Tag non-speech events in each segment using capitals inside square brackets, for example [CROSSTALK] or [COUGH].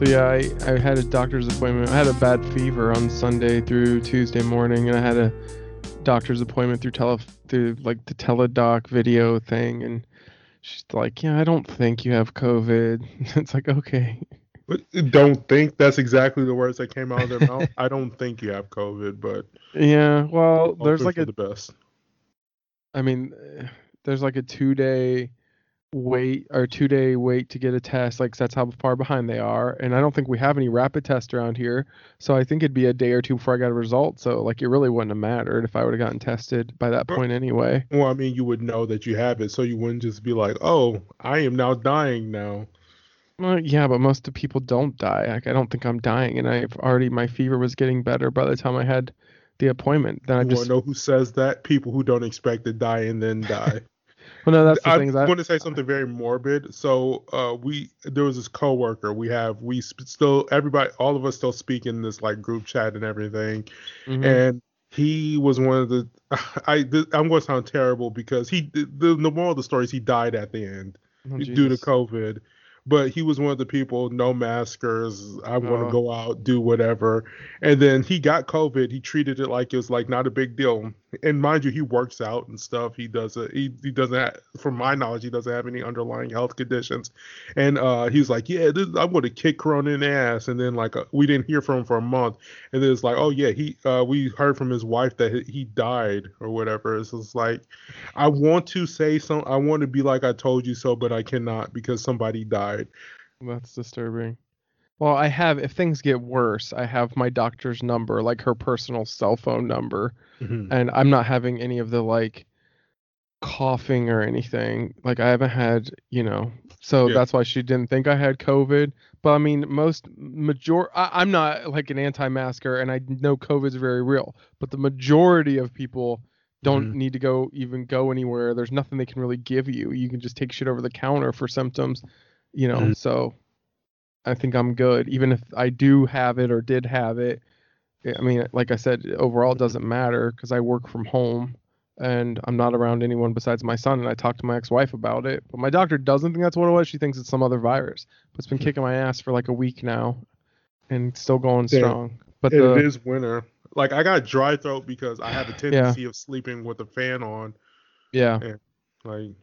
So yeah, I, I had a doctor's appointment. I had a bad fever on Sunday through Tuesday morning, and I had a doctor's appointment through tele through like the Teladoc video thing, and she's like, "Yeah, I don't think you have COVID." [LAUGHS] it's like, okay. But don't think that's exactly the words that came out of their mouth. I don't think you have COVID, but yeah, well, there's like a the best. I mean, there's like a two day wait or two day wait to get a test. Like that's how far behind they are. And I don't think we have any rapid tests around here. So I think it'd be a day or two before I got a result. So like it really wouldn't have mattered if I would have gotten tested by that point anyway. Well, I mean, you would know that you have it, so you wouldn't just be like, "Oh, I am now dying now." Well, yeah, but most of people don't die. Like I don't think I'm dying, and I've already my fever was getting better by the time I had the appointment. Then I You want just know who says that? People who don't expect to die and then die. Well, no, that's the I thing. I, want to say something very morbid. So, uh, we there was this coworker we have. We sp- still everybody, all of us still speak in this like group chat and everything. Mhm. And he was one of the. [LAUGHS] I th- I'm going to sound terrible because he the, the moral of the story is he died at the end Oh, due to COVID. But he was one of the people, no maskers. I want going Oh. to go out, do whatever. And then he got COVID. He treated it like it was like not a big deal. And mind you, he works out and stuff. He does it. He, he doesn't. Have, from my knowledge, he doesn't have any underlying health conditions. And uh, he was like, "Yeah, this, I'm going to kick Corona in the ass." And then like uh, we didn't hear from him for a month. And then it's like, "Oh yeah, he. Uh, we heard from his wife that he, died or whatever." It's like, I want to say some. I want to be like I told you so, but I cannot because somebody died. That's disturbing. Well, I have, if things get worse, I have my doctor's number, like her personal cell phone number, and I'm not having any of the like coughing or anything. Like I haven't had, you know, so Yeah. that's why she didn't think I had COVID. But I mean, most major, I, I'm not like an anti-masker, and I know COVID's very real. But the majority of people don't Mhm. need to go even go anywhere. There's nothing they can really give you. You can just take shit over the counter for symptoms, you know. Mhm. So I think I'm good, even if I do have it or did have it. I mean, like I said, overall it doesn't matter because I work from home and I'm not around anyone besides my son. And I talked to my ex-wife about it, but my doctor doesn't think that's what it was. She thinks it's some other virus. But it's been Hmm. kicking my ass for like a week now, and still going Yeah. strong. But the, it is winter. Like I got dry throat because I have a tendency of sleeping with a fan on. yeah, Like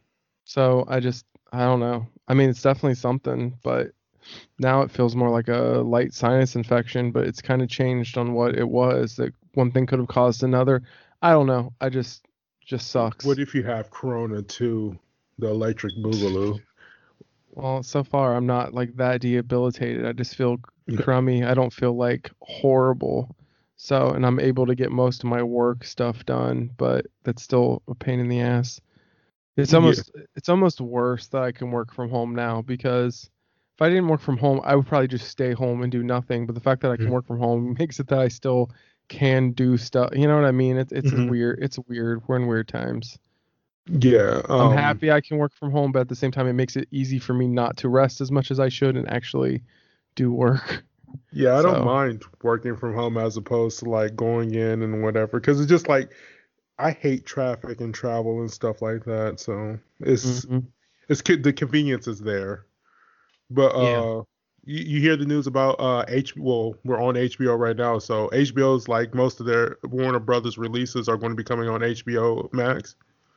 so I just I don't know. I mean, it's definitely something, but now it feels more like a light sinus infection. But it's kind of changed on what it was. That one thing could have caused another. I don't know. I just just sucks. what if you have Corona too? The electric boogaloo. Well, so far I'm not like that debilitated. I just feel crummy. I don't feel like horrible. So, and I'm able to get most of my work stuff done, but that's still a pain in the ass. It's Yeah. almost it's almost worse that I can work from home now because if I didn't work from home, I would probably just stay home and do nothing. But the fact that I can Mhm. work from home [LAUGHS] makes it that I still can do stuff. You know what I mean? It's it's Mhm. weird. It's weird. We're in weird times. Yeah. I'm um, happy I can work from home, but at the same time, it makes it easy for me not to rest as much as I should and actually do work. Yeah, I don't mind working from home as opposed to like going in and whatever because it's just like I hate traffic and travel and stuff like that. So it's Mhm. it's the convenience is there. But uh Yeah. you, you hear the news about uh H well, we're on HBO right now. So HBO's like most of their Warner Brothers releases are going to be coming on HBO Max.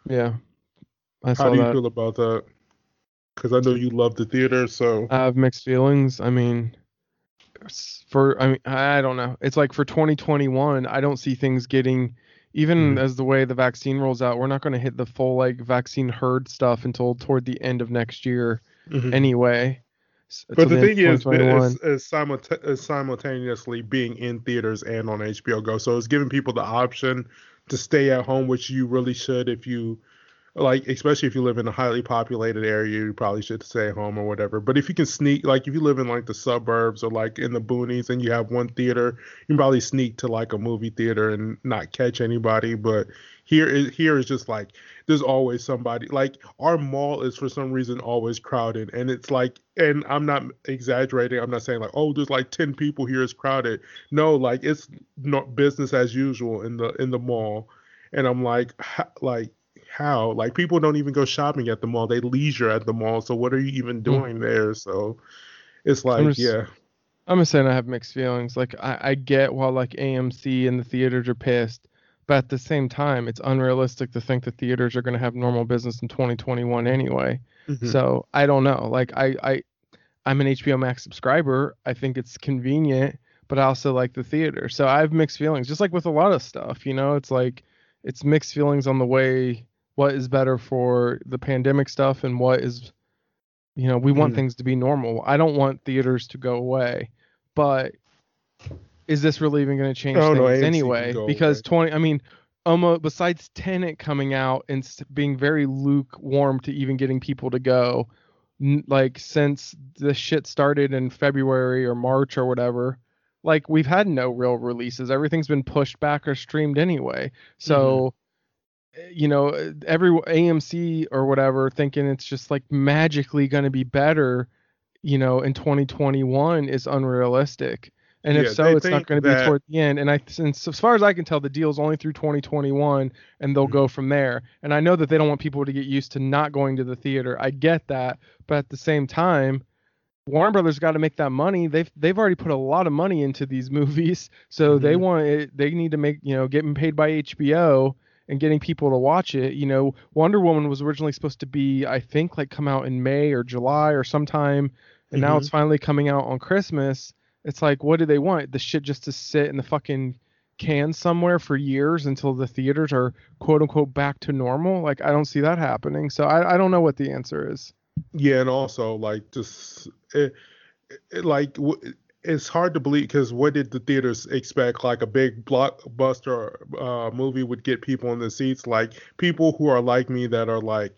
Yeah, I saw How do you that. feel about that? Cuz I know you love the theater, so I have mixed feelings. I mean, for I mean, I don't know. It's like for 2021, I don't see things getting even Mhm. as the way the vaccine rolls out. We're not going to hit the full like vaccine herd stuff until toward the end of next year Mhm. anyway. But the thing is, 2021. is, is, simulta- is simultaneously being in theaters and on HBO Go. So it's giving people the option to stay at home, which you really should if you like, especially if you live in a highly populated area, you probably should stay at home or whatever. But if you can sneak, like if you live in like the suburbs or like in the boonies and you have one theater, you can probably sneak to like a movie theater and not catch anybody. But here is here is just like there's always somebody like our mall is for some reason always crowded and it's like and i'm not exaggerating i'm not saying like oh there's like 10 people here it's crowded. No like it's not business as usual in the in the mall and i'm like like how? Like people don't even go shopping at the mall they leisure at the mall so what are you even hmm. doing there? So it's like just- yeah. I'm just saying I have mixed feelings. Like I, I get while like AMC and the theaters are pissed, but at the same time, it's unrealistic to think the theaters are going to have normal business in 2021 anyway. Mhm. So I don't know. Like I, I, I'm an HBO Max subscriber. I think it's convenient, but I also like the theater. So I have mixed feelings, just like with a lot of stuff. You know, it's like it's mixed feelings on the way what is better for the pandemic stuff and what is, you know, we want Mhm. things to be normal. I don't want theaters to go away, but is this really even going to change Oh, things no, anyway? Because away. 20, I mean, almost besides Tenet coming out and being very lukewarm to even getting people to go, n- like since the shit started in February or March or whatever, like we've had no real releases. Everything's been pushed back or streamed anyway. So, eh, you know, eh, every AMC or whatever thinking it's just like magically going to be better, you know, in 2021 is unrealistic. And if so, it's not going to be toward the end. And I, since as far as I can tell, the deal's only through 2021, and they'll go from there. And I know that they don't want people to get used to not going to the theater. I get that, but at the same time, Warner Brothers got to make that money. They've they've already put a lot of money into these [LAUGHS] movies, so they Mhm. want it. They need to make you know getting paid by HBO and getting people to watch it. You know, Wonder Woman was originally supposed to be, I think, like come out in May or July or sometime, and now Mhm. it's finally coming out on Christmas. It's like, what do they want? The shit just to sit in the fucking can somewhere for years until the theaters are quote unquote back to normal? Like, I don't see that happening. So I, I don't know what the answer is. Yeah, and also like just it, it, like w- it's hard to believe because what did the theaters expect? Like a big blockbuster uh, movie would get people in the seats. Like people who are like me that are like,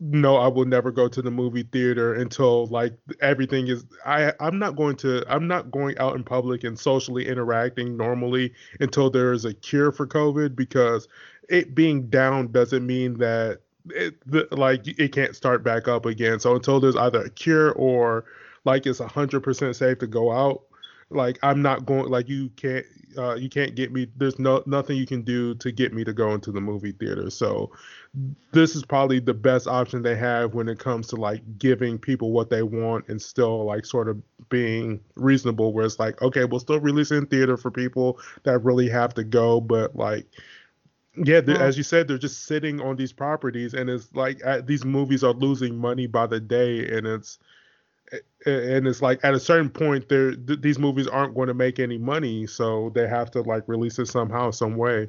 no, I will never go to the movie theater until like everything is. I I'm not going to. I'm not going out in public and socially interacting normally until there is a cure for COVID because it being down doesn't mean that it the, like it can't start back up again. So until there's either a cure or like it's hundred percent safe to go out, like I'm not going. Like you can't uh, you can't get me. There's no nothing you can do to get me to go into the movie theater. So this is probably the best option they have when it comes to like giving people what they want and still like sort of being reasonable. Where it's like okay, we'll still release in theater for people that really have to go, but like yeah, Well- as you said, they're just sitting on these properties, and it's like uh, these movies are losing money by the day, and it's and it's like at a certain point, they're th- these movies aren't going to make any money, so they have to like release it somehow, some way.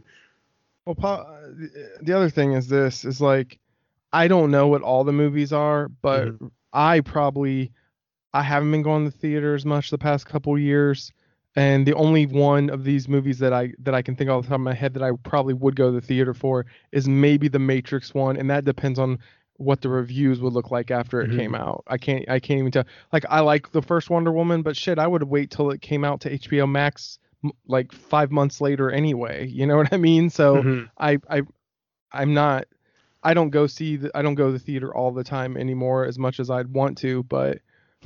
Well, Paul, uh, the other thing is this is like I don't know what all the movies are, but I probably I haven't been going to the theater as much the past couple years, and the only one of these movies that I that I can think off the top of my head that I probably would go to the theater for is maybe the Matrix one, and that depends on what the reviews would look like after it Mhm. came out. I can't I can't even tell. Like I like the first Wonder Woman, but shit, I would wait till it came out to HBO Max m- like five months later anyway. You know [LAUGHS] what I mean? So. Mhm. I I I'm not I don't go see the, I don't go to the theater all the time anymore as much as I'd want to, but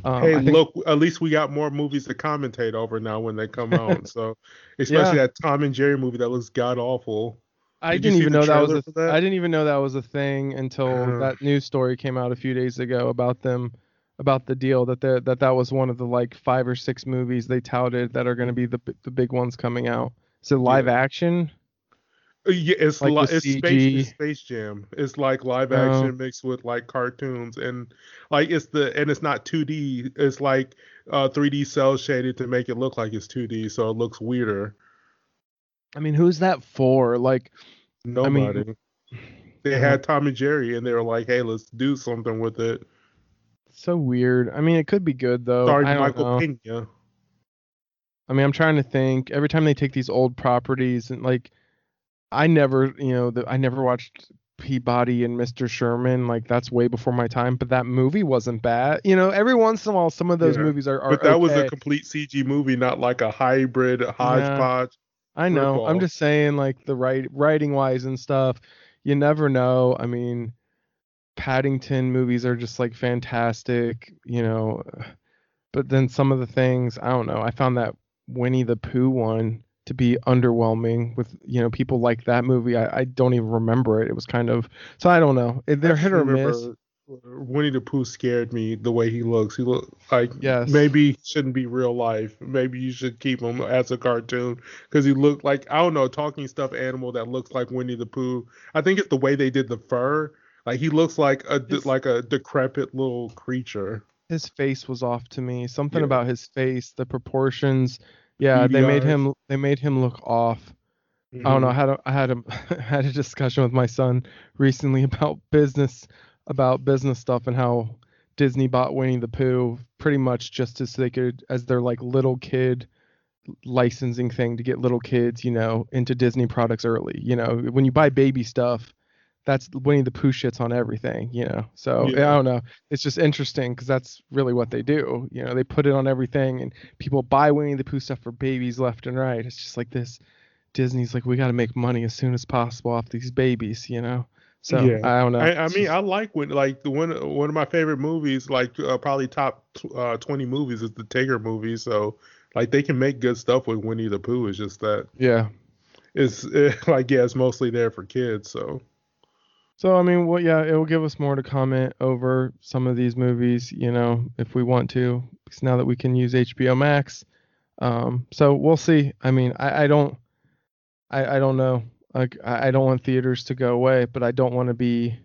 um, hey, think, look, at least we got more movies to commentate over now when they come out. [LAUGHS] so, especially Yeah. that Tom and Jerry movie that looks god awful. I Did didn't even know that was a that? I didn't even know that was a thing until Uh. that news story came out a few days ago about them about the deal that that that was one of the like five or six movies they touted that are going to be the the big ones coming out. Is it live Yeah. action? Uh, Yeah, it's Like li- it's space, CG. it's Space Jam. It's like live Oh. action mixed with like cartoons and like it's the and it's not 2D. It's like uh 3D cell shaded to make it look like it's 2D, so it looks weirder. I mean, who's that for? Like Nobody. they uh, had Tom and Jerry, and they were like, "Hey, let's do something with it." so weird. I mean, it could be good though. Sorry, I don't Michael know. Pena. I mean, I'm trying to think. Every time they take these old properties and like, I never, you know, the, I never watched Peabody and Mr. Sherman. Like that's way before my time. But that movie wasn't bad. You know, every once in a while, some of those Yeah, movies are. are But that was a complete CG movie, not like a hybrid hodgepodge. I know. I'm just saying, like the write writing wise and stuff. You never know. I mean, Paddington movies are just like fantastic, you know. But then some of the things, I don't know. I found that Winnie the Pooh one to be underwhelming with you know people like that movie. I, I don't even remember it. It was kind of so I don't know. They're hit or remember, miss. Winnie the Pooh scared me the way he looks. He look like Yes. maybe he shouldn't be real life. Maybe you should keep him as a cartoon because he looked like I don't know talking stuffed animal that looks like Winnie the Pooh. I think it's the way they did the fur. Like he looks like a His- like a decrepit little creature. his face was off to me. Something Yeah. about his face, the proportions. Yeah, they made him they made him look off. I don't know. I Mhm. had a I had a [LAUGHS] had a discussion with my son recently [LAUGHS] about business about business stuff and how Disney bought Winnie the Pooh pretty much just as they could as their like little kid licensing thing to get little kids, you know, into Disney products early. You know, when you buy baby stuff, that's Winnie the Pooh shits on everything, you know. So Yeah. I don't know. It's just interesting because that's really what they do. You know, they put it on everything, and people buy Winnie the Pooh stuff for babies left and right. It's just like this. Disney's like, we got to make money as soon as possible off these babies, you know. So Yeah. I don't know. I, I mean, I like when like the one one of my favorite movies, like uh, probably top uh, twenty movies, is the Tigger movie. So like they can make good stuff with Winnie the Pooh. It's just that yeah. it's [LAUGHS] like yeah, it's mostly there for kids. So So I mean, well, yeah, it will give us more to comment over some of these movies, you know, if we want to, because now that we can use HBO Max. Um, so we'll see. I mean, I, I don't, I, I don't know. Like, I, don't want theaters to go away, but I don't want to be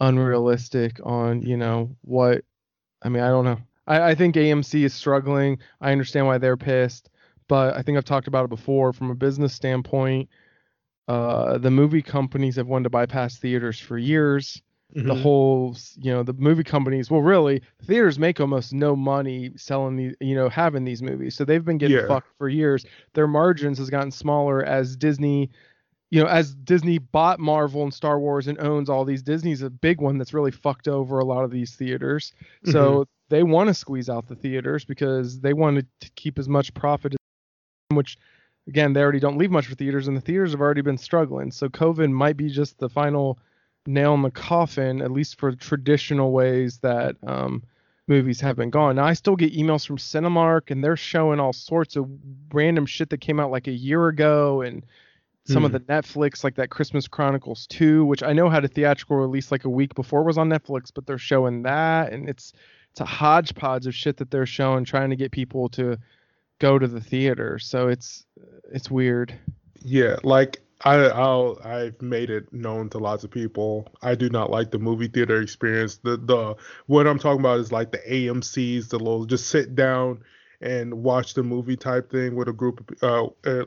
unrealistic on, you know, what. I mean, I don't know. I, I think AMC is struggling. I understand why they're pissed, but I think I've talked about it before from a business standpoint uh, the movie companies have wanted to bypass theaters for years. The Mhm. whole, you know, the movie companies, well, really, theaters make almost no money selling these, you know, having these movies. So they've been getting Yeah. fucked for years. Their margins has gotten smaller as Disney, you know, as Disney bought Marvel and Star Wars and owns all these. Disney's a big one that's really fucked over a lot of these theaters. So they want to squeeze out the theaters because they want to keep as much profit as which again they already don't leave much for theaters and the theaters have already been struggling so covid might be just the final nail in the coffin at least for traditional ways that um, movies have been gone now i still get emails from cinemark and they're showing all sorts of random shit that came out like a year ago and some of Hmm. the netflix like that christmas chronicles 2 which i know had a theatrical release like a week before it was on netflix but they're showing that and it's it's a hodgepodge of shit that they're showing trying to get people to go to the theater so it's it's weird Yeah, like I I'll I've made it known to lots of people. I do not like the movie theater experience. The the what I'm talking about is like the AMC's, the little just sit down and watch the movie type thing with a group of uh, uh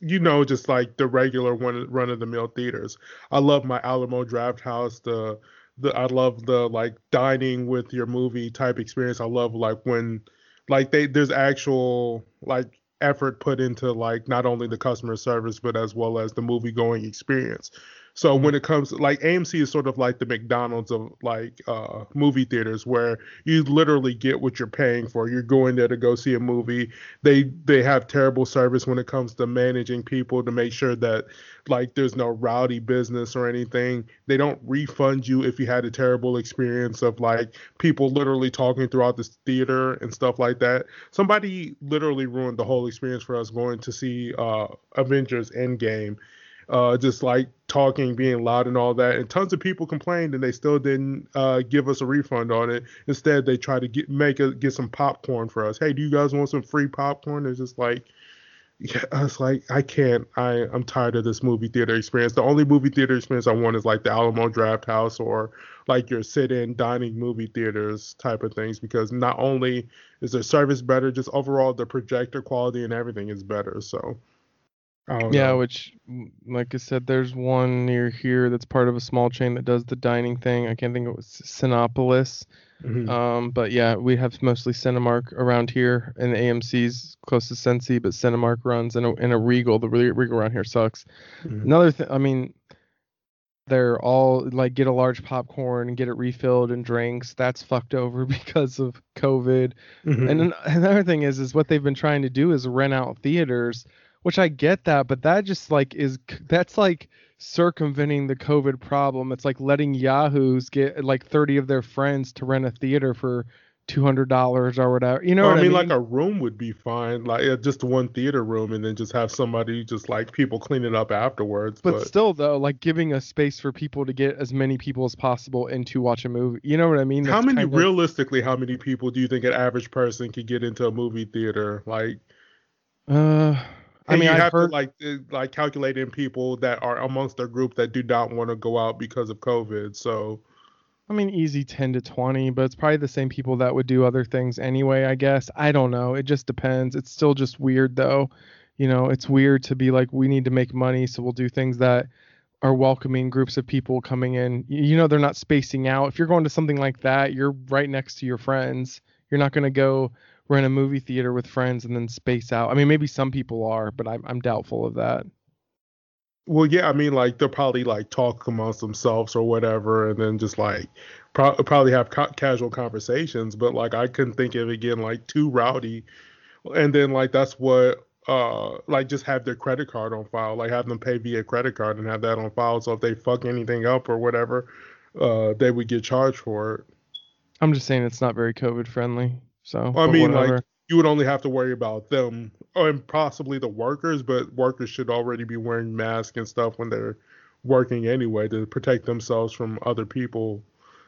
you know just like the regular one run of the mill theaters. I love my Alamo Drafthouse, the the I love the like dining with your movie type experience. I love like when like they there's actual like effort put into like not only the customer service but as well as the movie going experience so when it comes like amc is sort of like the mcdonald's of like uh movie theaters where you literally get what you're paying for. You're going there to go see a movie. They they have terrible service when it comes to managing people to make sure that like there's no rowdy business or anything. They don't refund you if you had a terrible experience of like people literally talking throughout the theater and stuff like that. Somebody literally ruined the whole experience for us going to see uh avengers endgame uh just like talking being loud and all that and tons of people complained and they still didn't uh give us a refund on it instead they tried to get make a get some popcorn for us hey do you guys want some free popcorn it's just like yeah, I was like, I can't. I I'm tired of this movie theater experience. The only movie theater experience I want is like the Alamo Drafthouse or like your sit-in dining movie theaters type of things because not only is their service better, just overall the projector quality and everything is better. So, Don't yeah know. which like i said there's one near here that's part of a small chain that does the dining thing i can't think it was Cinepolis. Mhm. um but yeah we have mostly cinemark around here and the amc's close to Sensi, but cinemark runs in a, in a regal the regal around here sucks Mhm. another thing i mean they're all like get a large popcorn and get it refilled and drinks that's fucked over [LAUGHS] because of covid Mhm. and another thing is is what they've been trying to do is rent out theaters which i get that but that just like is that's like circumventing the covid problem it's like letting yahoos get like 30 of their friends to rent a theater for two hundred dollars or whatever. You know Or, what I I mean, mean? like a room would be fine, like just one theater room, and then just have somebody just like people clean it up afterwards. but, But, still, though, like giving a space for people to get as many people as possible in to watch a movie. You know what I mean? how many kind of- realistically, how many people do you think an average person could get into a movie theater? Like, Uh, I mean, you I've have heard. to like like calculate in people that are amongst their group that do not want to go out because of COVID. So I mean, easy 10 to 20, but it's probably the same people that would do other things anyway, I guess. I don't know. It just depends. It's still just weird, though. You know, it's weird to be like, we need to make money, so we'll do things that are welcoming groups of people coming in. You know, they're not spacing out. If you're going to something like that, you're right next to your friends. You're not going to go rent a movie theater with friends and then space out. I mean, maybe some people are, but I'm, I'm doubtful of that. Well, yeah, I mean, like they'll probably like talk amongst themselves or whatever, and then just like pro- probably have ca- casual conversations. But like I couldn't think of it getting like too rowdy, and then like that's what uh like just have their credit card on file, like have them pay via credit card and have that on file. So if they fuck anything up or whatever, uh, they would get charged for it. I'm just saying it's not very COVID friendly. So, I mean, whatever. like you would only have to worry about them and possibly the workers, but workers should already be wearing masks and stuff when they're working anyway to protect themselves from other people.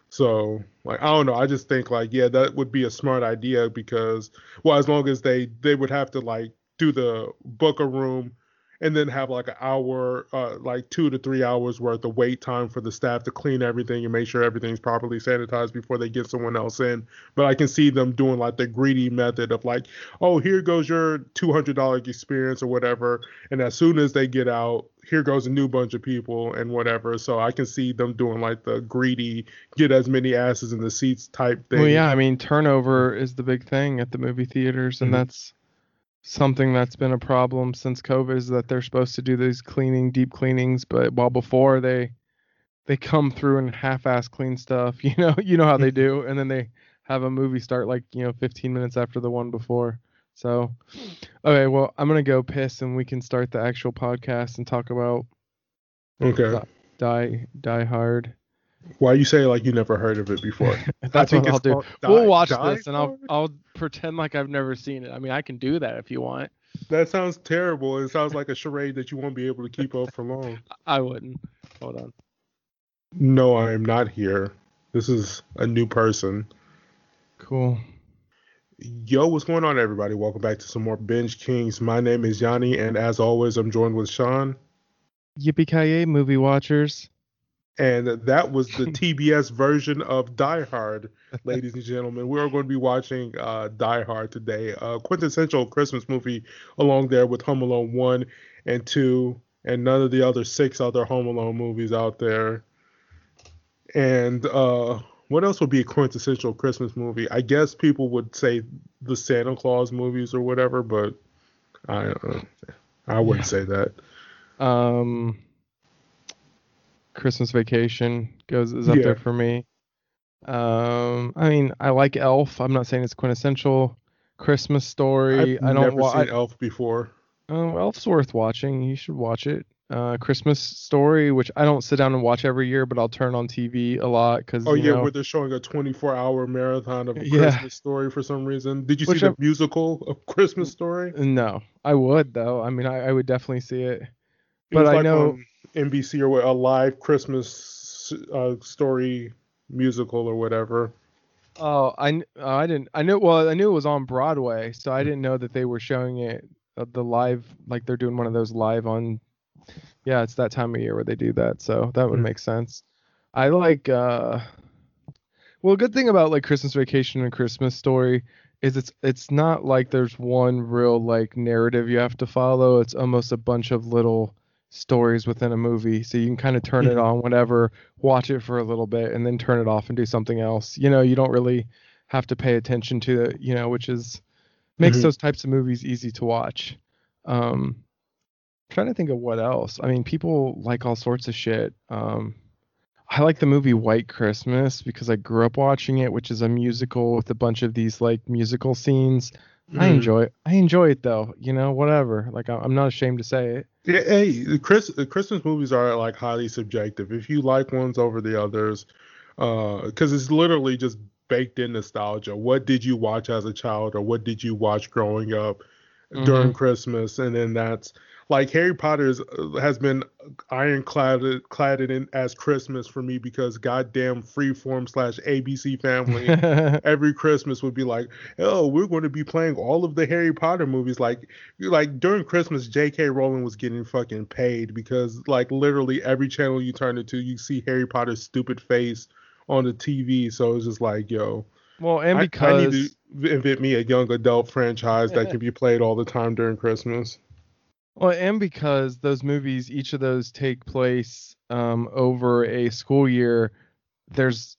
So, like, I don't know. I just think like, yeah, that would be a smart idea because, well, as long as they they would have to like do the book a room and then have like an hour, uh, like two to three hours worth of wait time for the staff to clean everything and make sure everything's properly sanitized before they get someone else in. But I can see them doing like the greedy method of like, oh, here goes your two hundred dollar experience or whatever, and as soon as they get out, here goes a new bunch of people and whatever. So I can see them doing like the greedy, get as many asses in the seats type thing. Well, yeah, I mean, turnover is the big thing at the movie theaters, and Mhm. that's something that's been a problem since COVID. Is that they're supposed to do these cleaning, deep cleanings, but while before they they come through and half-ass clean stuff, [LAUGHS] you know, you know how they do, [LAUGHS] and then they have a movie start like you know 15 minutes after the one before. So, okay, well, I'm gonna go piss, and we can start the actual podcast and talk about Okay. Die Die Hard. Why you say like you never heard of it before? [LAUGHS] That's think what I'll do. called we'll Die- watch Die this, and I'll I'll pretend like I've never seen it. I mean, I can do that if you want. That sounds terrible. It sounds like a charade that you won't be able to keep up for long. [LAUGHS] I wouldn't. Hold on. No, I am not here. This is a new person. Cool. Yo, what's going on, everybody? Welcome back to some more Binge Kings. My name is Yanni, and as always, I'm joined with Sean. Yippee ki movie watchers. And that was the [LAUGHS] TBS version of Die Hard, ladies and gentlemen. We are going to be watching uh, Die Hard today, a quintessential Christmas movie, along there with Home Alone 1 and 2, and none of the other six other Home Alone movies out there. And uh, what else would be a quintessential Christmas movie? I guess people would say the Santa Claus movies or whatever, but I uh, I wouldn't say that. Um, Christmas Vacation goes is up Yeah. there for me. Um, I mean, I like Elf. I'm not saying it's quintessential Christmas story. I've I don't never wa- seen Elf before. Oh, Elf's worth watching. You should watch it. Uh, Christmas Story, which I don't sit down and watch every year, but I'll turn on TV a lot because Oh yeah, know, where they're showing a 24-hour marathon of [LAUGHS] Yeah. Christmas story for some reason. Did you Which see the I'm- musical of Christmas Story? no, I would though. I mean, I, I would definitely see it. It But I like know- on NBC or a live Christmas uh, story musical or whatever. Oh, I oh, I didn't. I knew. Well, I knew it was on Broadway, so I didn't know that they were showing it uh, the live, like they're doing one of those live on. Yeah, it's that time of year where they do that, so that would Mm. make sense. I like. uh Well, a good thing about like Christmas Vacation and Christmas Story is it's it's not like there's one real like narrative you have to follow. It's almost a bunch of little stories within a movie, so you can kind of turn it Mhm. on whenever, watch it for a little bit, and then turn it off and do something else. You know, you don't really have to pay attention to it. You know, which is makes Mhm. those types of movies easy to watch. Um, trying to think of what else. I mean, people like all sorts of shit. Um, I like the movie White Christmas because I grew up watching it, which is a musical with a bunch of these like musical scenes. I Mhm. enjoy it. I enjoy it though. You know, whatever. Like I- I'm not ashamed to say it. Yeah, hey, the Chris, the Christmas movies are like highly subjective. If you like ones over the others, because it's literally just baked in nostalgia. What did you watch as a child, or what did you watch growing up during Mhm. Christmas? And then that's like Harry Potter's uh, has been ironclad cladded in as Christmas for me because goddamn Freeform slash ABC Family [LAUGHS] every Christmas would be like, oh, we're going to be playing all of the Harry Potter movies. Like, like during Christmas, J.K. Rowling was getting fucking paid because like literally every channel you turn it to, you see Harry Potter's stupid face on the TV. So it's just like, yo, well, and I- because I, need to invent me a young adult franchise that can be played all the time during Christmas. Well, and because those movies, each of those take place um, over a school year, there's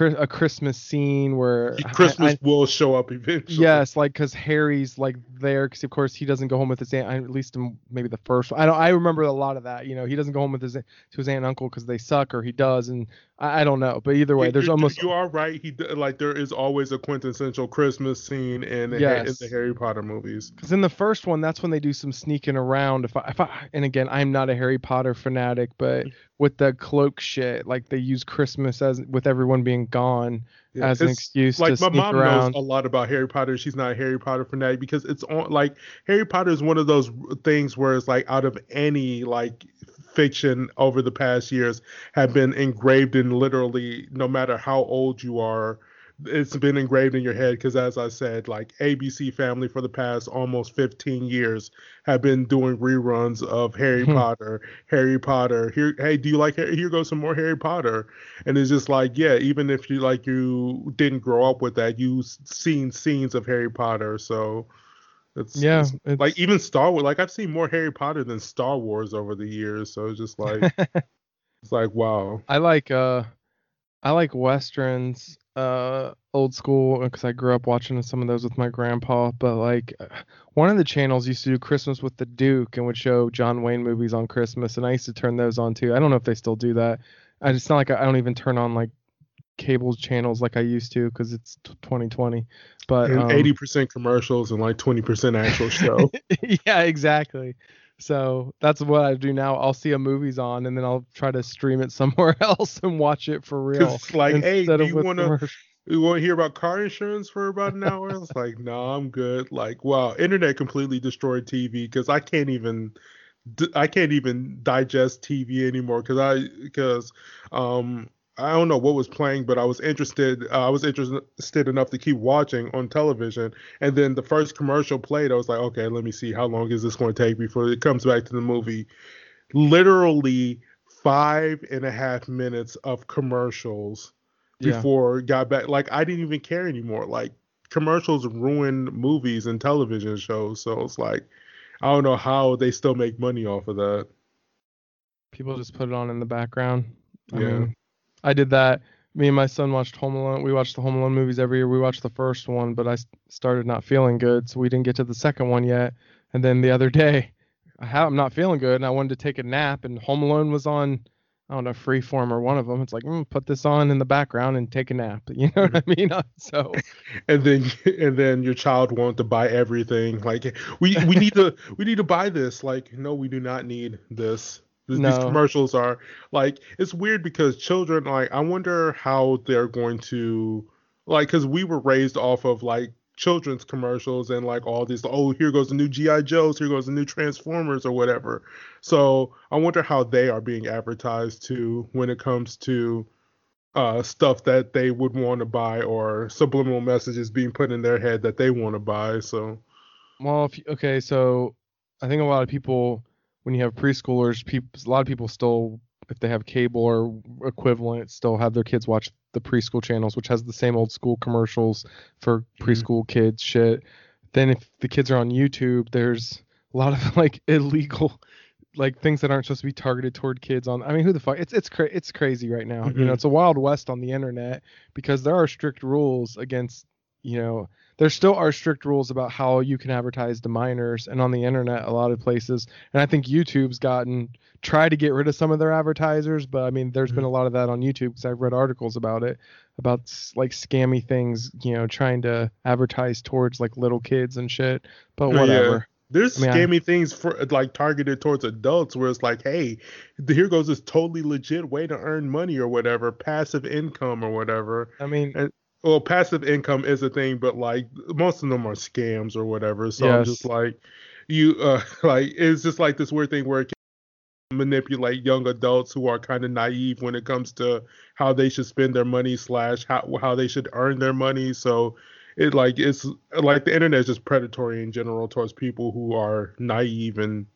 a Christmas scene where Christmas I- will show up eventually. yes, like because Harry's like there, because of course he doesn't go home with his aunt. At least in maybe the first. one. I don't. I remember a lot of that. You know, he doesn't go home with his to his aunt and uncle because they suck, or he does, and I, I don't know. But either way, there's you- almost you are right. He like there is always a quintessential Christmas scene in, the Ha- in the Harry Potter movies. Because in the first one, that's when they do some sneaking around. If I, if I, and again, I'm not a Harry Potter fanatic, but mm-hmm. with the cloak shit, like they use Christmas as with everyone being gone Yeah, as an excuse like to do that. Like my mom around. knows a lot about Harry Potter. She's not a Harry Potter fanatic because it's on like Harry Potter is one of those things where it's like out of any like fiction over the past years have been engraved in literally no matter how old you are it's been engraved in your head because as i said like abc family for the past almost 15 years have been doing reruns of harry Hmm. potter harry potter here hey do you like Harry? here goes some more harry potter and it's just like yeah even if you like you didn't grow up with that you've seen scenes of harry potter so it's yeah, it's- it's, like even star wars like i've seen more harry potter than star wars over the years so it's just like [LAUGHS] it's like wow I like uh, I like westerns, uh, old school, because I grew up watching some of those with my grandpa. But like, uh, one of the channels used to do Christmas with the Duke and would show John Wayne movies on Christmas, and I used to turn those on too. I don't know if they still do that. I just not like I, I don't even turn on like cable channels like I used to because it's t- 2020. But and um, 80% commercials and like 20% actual show [LAUGHS] yeah, exactly. So that's what I do now. I'll see a movie's on and then I'll try to stream it [LAUGHS] somewhere else and watch it for real. it's like hey instead do of you want to you want to hear about car insurance for about an hour it's like no i'm good like wow internet completely destroyed tv because i can't even I can't even digest tv anymore because i because um I don't know what was playing, but I was interested. Uh, I was interested enough to keep watching on television, and then the first commercial played. I was like, okay, let me see how long is this going to take before it comes back to the movie. Literally five and a half minutes of commercials Yeah. before it got back. Like I didn't even care anymore. Like commercials ruin movies and television shows. So it's like I don't know how they still make money off of that. People just put it on in the background. I Yeah. mean, I did that. Me and my son watched Home Alone. We watched the Home Alone movies every year. We watched the first one, but I started not feeling good, so we didn't get to the second one yet. And then the other day, I have, I'm not feeling good, and I wanted to take a nap, and Home Alone was on. I don't know, Freeform or one of them. It's like, mm, put this on in the background and take a nap. [LAUGHS] You know what I mean? [LAUGHS] So [LAUGHS] And then and then your child wanted to buy everything. Like we we need to we need to buy this. Like no, we do not need this. These these commercials are like it's weird because children like I wonder how they're going to like because we were raised off of like children's commercials and like all these oh here goes the new GI Joes here goes the new Transformers or whatever. So I wonder how they are being advertised to when it comes to uh, stuff that they would want to buy or subliminal messages being put in their head that they want to buy. So Well, if okay, so I think a lot of people, when you have preschoolers, people, a lot of people still, if they have cable or equivalent, still have their kids watch the preschool channels, which has the same old school commercials for Mhm. preschool kids shit. Then if the kids are on YouTube, there's a lot of [LAUGHS] like illegal, like things that aren't supposed to be targeted toward kids on. I mean, who the fuck? It's it's cra- it's crazy right now. You know, Mhm. it's a wild west on the internet because there are strict rules against you know there still are strict rules about how you can advertise to minors and on the internet a lot of places and i think youtube's gotten tried to get rid of some of their advertisers but i mean there's been mm-hmm. a lot of that on youtube because i've read articles about it about like scammy things you know trying to advertise towards like little kids and shit but oh, Yeah. whatever there's I mean, I- scammy things for like targeted towards adults where it's like, hey, here goes this totally legit way to earn money or whatever, passive income or whatever. i mean And- well, passive income is a thing, but like most of them are scams or whatever. So yes. I'm just like, you uh [LAUGHS] like it's just like this weird thing where it can manipulate young adults who are kind of naive when it comes to how they should spend their money slash how how they should earn their money. So it like it's like the internet is just predatory in general towards people who are naive and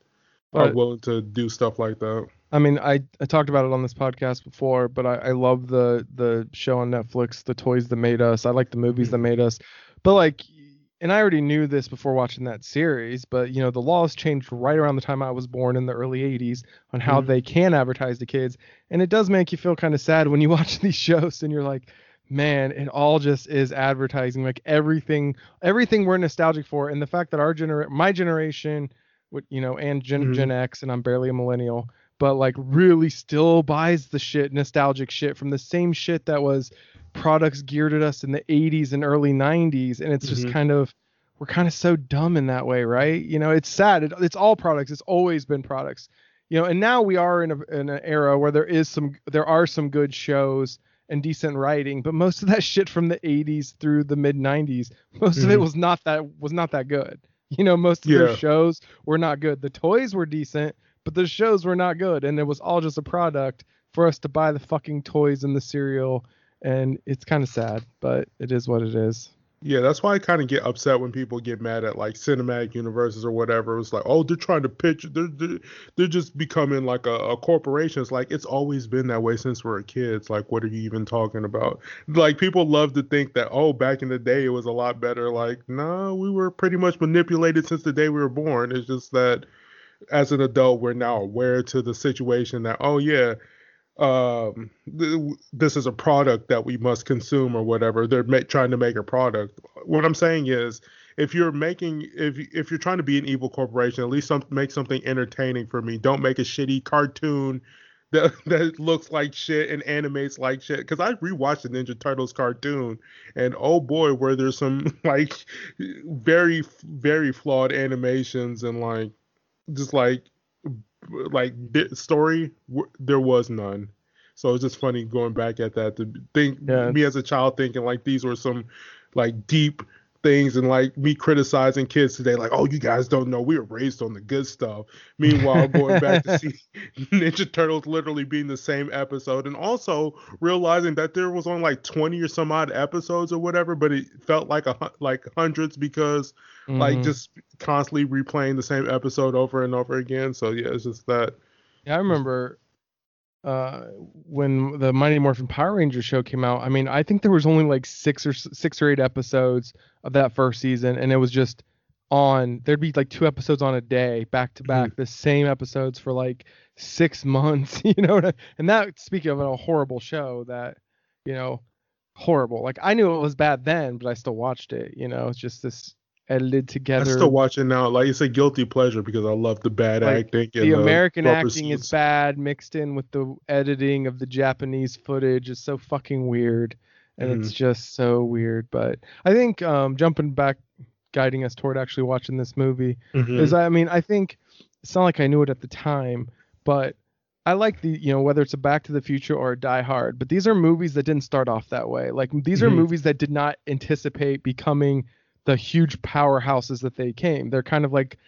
but, are willing to do stuff like that. I mean, I, I talked about it on this podcast before, but I, I love the the show on Netflix, The Toys That Made Us. I like the movies that made us. But like and I already knew this before watching that series, but you know, the laws changed right around the time I was born in the early 80s on how mm-hmm. they can advertise to kids. And it does make you feel kind of sad when you [LAUGHS] watch these shows and you're like, man, it all just is advertising. Like everything, everything we're nostalgic for. And the fact that our generation, my generation, you know, and Gen, mm-hmm. Gen X, and I'm barely a millennial, but like really still buys the shit, nostalgic shit from the same shit that was products geared at us in the 80s and early 90s and it's just mm-hmm. kind of we're kind of so dumb in that way right you know it's sad it, it's all products it's always been products you know and now we are in, a, in an era where there is some there are some good shows and decent writing but most of that [LAUGHS] shit from the 80s through the mid 90s most mm-hmm. of it mm-hmm. was not that was not that good you know most of yeah. their shows were not good the toys were decent but the shows were not good and it was all just a product for us to buy the fucking toys and the cereal and it's kind of sad, but it is what it is. Yeah, that's why I kind of get upset when people get mad at like cinematic universes or whatever. It's like, oh, they're trying to pitch, they're they're, they're just becoming like a, a, corporation. It's like it's always been that way since we are kids. Like, what are you even talking about? Like, people love to think that oh, back in the day it was a lot better. Like, no, we were pretty much manipulated since the day we were born. It's just that as an adult, we're now aware to the situation that oh yeah, um, th- this is a product that we must consume or whatever. They're ma- trying to make a product. What I'm saying is, if you're making, if if you're trying to be an evil corporation, at least some, make something entertaining for me. Don't make a shitty cartoon [LAUGHS] that that looks like shit and animates like shit. Because I rewatched the Ninja Turtles cartoon, and oh boy, were there some [LAUGHS] like very very flawed animations and like just like like story there was none so it's just funny going back at that to think yeah. me as a child thinking like these were some like deep things and like me criticizing kids today, like, oh, you guys don't know we were raised on the good stuff. Meanwhile, going back to [LAUGHS] see Ninja Turtles literally being the same episode and also realizing that there was on like 20 or some odd episodes or whatever, but it felt like a like hundreds because mm-hmm. like just constantly replaying the same episode over and over again. So yeah, it's just that. Yeah, I remember uh, when the Mighty Morphin Power Rangers show came out, I mean, I think there was only like six or six or eight episodes of that first season, and it was just on. There'd be like two episodes on a day, back to back, mm-hmm. the same episodes for like six [LAUGHS] months. [LAUGHS] You know, and that speaking of a horrible show, that you know, horrible. Like I knew it was bad then, but I still watched it. You know, it's just this edited together. I'm still watching now. Like it's a guilty pleasure because I love the bad like, acting. the, the American acting scenes. is bad mixed in with the editing of the Japanese footage is so fucking weird, and mm-hmm. it's just so weird. But I think um, jumping back, guiding us toward actually watching this movie mm-hmm. is I mean I think it's not like I knew it at the time, but I like the, you know, whether it's a Back to the Future or a Die Hard, but these are movies that didn't start off that way. Like these mm-hmm. are movies that did not anticipate becoming the huge powerhouses that they came. They're kind of like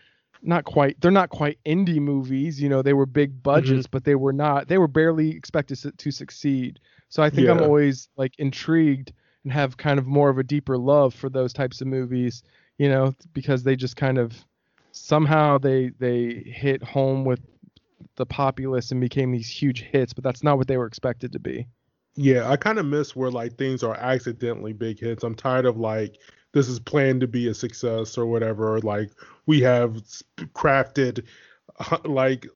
not quite they're not quite indie movies, you know, they were big budgets, mm-hmm. but they were not they were barely expected to succeed. So I think yeah. I'm always like intrigued and have kind of more of a deeper love for those types of movies, you know, because they just kind of somehow they they hit home with the populace and became these huge hits, but that's not what they were expected to be. Yeah, I kind of miss where like things are accidentally big hits. I'm tired of like this is planned to be a success or whatever. Like we have crafted uh, like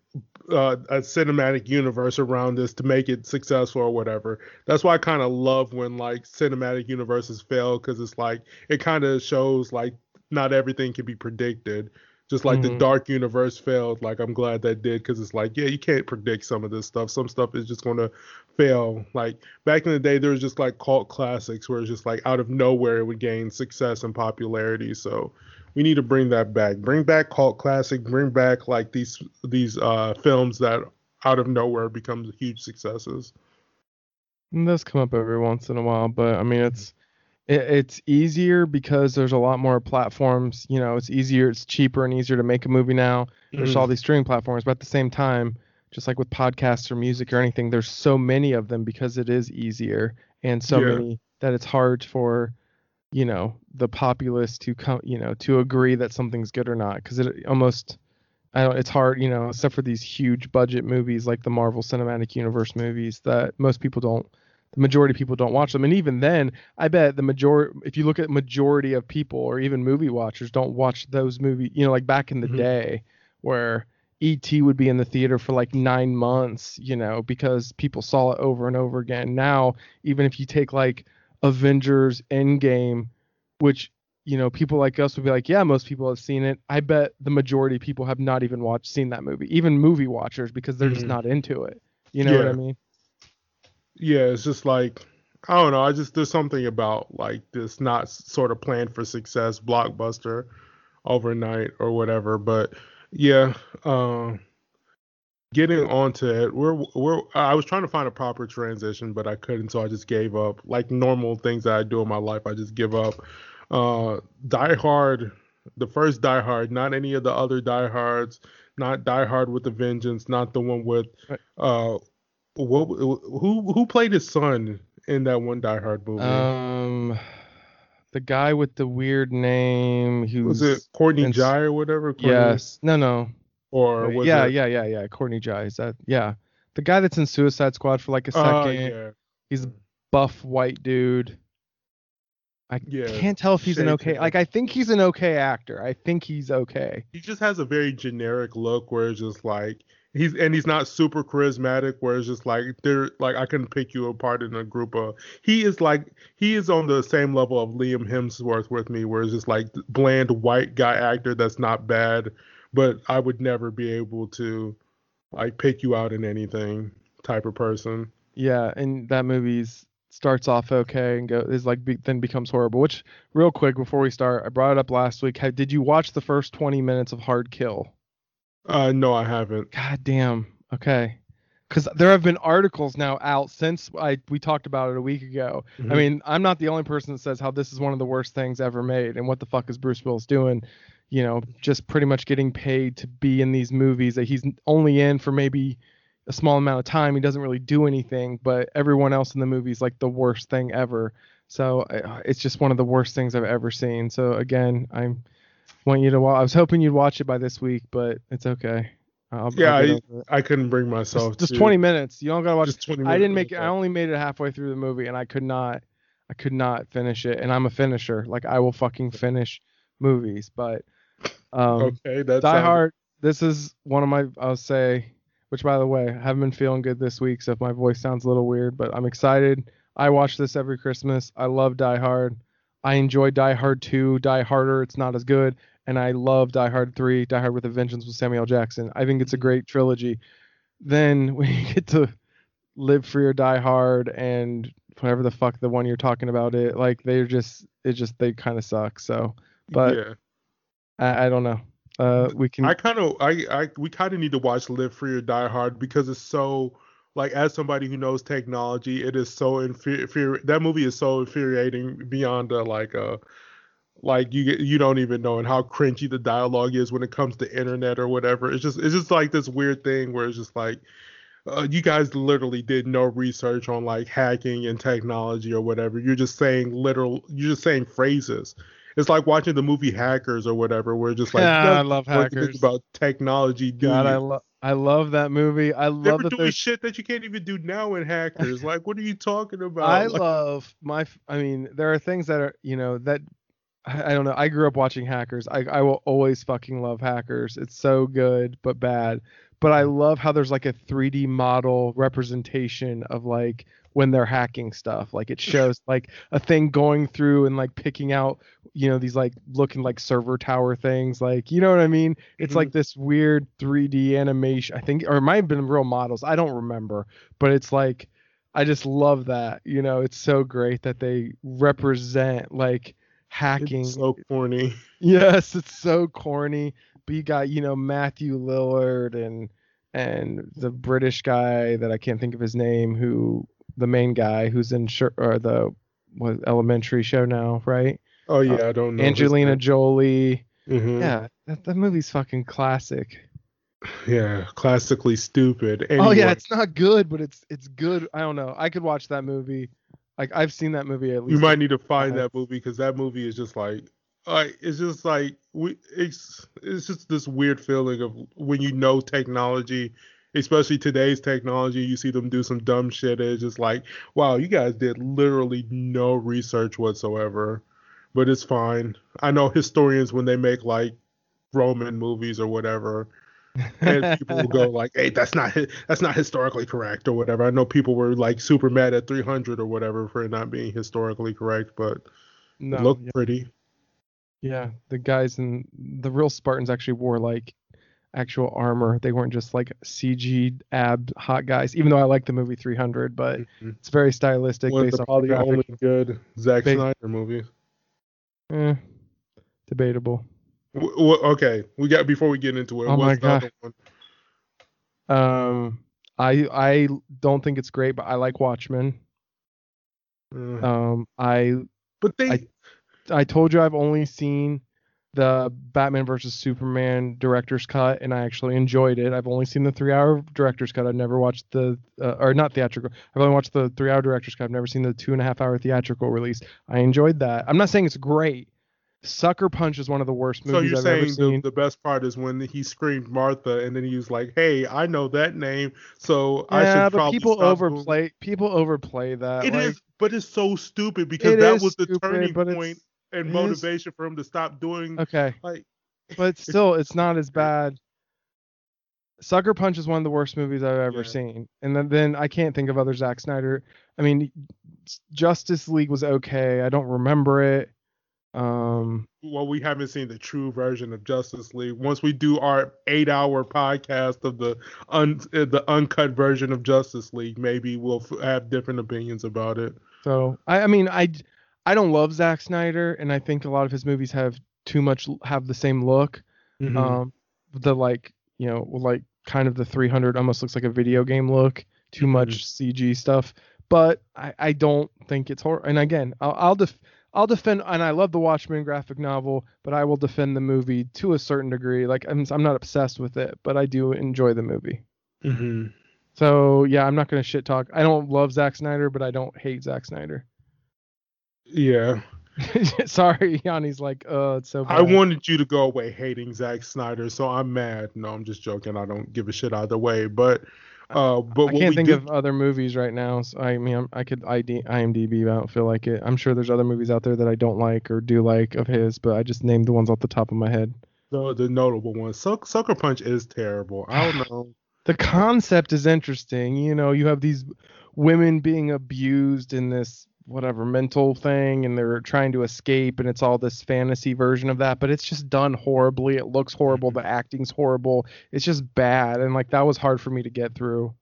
uh, a cinematic universe around this to make it successful or whatever. That's why I kind of love when like cinematic universes fail because it's like it kind of shows like not everything can be predicted. Just like mm-hmm. the Dark Universe failed, like I'm glad that did because it's like, yeah, you can't predict some of this stuff. Some stuff is just gonna fail. Like back in the day, there was just like cult classics where it's just like out of nowhere it would gain success and popularity. So we need to bring that back. Bring back cult classic. Bring back like these these uh, films that out of nowhere becomes huge successes. It does come up every once in a while, but I mean it's it, it's easier because there's a lot more platforms. You know, it's easier, it's cheaper and easier to make a movie now. There's Mhm. all these streaming platforms, but at the same time, just like with podcasts or music or anything, there's so many of them because it is easier and so Yeah. many that it's hard for you know the populace to come you know to agree that something's good or not because it almost I don't it's hard you know except for these huge budget movies like the Marvel Cinematic Universe movies that most people don't the majority of people don't watch them and even then I bet the majority if you look at majority of people or even movie watchers don't watch those movies you know like back in the Mhm. day where ET would be in the theater for like nine months, you know, because people saw it over and over again. Now, even if you take like Avengers Endgame, which, you know, people like us would be like, yeah, most people have seen it. I bet the majority of people have not even watched seen that movie, even movie watchers, because they're just Mhm. not into it. You know what I mean? Yeah, it's just like I don't know. I just there's something about like this not sort of planned for success blockbuster overnight or whatever. But yeah, um, getting onto it, we're we're I was trying to find a proper transition, but I couldn't, so I just gave up. Like normal things that I do in my life, I just give up. Uh, Die Hard, the first Die Hard, not any of the other Die Hards, not Die Hard with the Vengeance, not the one with uh what who who played his son in that one Die Hard movie? Um, the guy with the weird name who's was it Courtney in- Jai or whatever? Courtney- yes, no, no, Or was yeah, it, yeah, yeah, yeah. Courtney Jai is that? Yeah, the guy that's in Suicide Squad for like a second. Uh, yeah. He's a buff white dude. I Yeah, can't tell if he's an okay. Like I think he's an okay actor. I think he's okay. He just has a very generic look where it's just like he's and he's not super charismatic where it's just like they're like I can pick you apart in a group of he is like he is on the same level of Liam Hemsworth with me where it's just like bland white guy actor that's not bad but I would never be able to like pick you out in anything type of person. Yeah, and that movie's starts off okay and go is like be, then becomes horrible. Which real quick before we start, I brought it up last week. How, did you watch the first 20 minutes of Hard Kill? Uh no I haven't. God damn. Okay. Because there have been articles now out since I we talked about it a week ago. I Mhm. mean, I'm not the only person that says how this is one of the worst things ever made, and what the fuck is Bruce Willis doing? You know, just pretty much getting paid to be in these movies that he's only in for maybe a small amount of time. He doesn't really do anything, but everyone else in the movie is like the worst thing ever. So uh, it's just one of the worst things I've ever seen. So again, I want you to watch. I was hoping you'd watch it by this week, but it's okay. I'll, I'll Yeah, over it. I couldn't bring myself Just, just to 20 minutes. You don't gotta watch. just 20 I didn't make it. I only made it halfway through the movie, and I could not. I could not finish it, and I'm a finisher. Like I will fucking finish movies, but um, okay, that's Die Hard. This is one of my. I'll say, which by the way, I haven't been feeling good this week, so if my voice sounds a little weird, but I'm excited. I watch this every Christmas. I love Die Hard. I enjoy Die Hard 2. Die Harder, it's not as good, and I love Die Hard 3. Die Hard with a Vengeance with Samuel Jackson. I think it's a great trilogy. Then [LAUGHS] when you get to Live Free or Die Hard and whatever the fuck the one you're talking about, it like they're just it just they kind of suck. So but- yeah. I, I don't know. Uh, we can. I kind of I I we kind of need to watch Live Free or Die Hard because it's so like as somebody who knows technology, it is so inferior. That movie is so infuriating beyond uh, like uh like you get- you don't even know and how cringy the dialogue is when it comes to internet or whatever. It's just it's just like this weird thing where it's just like uh, you guys literally did no research on like hacking and technology or whatever. You're just saying literal. You're just saying phrases. It's like watching the movie Hackers or whatever, where it's just like Yeah, [LAUGHS] I love know what to think Hackers. about technology. Do God. I love I love that movie. I love that doing shit that you can't even do now in Hackers. [LAUGHS] like, what are you talking about? I Like, love my. I mean, there are things that are you know that I don't know. I grew up watching Hackers. I I will always fucking love Hackers. It's so good but bad. But I love how there's like a 3D model representation of like when they're hacking stuff. Like it [LAUGHS] shows like a thing going through and like picking out you know these like looking like server tower things. Like you know what I mean? It's Mhm. like this weird 3D animation. I think or it might have been real models. I don't remember. But it's like I just love that. You know, it's so great that they represent like hacking. it's so corny. [LAUGHS] yes, it's so corny. But you got, you know, Matthew Lillard and and the British guy that I can't think of his name, who the main guy who's in Sher- or the what elementary show now, right? Oh yeah, I don't know. Angelina. Jolie. Mhm. Yeah, that, that movie's fucking classic. [SIGHS] Yeah, classically stupid. Oh yeah, it's not good, but it's it's good. I don't know. I could watch that movie. Like I've seen that movie at least. you might need to find times. that movie because that movie is just like, like it's just like we. It's it's just this weird feeling of when you know technology, especially today's technology. You see them do some dumb shit. It's just like, wow, you guys did literally no research whatsoever. But it's fine. I know historians when they make like Roman movies or whatever, and people will go like, "Hey, that's not that's not historically correct" or whatever. I know people were like super mad at 300 or whatever for it not being historically correct, but no, it looked yeah, pretty. yeah, the guys in the real Spartans actually wore like actual armor. They weren't just like CG ab hot guys. Even though I like the movie 300, but Mhm. it's very stylistic One based the probably the only good Zack Ba- Snyder movies. Eh, debatable. W- w- okay, we got before we get into it. Oh my God. Um, I I don't think it's great, but I like Watchmen. Uh, Um, I but they, I- I told you I've only seen the Batman versus Superman director's cut, and I actually enjoyed it. I've only seen the three-hour director's cut. I've never watched the, uh, or not theatrical. I've only watched the three-hour director's cut. I've never seen the two and a half hour theatrical release. I enjoyed that. I'm not saying it's great. Sucker Punch is one of the worst movies. so you're I've saying the, seen. the best part is when he screamed Martha and then he was like, "Hey, I know that name, so I should probably people stop doing-" overplay. People overplay that. It like, is, but it's so stupid because that was the stupid, turning point and it is- motivation for him to stop doing Okay. like. but [LAUGHS] still it's not as [LAUGHS] bad sucker punch is one of the worst movies i've ever Yeah. seen and then, then i can't think of other Zack snyder i mean justice league was okay i don't remember it um Well, we haven't seen the true version of Justice League. Once we do our eight-hour podcast of the un uh, the uncut version of Justice League, maybe we'll f- have different opinions about it. so i i mean i i don't love Zack snyder and i think a lot of his movies have too much have the same look Mm-hmm. um the like you know like kind of the 300 almost looks like a video game look too much cg stuff but i i don't think it's horror and again i'll I'll, def- I'll defend and i love the watchmen graphic novel but i will defend the movie to a certain degree like i'm, I'm not obsessed with it but i do enjoy the movie hmm so yeah i'm not going to shit talk i don't love Zack snyder but i don't hate Zack snyder Yeah, [LAUGHS] sorry yanni's like uh it's so bad. I wanted you to go away hating Zack Snyder, so I'm mad. No, I'm just joking. I don't give a shit either way. But, uh, but I what can't we think do, of other movies right now. So I mean, I'm, I could ID, IMDb, but I don't feel like it. I'm sure there's other movies out there that I don't like or do like of his, but I just named the ones off the top of my head. the, the notable ones, Suck, Sucker Punch is terrible. I don't [SIGHS] know. The concept is interesting. You know, you have these women being abused in this whatever mental thing, and they're trying to escape, and it's all this fantasy version of that, but it's just done horribly. It looks horrible. Mm-hmm. The acting's horrible. It's just bad, and like that was hard for me to get through.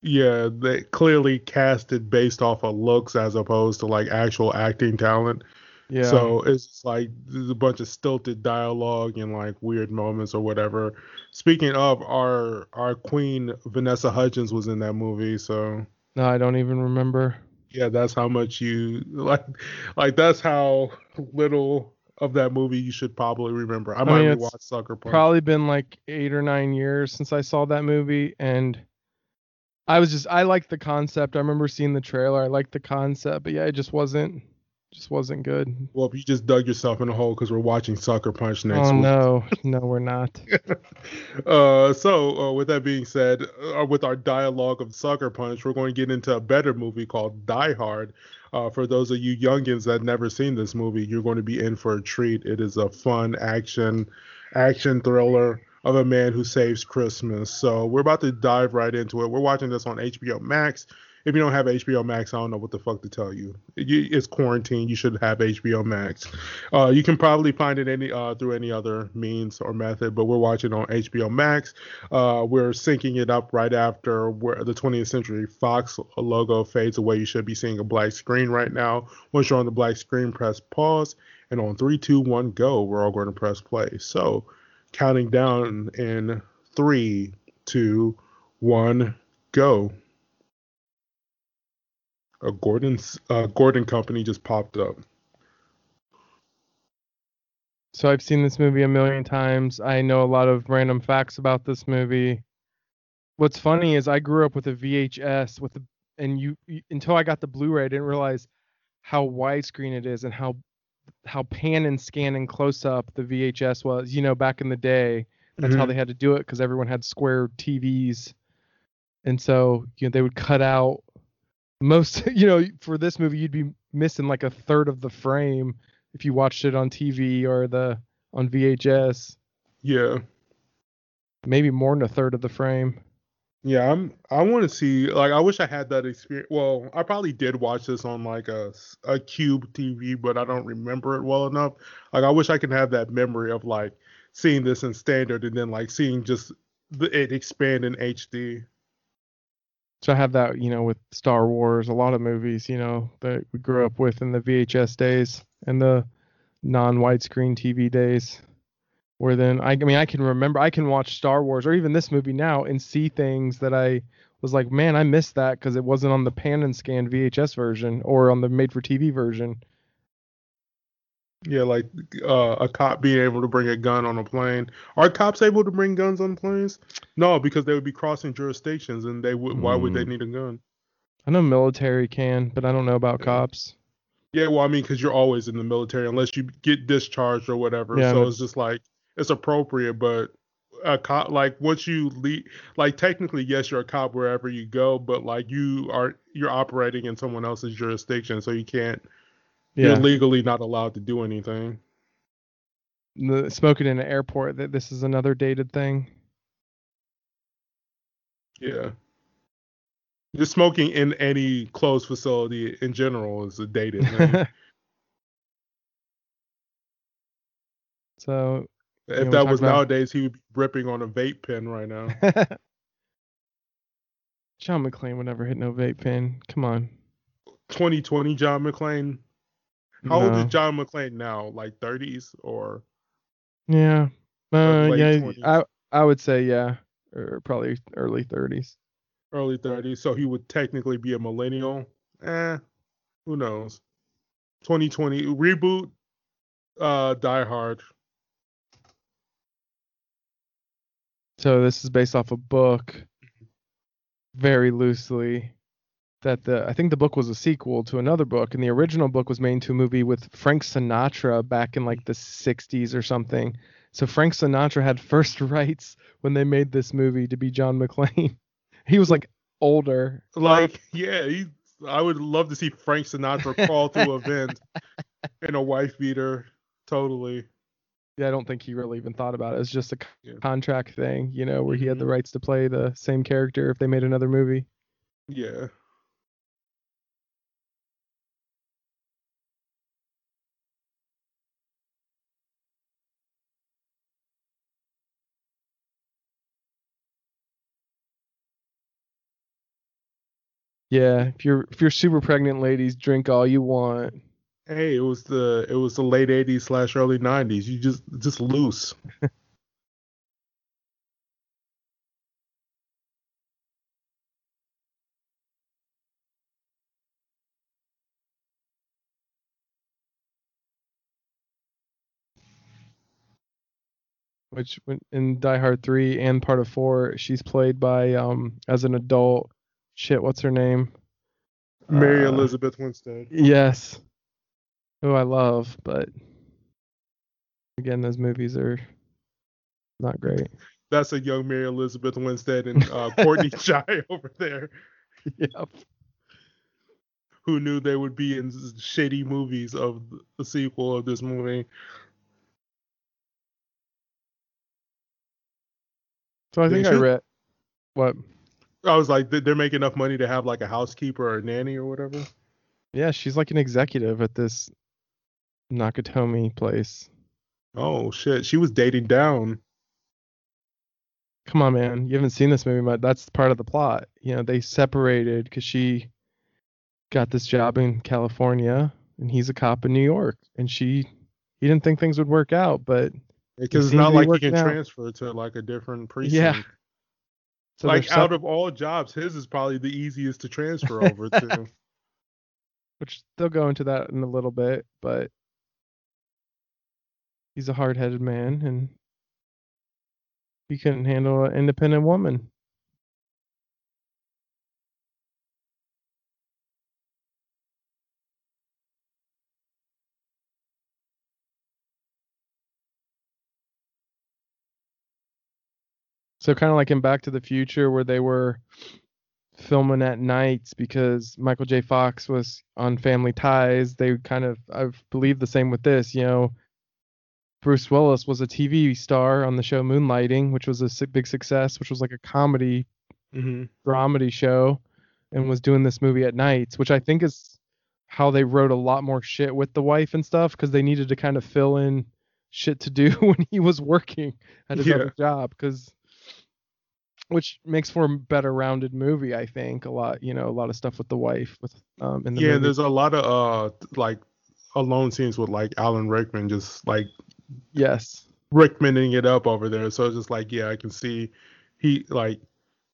Yeah, they clearly casted based off of looks as opposed to like actual acting talent. Yeah. So it's just like there's a bunch of stilted dialogue and like weird moments or whatever. Speaking of, our our queen Vanessa Hudgens was in that movie, so no, I don't even remember. Yeah, that's how much you like. Like that's how little of that movie you should probably remember. I might mean, rewatch Sucker Punch. probably been like eight or nine years since I saw that movie, and I was just I liked the concept. I remember seeing the trailer. I liked the concept, but yeah, it just wasn't just wasn't good. well, if you just dug yourself in a hole because we're watching Sucker Punch next oh week. no, [LAUGHS] no, we're not. [LAUGHS] uh, so uh, with that being said, uh, with our dialogue of Sucker Punch, we're going to get into a better movie called Die Hard. Uh, for those of you youngins that never seen this movie, you're going to be in for a treat. It is a fun action action thriller of a man who saves Christmas. So we're about to dive right into it. We're watching this on HBO Max. If you don't have HBO Max, I don't know what the fuck to tell you. It's quarantine. You should have HBO Max. Uh, you can probably find it any uh, through any other means or method, but we're watching on HBO Max. Uh, we're syncing it up right after where the 20th Century Fox logo fades away. You should be seeing a black screen right now. Once you're on the black screen, press pause, and on three, two, one, go. We're all going to press play. So, counting down in three, two, one, go. A Gordon's uh, Gordon Company just popped up. So I've seen this movie a million times. I know a lot of random facts about this movie. What's funny is I grew up with a VHS with the and you, you until I got the Blu-ray, I didn't realize how widescreen it is and how how pan and scan and close up the VHS was. You know, back in the day, that's how Mhm. they had to do it because everyone had square TVs, and so you know they would cut out most. [LAUGHS] You know, for this movie, you'd be missing like a third of the frame if you watched it on TV or the on VHS. Yeah. Maybe more than a third of the frame. Yeah, I'm. I want to see. Like, I wish I had that experience. Well, I probably did watch this on like a a cube TV, but I don't remember it well enough. Like, I wish I could have that memory of like seeing this in standard and then like seeing just the, it expand in HD. So I have that, you know, with Star Wars, a lot of movies, you know, that we grew up with in the VHS days and the non-widescreen TV days. Where then I, I mean, I can remember, I can watch Star Wars or even this movie now and see things that I was like, man, I missed that because it wasn't on the pan and scan VHS version or on the made-for-TV version. Yeah, like uh, a cop being able to bring a gun on a plane. Are cops able to bring guns on planes? No, because they would be crossing jurisdictions, and they would. Why would they Mm. need a gun? I know military can, but I don't know about Yeah. cops. Yeah, well, I mean, because you're always in the military unless you get discharged or whatever. Yeah, so and it's just like it's appropriate, but a cop, like once you leave, like technically, yes, you're a cop wherever you go, but like you are, you're operating in someone else's jurisdiction, so you can't. Yeah, You're legally not allowed to do anything. the, smoking in an airport. That this is another dated thing. Yeah. Just smoking in any closed facility in general is a dated thing. [LAUGHS] so if we that was about- nowadays, he would be ripping on a vape pen right now. [LAUGHS] John McClane would never hit no vape pen. Come on. 2020 John McClane. How old is John McClane now? Like 30s or Yeah. Uh, late yeah. 20s. I I would say yeah, or probably early 30s. early 30s? So he would technically be a millennial. Eh, who knows? 2020 reboot. Uh, Die Hard. So this is based off a book, very loosely. That the I think the book was a sequel to another book, and the original book was made into a movie with Frank Sinatra back in like the 60s or something. So Frank Sinatra had [LAUGHS] first rights when they made this movie to be John McClane. [LAUGHS] He was like older. Like, yeah, he. I would love to see Frank Sinatra crawl through a vent [LAUGHS] in a wife beater. Totally. Yeah, I don't think he really even thought about it. It's just a Yeah. contract thing, you know, where he had the Mhm. rights to play the same character if they made another movie. Yeah. Yeah, if you're if you're super pregnant ladies, drink all you want. Hey, it was the it was the late 80s slash early 90s. You just just loose. Which in Die Hard 3 and part of 4, she's played by um as an adult. Shit, what's her name? Mary Uh, Elizabeth Winstead. Yes. Who I love, but again, those movies are not great. That's a young Mary Elizabeth Winstead and uh, Courtney [LAUGHS] Shy over there, Yep. who knew they would be in s- shitty movies of the sequel of this movie. So I think I read what? I was like, they- they're making enough money to have like a housekeeper or a nanny or whatever. Yeah, she's like an executive at this Nakatomi place. Oh shit, she was dating down. Come on, man. You haven't seen this movie but That's part of the plot. You know, they separated because she got this job in California and he's a cop in New York. And she, he didn't think things would work out, but Because it's not like you can out. transfer to like a different precinct. Yeah. So like out of all jobs, his is probably the easiest to transfer over to. [LAUGHS] which they'll go into that in a little bit, but he's a hard-headed man and he couldn't handle an independent woman. So kind of like in Back to the Future, where they were filming at nights because Michael J. Fox was on Family Ties. They kind of, I believe, the same with this. You know, Bruce Willis was a TV star on the show Moonlighting, which was a big success, which was like a comedy Mm-hmm. dramedy show, and was doing this movie at nights, which I think is how they wrote a lot more shit with the wife and stuff because they needed to kind of fill in shit to do [LAUGHS] when he was working at his Yeah. other job because which makes for a better rounded movie i think a lot you know a lot of stuff with the wife with um in the Yeah, movie. there's a lot of uh like alone scenes with like Alan Rickman just like yes Rickmaning it up over there. So it's just like, yeah, I can see he like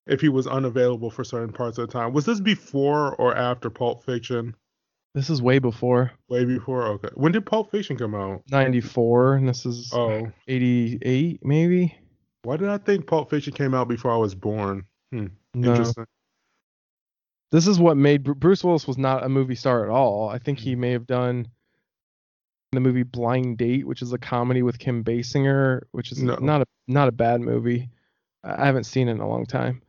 if he was unavailable for certain parts of the time. Was this before or after Pulp Fiction? this is way before Way before. Okay. When did Pulp Fiction come out? 94 and this is Oh, 88 maybe why did I think Pulp Fiction came out before I was born? Hmm. no Interesting. this is what made Bruce Willis was not a movie star at all. I think he may have done the movie Blind Date, which is a comedy with Kim Basinger, which is No. not a not a bad movie. I I haven't seen it in a long time.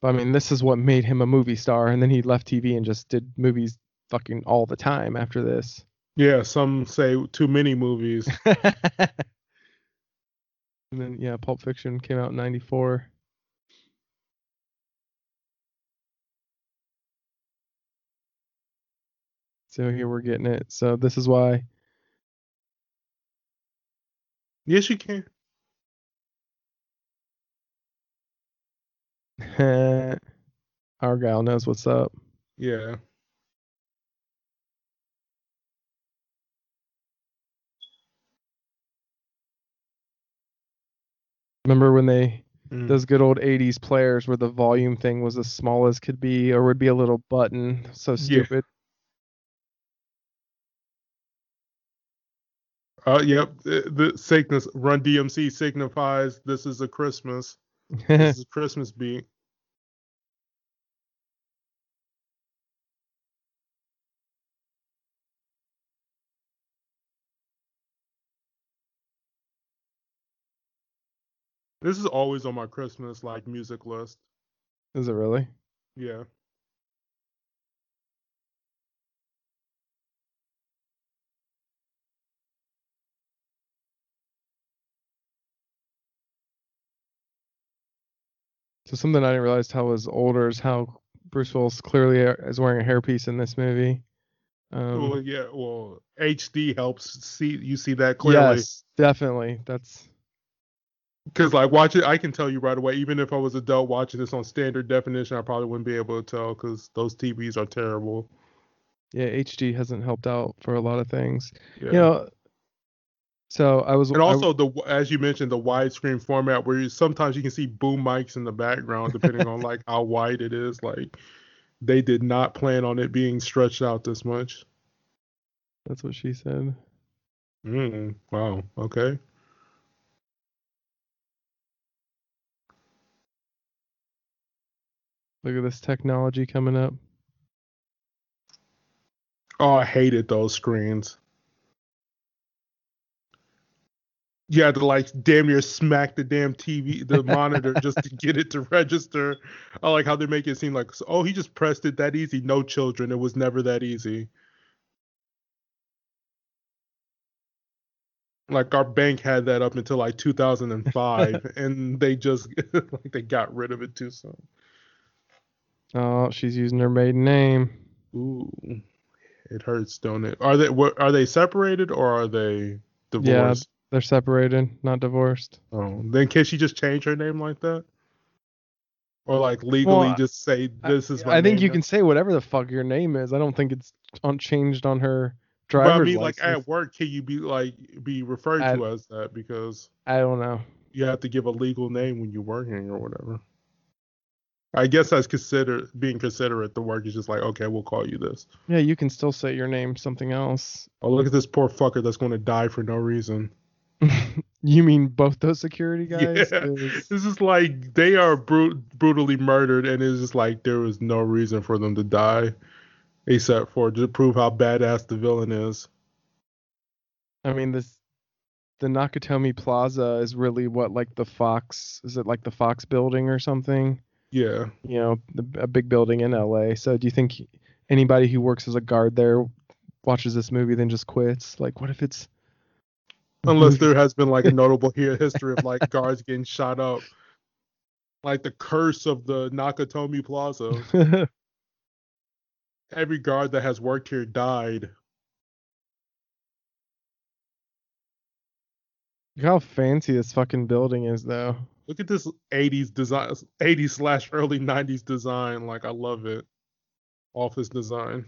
But I mean, this is what made him a movie star, and then he left TV and just did movies fucking all the time after this. Yeah, some say too many movies. [LAUGHS] and then yeah, Pulp Fiction came out in '94. So here we're getting it. So this is why yes, you can. [LAUGHS] Argyle knows what's up. Yeah. Remember when they Mm. those good old 80s players where the volume thing was as small as could be or would be a little button. So Yeah. stupid. Uh, yep. The, the sickness Run DMC signifies this is a Christmas. This [LAUGHS] is Christmas beat. This is always on my Christmas like music list. is it really? Yeah. So something I didn't realize how was older is how Bruce Willis clearly is wearing a hairpiece in this movie. Um, well, yeah. Well, HD helps see you see that clearly. yes, definitely. That's Because like watch it, I can tell you right away. Even if I was adult watching this on standard definition, I probably wouldn't be able to tell because those TVs are terrible. yeah. HD hasn't helped out for a lot of things. Yeah. You know. So I was and I- also the as you mentioned the widescreen format where you, sometimes you can see boom mics in the background depending on like how wide it is. Like they did not plan on it being stretched out this much. that's what she said. Mm, wow. Okay. Look at this technology coming up. Oh, I hated those screens. You had to like damn near smack the damn TV, the [LAUGHS] monitor, just to get it to register. I like how they make it seem like, oh, he just pressed it that easy. No, children, it was never that easy. Like our bank had that up until like 2005, [LAUGHS] and they just [LAUGHS] like they got rid of it too soon. Oh, she's using her maiden name. Ooh, it hurts, don't it? Are they what, are they separated or are they divorced? Yeah. They're separated, not divorced. Oh, then can she just change her name like that? Or like legally Well, just say I- this is my I think name you can say whatever the fuck your name is. I don't think it's unchanged on her But driver's I mean, like at work, can you be like be referred I- to as that because I don't know. you have to give a legal name when you're working or whatever. I guess that's consider being considerate. The work is just like, okay, we'll call you this. Yeah, you can still say your name something else. Oh, look at this poor fucker that's going to die for no reason. [LAUGHS] you mean both those security [LAUGHS] guys? Yeah. This is like they are bru- brutally murdered, and it's just like there was no reason for them to die, except for to prove how badass the villain is. I mean this the Nakatomi Plaza is really what like the Fox is it like the Fox building or something? Yeah, You know, the, a big building in LA. So do you think anybody who works as a guard there watches this movie then just quits? Like what if it's unless there has been like a [LAUGHS] notable here history of like guards getting shot up, like the curse of the Nakatomi Plaza. [LAUGHS] Every guard that has worked here died. Look how fancy this fucking building is though. Look at this 80s design, 80s slash early 90s design. Like I love it. Office design.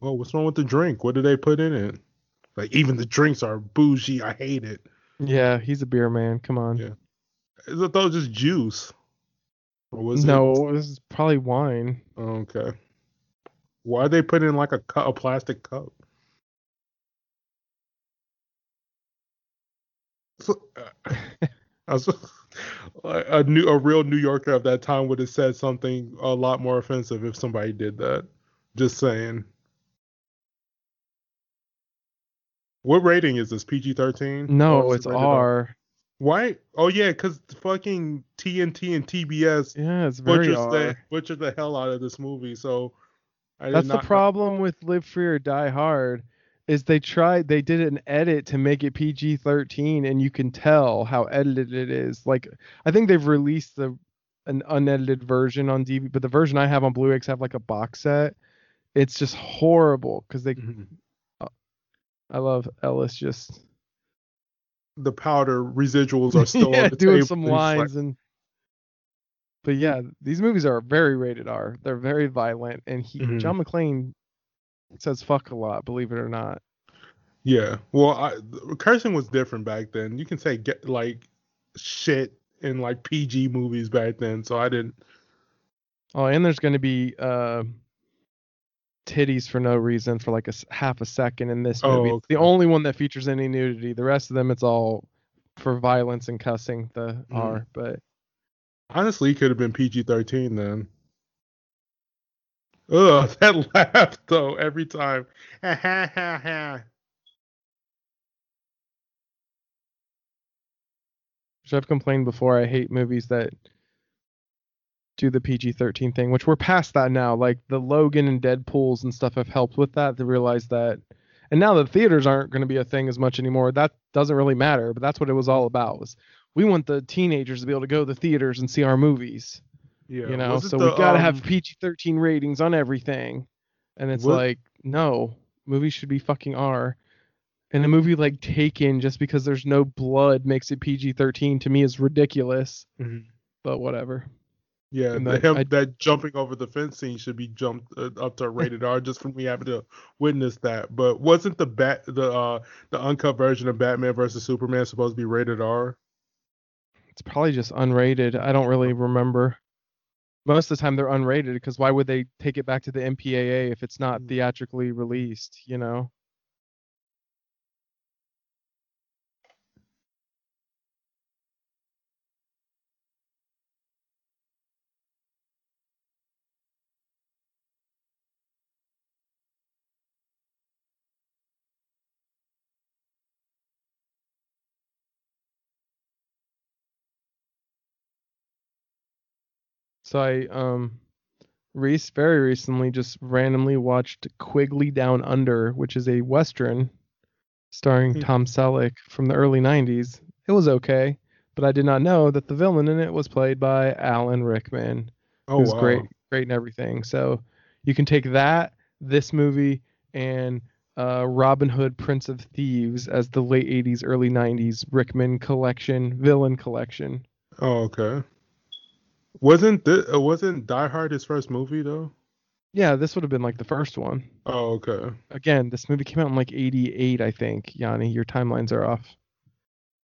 Oh, what's wrong with the drink? What did they put in it? Like even the drinks are bougie. I hate it. Yeah, he's a beer man. Come on. Yeah. I thought it was just juice. Or was it? no, this is probably wine. Okay. Why are they putting in like a cu- a plastic cup? [LAUGHS] So, was, a new a real New Yorker of that time would have said something a lot more offensive if somebody did that. Just saying. What rating is this? PG thirteen? No, it's R. Why? Oh yeah, because fucking TNT and TBS Yeah, it's very butchers R. the butchered the hell out of this movie. So I did That's the problem with Live Free or Die Hard is they tried they did an edit to make it PG-13 and you can tell how edited it is. Like I think they've released the an unedited version on DVD, but the version I have on Blu-ray 'cause I have like a box set. It's just horrible because they Mhm. I love Ellis just the powder residuals are [LAUGHS] still yeah, on the doing table. some It's like- lines and but yeah, these movies are very rated R. They're very violent and he Mhm. John McClane says fuck a lot, believe it or not. yeah. Well, I, cursing was different back then. You can say get like shit in like PG movies back then. So I didn't. Oh, and there's going to be uh, titties for no reason for like a half a second in this Oh, movie. It's the only one that features any nudity. The rest of them, it's all for violence and cussing. The Mhm. R, but Honestly, it could have been PG thirteen then. Ugh, [LAUGHS] that laugh though every time. Ha ha ha ha. which I've complained before. I hate movies that do the PG-13 thing, which we're past that now. Like the Logan and Deadpool's and stuff have helped with that to realize that. And now the theaters aren't going to be a thing as much anymore. That doesn't really matter, but that's what it was all about. Was we want the teenagers to be able to go to the theaters and see our movies. Yeah. you know so the, we gotta um, have pg-13 ratings on everything and it's What- like no movies should be fucking r and a movie like taken just because there's no blood makes it pg-13 to me is ridiculous mhm. but whatever Yeah, And that- I- that jumping over the fence scene should be jumped uh, up to [LAUGHS] rated R just for me having to witness that. But wasn't the bat the uh the uncut version of Batman versus Superman supposed to be rated R? it's probably just unrated i don't really remember most of the time they're unrated because why would they take it back to the mpaa if it's not Mm. theatrically released you know So I um Reese very recently just randomly watched Quigley Down Under, which is a western starring Hmm. Tom Selleck from the early 90s. It was okay, but I did not know that the villain in it was played by Alan Rickman, Oh who's wow. great great and everything. So you can take that, this movie and uh, Robin Hood Prince of Thieves as the late 80s early 90s Rickman collection, villain collection. Oh okay. Wasn't th- uh, wasn't Die Hard his first movie though? Yeah, this would have been like the first one. Oh okay. Again, this movie came out in like 88, I think. Yanni, your timelines are off.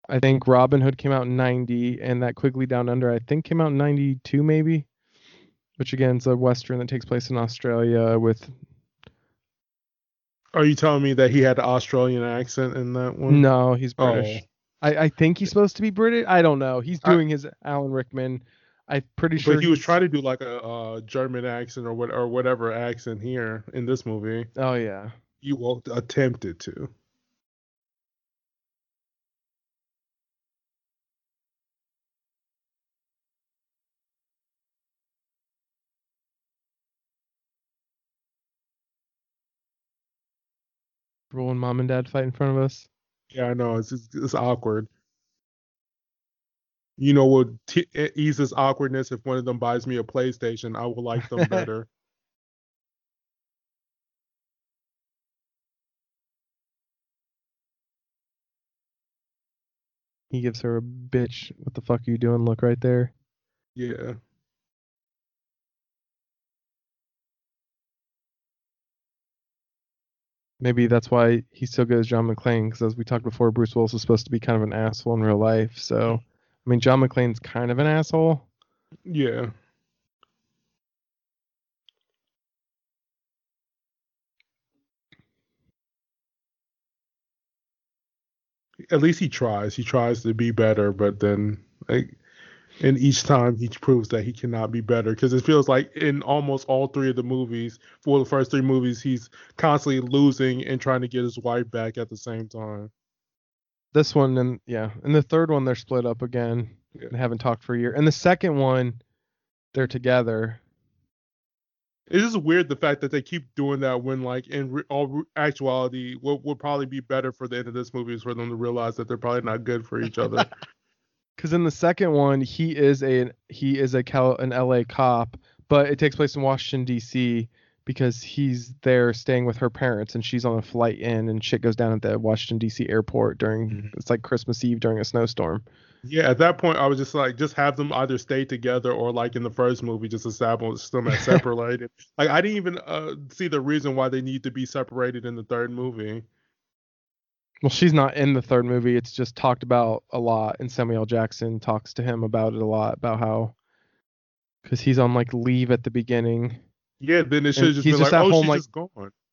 I think Robin Hood came out in 90, and that Quigley Down Under, I think, came out in 92, maybe. Which again is a western that takes place in Australia with. Are you telling me that he had an Australian accent in that one? No, he's British. Oh. I, I think he's supposed to be British. I don't know. He's I- doing his Alan Rickman. I'm pretty sure But he was trying to do like a uh, German accent or what or whatever accent here in this movie. Oh yeah. You well, attempted to. When mom and dad fight in front of us. Yeah, I know it's it's, it's awkward. You know what t- ease this awkwardness if one of them buys me a PlayStation, I will like them better. [LAUGHS] He gives her a bitch. What the fuck are you doing? Look right there. yeah. Maybe that's why he's so good as John McClane. Because as we talked before, Bruce Willis is supposed to be kind of an asshole in real life. So, I mean, John McClane's kind of an asshole. Yeah. At least he tries. He tries to be better, but then like and each time he proves that he cannot be better because it feels like in almost all three of the movies, for the first three movies, he's constantly losing and trying to get his wife back at the same time. This one and yeah, and the third one they're split up again. Yeah. They haven't talked for a year. And the second one, they're together. It's just weird the fact that they keep doing that when, like, in re- all re- actuality, what would probably be better for the end of this movie is for them to realize that they're probably not good for each other. [LAUGHS] Because in the second one, he is a he is a Cal, an LA cop, but it takes place in Washington D.C. because he's there staying with her parents, and she's on a flight in, and shit goes down at the Washington D.C. airport during Mhm. it's like Christmas Eve during a snowstorm. yeah, at that point, I was just like, just have them either stay together or, like in the first movie, just establish them as [LAUGHS] separated. like, I didn't even uh, see the reason why they need to be separated in the third movie. Well, she's not in the third movie. It's just talked about a lot, and Samuel Jackson talks to him about it a lot about how because he's on like leave at the beginning. Yeah, then it should just he's been just like, at oh, home, she's like- just gone.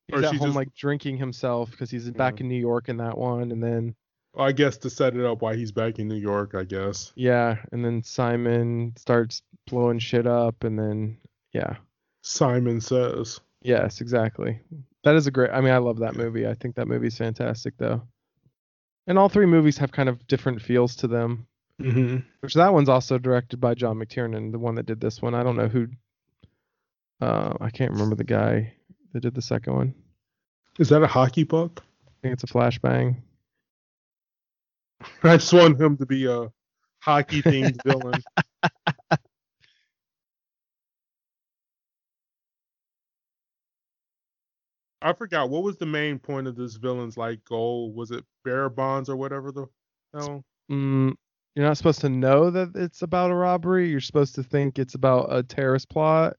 He's Or at she's home just- like drinking himself because he's back Yeah. in New York in that one, and then I guess to set it up why he's back in New York, I guess. yeah, and then Simon starts blowing shit up, and then yeah, Simon says. yes, exactly. That is a great. I mean, I love that movie. I think that movie's fantastic though. And all three movies have kind of different feels to them. Mm-hmm. Which that one's also directed by John McTiernan, the one that did this one. I don't know who. Uh, I can't remember the guy that did the second one. Is that a hockey puck? I think it's a flashbang. [LAUGHS] I just want him to be a hockey themed [LAUGHS] villain. I forgot what was the main point of this villain's like goal. Was it bearer bonds or whatever the hell? Mm, you're not supposed to know that it's about a robbery. You're supposed to think it's about a terrorist plot.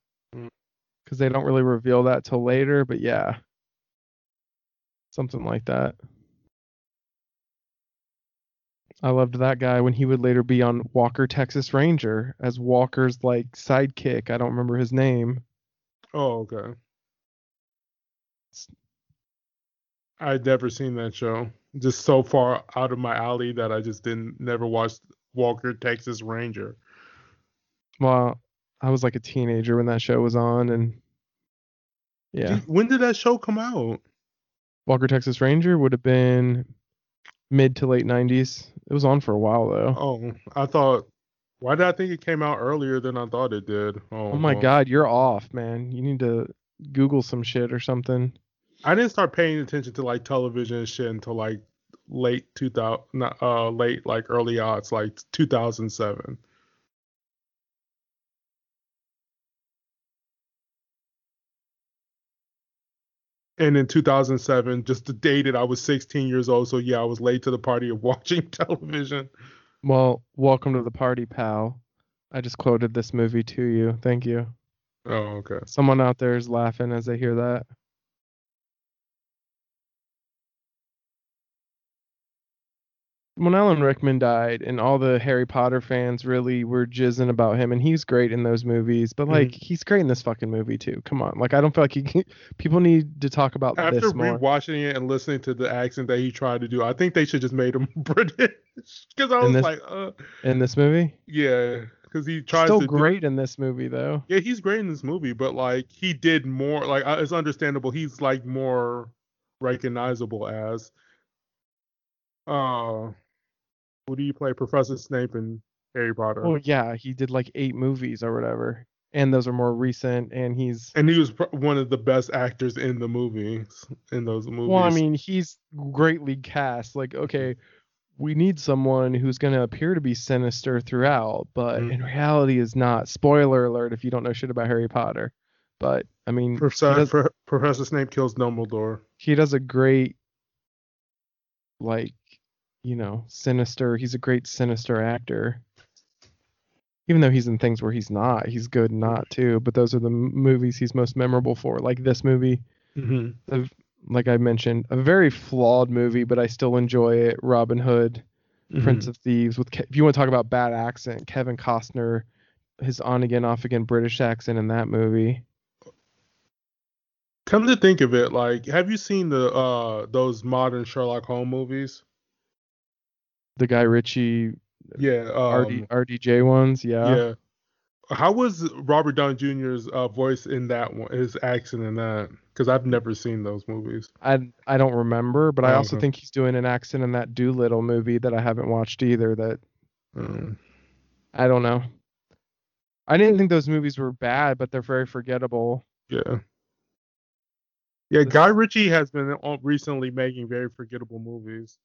Because they don't really reveal that till later. But yeah, something like that. I loved that guy when he would later be on Walker Texas Ranger as Walker's like sidekick. I don't remember his name. Oh, okay. I'd never seen that show. Just so far out of my alley that I just didn't never watched Walker Texas Ranger. Well, I was like a teenager when that show was on, and yeah, when did that show come out? Walker Texas Ranger would have been mid to late 90s. It was on for a while though. Oh, I thought. Why did I think it came out earlier than I thought it did? Oh, Oh my well. god, you're off, man. You need to Google some shit or something. I didn't start paying attention to like television and shit until like late 2000, uh, late like early odds, like 2007. And in 2007, just the date that I was 16 years old, so yeah, I was late to the party of [LAUGHS] watching television. Well, welcome to the party, pal. I just quoted this movie to you. Thank you. Oh, okay. Someone out there is laughing as they hear that. When Alan Rickman died, and all the Harry Potter fans really were jizzing about him, and he's great in those movies, but like Mhm. he's great in this fucking movie too. Come on, like I don't feel like he [LAUGHS] can, people need to talk about After this more. rewatching it and listening to the accent that he tried to do, I think they should just made him [LAUGHS] British. Because I In was this- like, uh, in this movie, yeah, because he tries still to. do- great in this movie though. yeah, he's great in this movie, but like he did more. Like it's understandable. He's like more recognizable as. Uh, who do you play, Professor Snape in Harry Potter? Well, yeah, he did like eight movies or whatever, and those are more recent, and he's and he was pr- one of the best actors in the movies in those movies. Well, I mean, he's greatly cast. Like, okay, we need someone who's going to appear to be sinister throughout, but Mhm. in reality is not. Spoiler alert if you don't know shit about Harry Potter. But I mean, Professor, does, Pro- Professor Snape kills Dumbledore. he does a great, like, you know, sinister. He's a great sinister actor. Even though he's in things where he's not, he's good not too. But those are the m- movies he's most memorable for. Like this movie, Mm-hmm. like I mentioned, a very flawed movie, but I still enjoy it. Robin Hood, Prince of Thieves. With Ke- if you want to talk about bad accent, Kevin Costner, his on again, off again British accent in that movie. Come to think of it, like, have you seen the uh those modern Sherlock Holmes movies? The Guy Ritchie, Yeah. Um, RD, RDJ ones, yeah. yeah. How was Robert Downey Jr.'s uh, voice in that one? His accent in that? Because I've never seen those movies. I I don't remember, but I Oh, also think he's doing an accent in that Dolittle movie that I haven't watched either. That Um, I don't know. I didn't think those movies were bad, but they're very forgettable. yeah. Yeah, Guy Ritchie has been recently making very forgettable movies.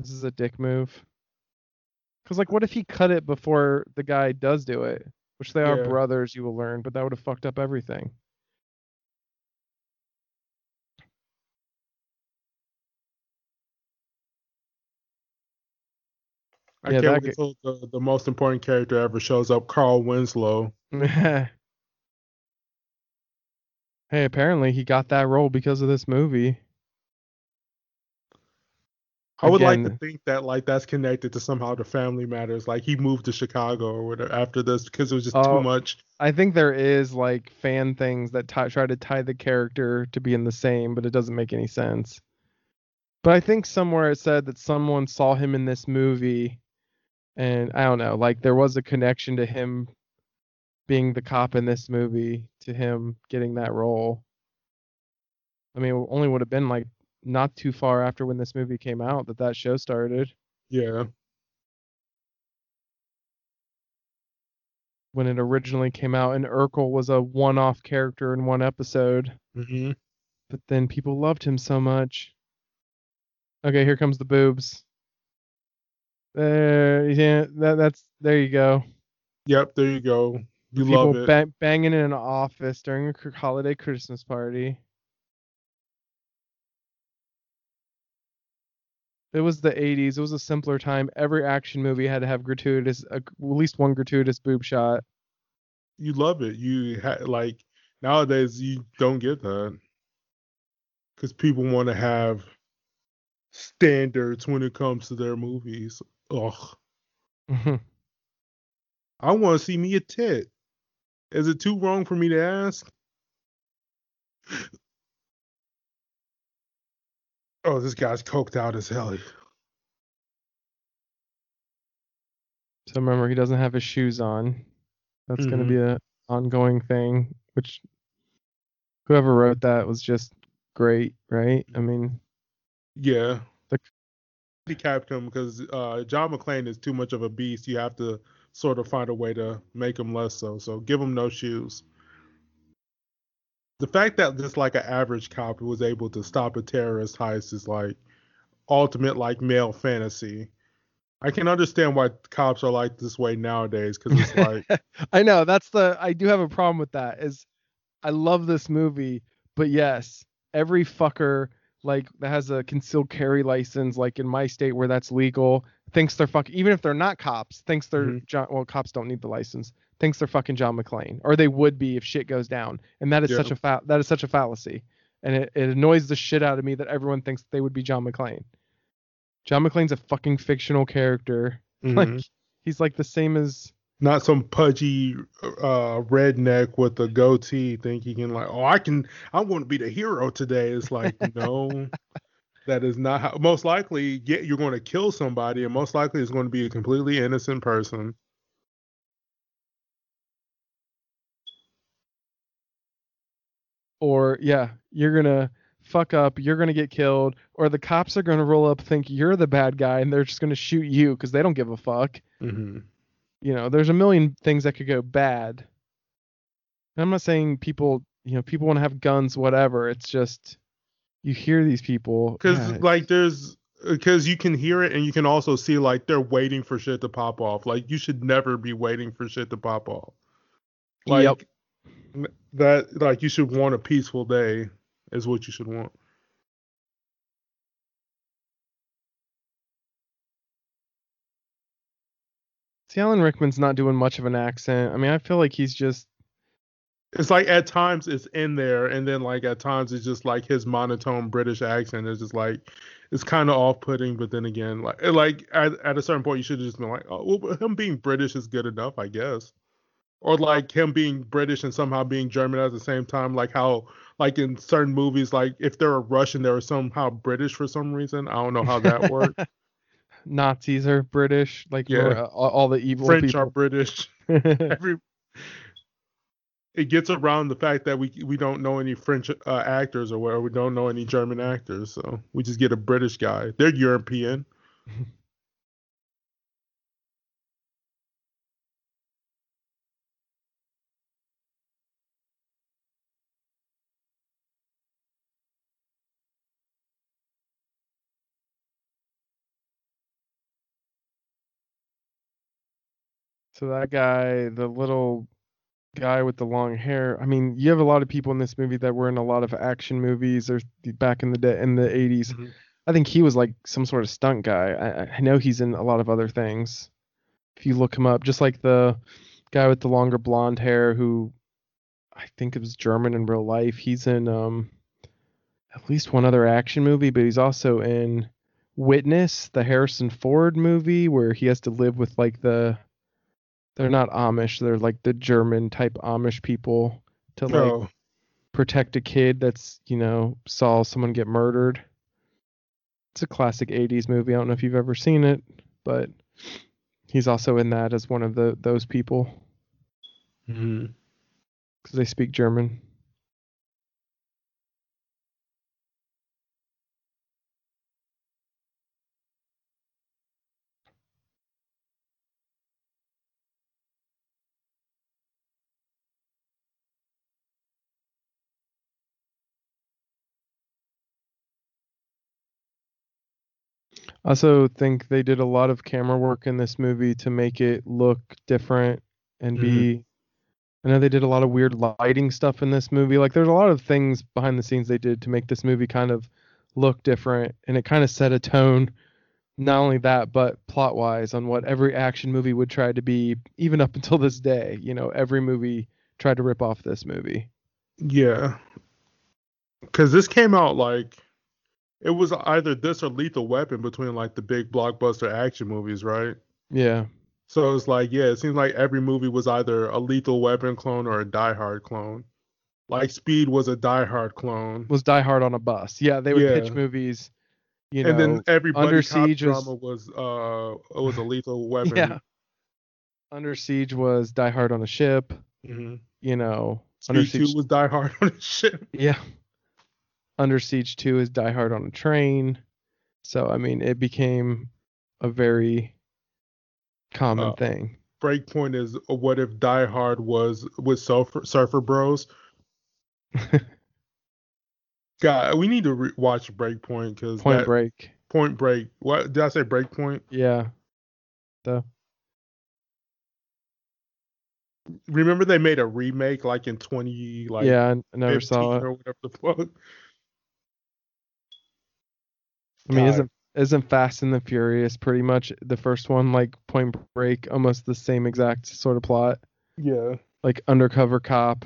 This is a dick move. Cause like, what if he cut it before the guy does do it? Which they are brothers, you will learn, but that would have fucked up everything. I Yeah, can't wait till the, the most important character ever shows up, Carl Winslow. [LAUGHS] hey, apparently he got that role because of this movie. I would like to think that like that's connected to somehow the family matters. Like he moved to Chicago or whatever after this because it was just Oh. too much. I think there is like fan things that ti try to tie the character to being the same, but it doesn't make any sense. But I think somewhere it said that someone saw him in this movie, and I don't know, like there was a connection to him being the cop in this movie to him getting that role. I mean, it only would have been like not too far after when this movie came out that that show started. Yeah. When it originally came out, and Urkel was a one-off character in one episode. Mm-hmm. but then people loved him so much. Okay, here comes the boobs. There, yeah, that, that's there you go. Yep. There you go. You people love it. ba- banging in an office during a holiday Christmas party. It was the 80s. It was a simpler time. Every action movie had to have gratuitous, uh, at least one gratuitous boob shot. you love it. You ha- like nowadays you don't get that because people want to have standards when it comes to their movies. Ugh. [LAUGHS] I want to see me a tit. Is it too wrong for me to ask? Oh, this guy's coked out as hell. So remember, he doesn't have his shoes on. That's going to be an ongoing thing. Which whoever wrote that was just great, right? I mean, Yeah. The- handicapped him because uh, John McClane is too much of a beast. You have to sort of find a way to make him less so. So give him no shoes. The fact that just like an average cop was able to stop a terrorist heist is like ultimate like male fantasy. I can understand why cops are like this way nowadays because it's [LAUGHS] like I know that's the I do have a problem with that. Is I love this movie, but yes, every fucker like that has a concealed carry license, like in my state where that's legal, thinks they're fucking even if they're not cops, thinks they're Mhm. John. Well, cops don't need the license. Thinks they're fucking John McClane, or they would be if shit goes down, and that is Yeah. such a fa- that is such a fallacy, and it, it annoys the shit out of me that everyone thinks they would be John McClane. John McClane's a fucking fictional character. Mhm. [LAUGHS] Like he's like the same as not some pudgy uh redneck with a goatee thinking like, oh, I can, I want to be the hero today. It's like, [LAUGHS] no, that is not how. Most likely, yeah, you're going to kill somebody, and most likely it's going to be a completely innocent person. or yeah, you're gonna fuck up, you're gonna get killed, or the cops are gonna roll up think you're the bad guy and they're just gonna shoot you because they don't give a fuck. Mm-hmm. You know, there's a million things that could go bad. And I'm not saying people, you know, people want to have guns, whatever. It's just you hear these people Because yeah, like there's because you can hear it and you can also see like they're waiting for shit to pop off. Like you should never be waiting for shit to pop off. Like Yep. that like you should want a peaceful day is what you should want. See, Alan Rickman's not doing much of an accent. I mean, I feel like he's just It's like at times it's in there and then like at times it's just like his monotone British accent is just like it's kind of off-putting but then again like like at, at a certain point you should have just been like oh well him being British is good enough I guess. Or like him being British and somehow being German at the same time, like how like in certain movies, like if they're a Russian, they're somehow British for some reason. I don't know how that worked. [LAUGHS] Nazis are British, like Yeah. uh, all, all the evil French are. British. [LAUGHS] Every it gets around the fact that we we don't know any French uh, actors or whatever. We don't know any German actors, so we just get a British guy. They're European. [LAUGHS] So that guy, the little guy with the long hair. I mean, you have a lot of people in this movie that were in a lot of action movies or back in the day in the 80s. Mhm. I think he was like some sort of stunt guy. I, I know he's in a lot of other things. If you look him up, just like the guy with the longer blonde hair who I think it was German in real life. He's in um at least one other action movie, but he's also in Witness, the Harrison Ford movie where he has to live with like the they're not Amish, they're like the German type Amish people to like No, protect a kid that's, you know, saw someone get murdered. It's a classic 80s movie. I don't know if you've ever seen it, but he's also in that as one of the those people mm-hmm. because they speak German. Also think they did a lot of camera work in this movie to make it look different and be. Mm-hmm. I know they did a lot of weird lighting stuff in this movie. Like, there's a lot of things behind the scenes they did to make this movie kind of look different, and it kind of set a tone. Not only that, but plot wise, on what every action movie would try to be, even up until this day. You know, every movie tried to rip off this movie. Yeah. Cause this came out like it was either this or Lethal Weapon between like the big blockbuster action movies, right? Yeah. So it's like, yeah, it seems like every movie was either a Lethal Weapon clone or a Die Hard clone. Like Speed was a Die Hard clone. Was Die Hard on a bus. Yeah, they would pitch movies. You know, and then every Under Siege was- drama was uh was a Lethal [LAUGHS] Weapon. yeah. Under Siege was Die Hard on a ship. hmm You know, Under Speed Two Siege was Die Hard [LAUGHS] on a ship. Yeah. Under Siege 2 is Die Hard on a train. So, I mean, it became a very common Uh, thing. Breakpoint is uh, what if Die Hard was with Surfer, Surfer Bros. [LAUGHS] God, we need to re- watch Breakpoint because Point Break. Point Break. What did I say? Breakpoint. Yeah. The Remember they made a remake like in twenty like yeah, I never saw it. or whatever the fuck. I mean, God. isn't isn't Fast and the Furious pretty much the first one like Point Break, almost the same exact sort of plot? Yeah. Like undercover cop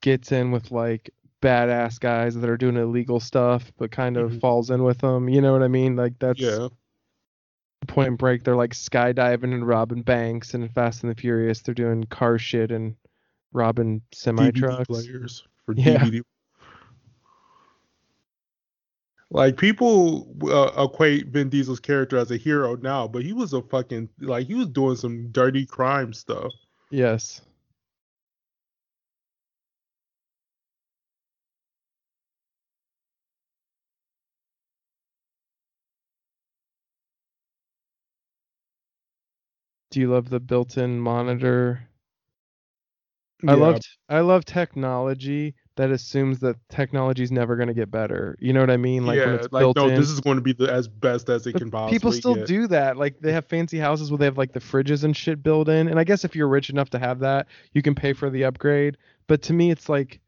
gets in with like badass guys that are doing illegal stuff, but kind of Mhm. falls in with them. You know what I mean? Like that's Yeah. Point Break, they're like skydiving and robbing banks, and Fast and the Furious, they're doing car shit and robbing semi trucks. players for Yeah. DVD. Like people uh, equate Vin Diesel's character as a hero now, but he was a fucking like he was doing some dirty crime stuff. Yes. Do you love the built-in monitor? I loved I love technology that assumes that technology is never going to get better. You know what I mean? Like when yeah, it's like built no, in. this is going to be the as best as it But can possibly people still get. do that. Like they have fancy houses where they have like the fridges and shit built in. And I guess if you're rich enough to have that, you can pay for the upgrade. But to me, it's like,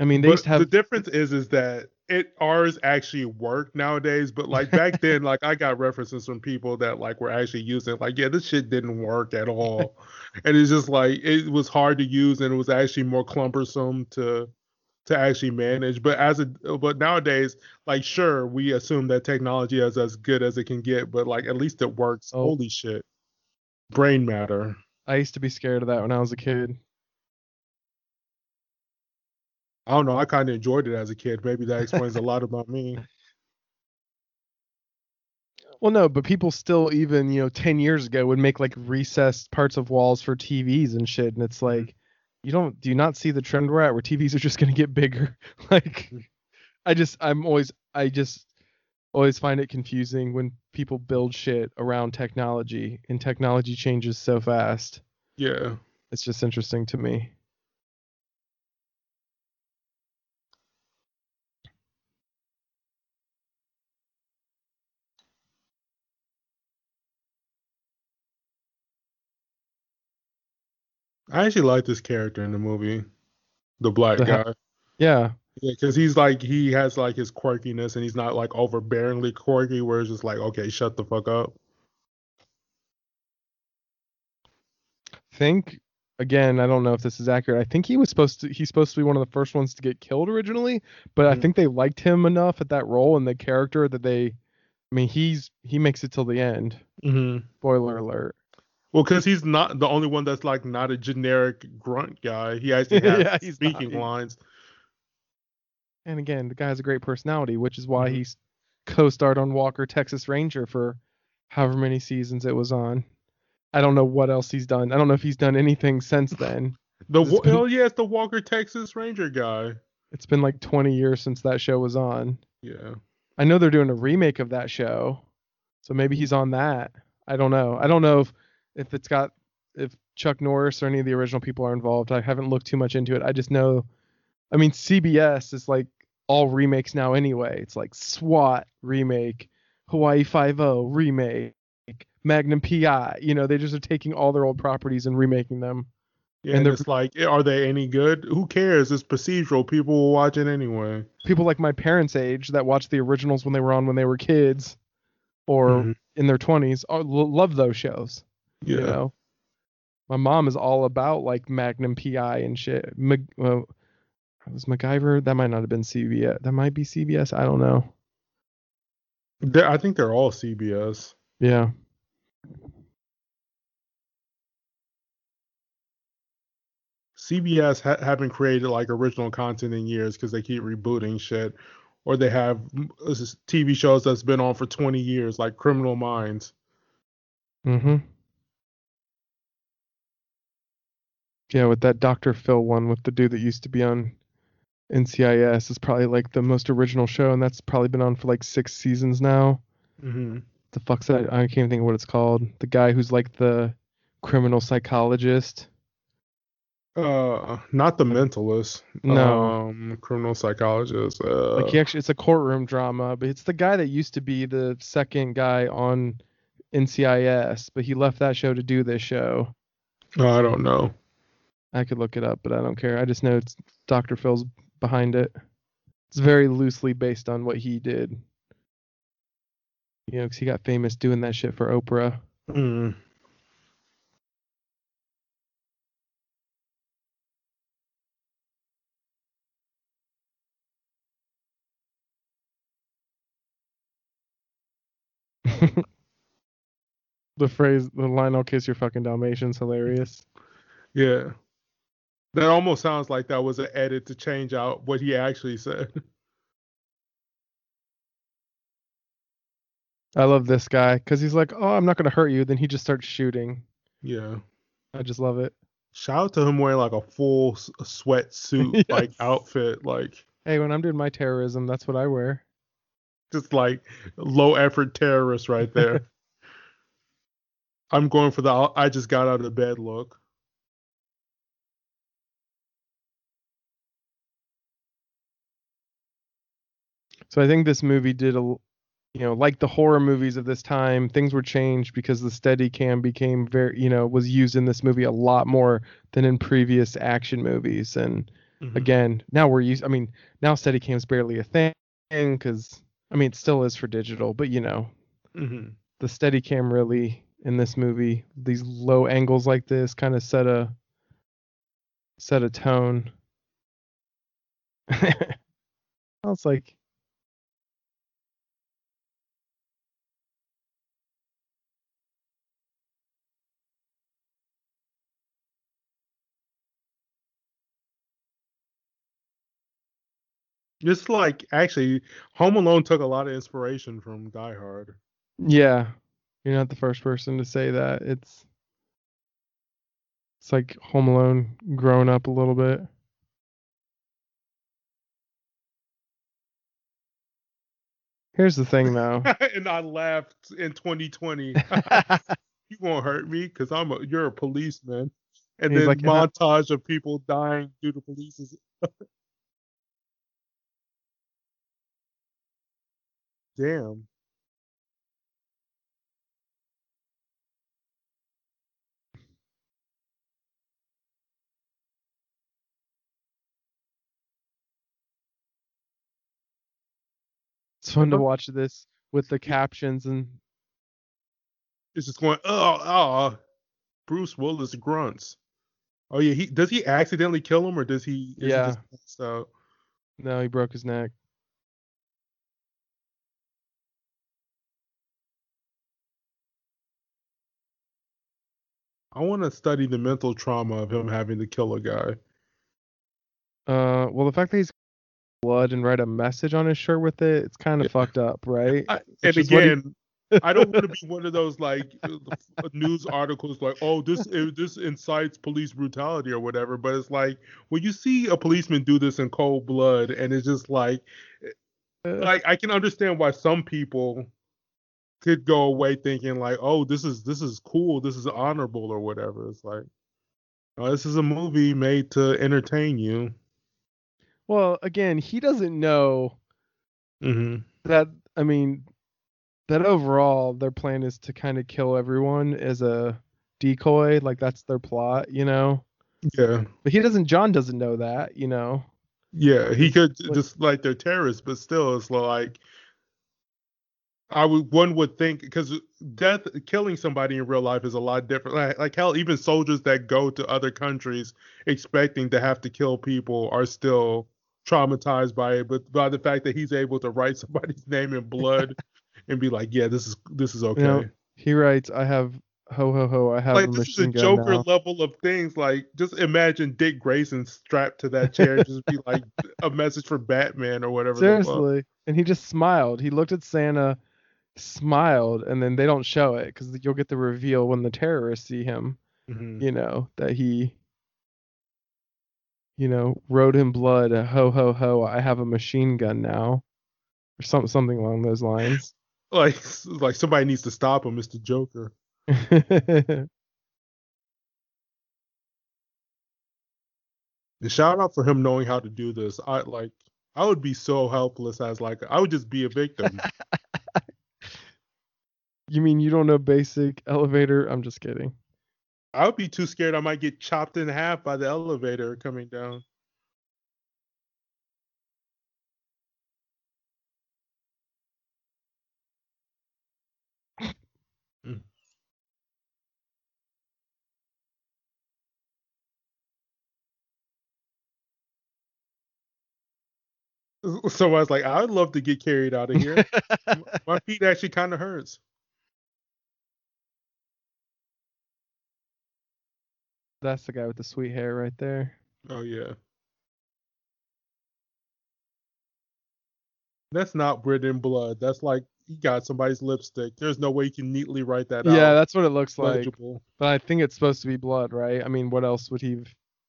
I mean, they But used to have. the difference is is that it ours actually work nowadays, but like back [LAUGHS] then, like I got references from people that like were actually using it, like yeah, this shit didn't work at all, [LAUGHS] and it's just like it was hard to use and it was actually more cumbersome to to actually manage. But as a but nowadays, like sure, we assume that technology is as good as it can get, but like at least it works. Oh. Holy shit, brain matter. I used to be scared of that when I was a kid. I don't know. I kind of enjoyed it as a kid. Maybe that explains a lot about me. [LAUGHS] Well, no, but people still, even you know, ten years ago, would make like recessed parts of walls for TVs and shit, and it's Mm-hmm. like, you don't, do you not see the trend we're at, where TVs are just gonna get bigger? [LAUGHS] like. I just, I'm always, I just always find it confusing when people build shit around technology, and technology changes so fast. Yeah. It's just interesting to me. I actually like this character in the movie, the black The ha- guy. Yeah, Yeah, because he's like he has like his quirkiness, and he's not like overbearingly quirky, where it's just like, okay, shut the fuck up. think again, I don't know if this is accurate. I think he was supposed to he's supposed to be one of the first ones to get killed originally, but I Mhm. think they liked him enough at that role and the character that they I mean, he's he makes it till the end. Mm-hmm. Spoiler alert. Well, because he's not the only one that's like not a generic grunt guy. He actually [LAUGHS] has Yeah, he's not. speaking lines. And again, the guy has a great personality, which is why Mhm. he's co-starred on Walker Texas Ranger for however many seasons it was on. I don't know what else he's done. I don't know if he's done anything since [LAUGHS] then. The It's wa- been- oh yeah, it's the Walker Texas Ranger guy. It's been like 20 years since that show was on. Yeah. I know they're doing a remake of that show, so maybe he's on that. I don't know. I don't know if if it's got if Chuck Norris or any of the original people are involved. I haven't looked too much into it. I just know. I mean, CBS is like all remakes now anyway. It's like SWAT remake, Hawaii Five O remake, Magnum PI. You know, they just are taking all their old properties and remaking them. Yeah, And it's like, eh, are they any good? Who cares? It's procedural. People will watch it anyway. People like my parents' age that watched the originals when they were on when they were kids, or Mhm. in their 20s, are, love those shows. Yeah. You know, my mom is all about like Magnum PI and shit. Mag- well, was MacGyver? That might not have been CBS. That might be CBS. I don't know. They're- I think they're all CBS. Yeah. CBS ha- haven't created like original content in years because they keep rebooting shit, or they have TV shows that's been on for 20 years, like Criminal Minds. Mm-hmm. Yeah, with that Dr. Phil one with the dude that used to be on NCIS is probably like the most original show, and that's probably been on for like six seasons now. Mm-hmm. The fuck's that? I can't even think of what it's called. The guy who's like the criminal psychologist. Uh, not the Mentalist. No. um, criminal psychologist. Uh, like he actually it's a courtroom drama but it's the guy that used to be the second guy on ncis but he left that show to do this show I don't know. I could look it up but i don't care i just know it's dr phil's behind it it's very loosely based on what he did you know because he got famous doing that shit for oprah Mm. [LAUGHS] The phrase, the line, "I'll kiss your fucking Dalmatians," hilarious. Yeah. That almost sounds like that was an edit to change out what he actually said. [LAUGHS] I love this guy because he's like, "Oh, I'm not gonna hurt you." Then he just starts shooting. Yeah. I just love it. Shout out to him wearing like a full sweatsuit [LAUGHS] like outfit, like Hey, when I'm doing my terrorism, that's what I wear. just like low effort terrorist right there. [LAUGHS] I'm going for the I just got out of bed look. So I think this movie did a you know, like the horror movies of this time, things were changed because the Steadicam became very, you know, was used in this movie a lot more than in previous action movies. And Mhm. again, now we're used. I mean, now Steadicam's barely a thing because, I mean, it still is for digital, but you know, Mhm. the Steadicam really in this movie, these low angles like this kind of set a set a tone. [LAUGHS] I was like, It's like actually Home Alone took a lot of inspiration from Die Hard. Yeah, you're not the first person to say that. It's it's like Home Alone grown up a little bit. Here's the thing though. [LAUGHS] and I laughed in 2020. [LAUGHS] [LAUGHS] you won't hurt me because I'm a you're a policeman. And He's then like, montage of people dying due to police's Damn. It's fun to watch this with the captions and It's just going, oh, oh, Bruce Willis grunts. Oh yeah, he does he accidentally kill him or does he? Is Yeah. He no, he broke his neck. I want to study the mental trauma of him having to kill a guy. Uh, well, the fact that he's blood and write a message on his shirt with it, it's kind of Yeah. fucked up, right? I, and what he- again, I don't want to be one of those like uh, news articles like, oh, this uh, this incites police brutality or whatever. But it's like when you see a policeman do this in cold blood, and it's just like, Uh, like I can understand why some people could go away thinking like, oh, this is this is cool, this is honorable or whatever. It's like, oh, this is a movie made to entertain you. well, again, he doesn't know Mm-hmm. that. I mean, that overall their plan is to kind of kill everyone as a decoy. Like that's their plot, you know. Yeah. But he doesn't. John doesn't know that, you know. Yeah, he could Like- just like they're terrorists, but still, it's like I would one would think because death, killing somebody in real life is a lot different. Like, like hell, even soldiers that go to other countries expecting to have to kill people are still traumatized by it. But by the fact that he's able to write [LAUGHS] somebody's name in blood [LAUGHS] and be like, yeah, this is this is okay. know, He writes, "I have ho ho ho. I have like a this is a Joker now." level of things. Like just imagine Dick Grayson strapped to that chair, just be like [LAUGHS] a message for Batman or whatever. the. Seriously, and he just smiled. He looked at Santa, smiled, and then they don't show it because you'll get the reveal when the terrorists see him. Mhm. You know that he, you know, wrote in blood, "Ho ho ho! I have a machine gun now," or something something along those lines. [LAUGHS] Like like somebody needs to stop him, Mr. Joker. [LAUGHS] And shout out for him knowing how to do this. I like I would be so helpless as like I would just be a victim. [LAUGHS] you mean you don't know basic elevator? I'm just kidding. I would be too scared I might get chopped in half by the elevator coming down. Mm. [LAUGHS] So I was like, I'd love to get carried out of here. [LAUGHS] My feet actually kind of hurts. That's the guy with the sweet hair right there. Oh yeah. That's not written in blood. That's like he got somebody's lipstick. There's no way you can neatly write that out. Yeah, that's what it looks like. legible. But I think it's supposed to be blood, right? I mean, what else would he?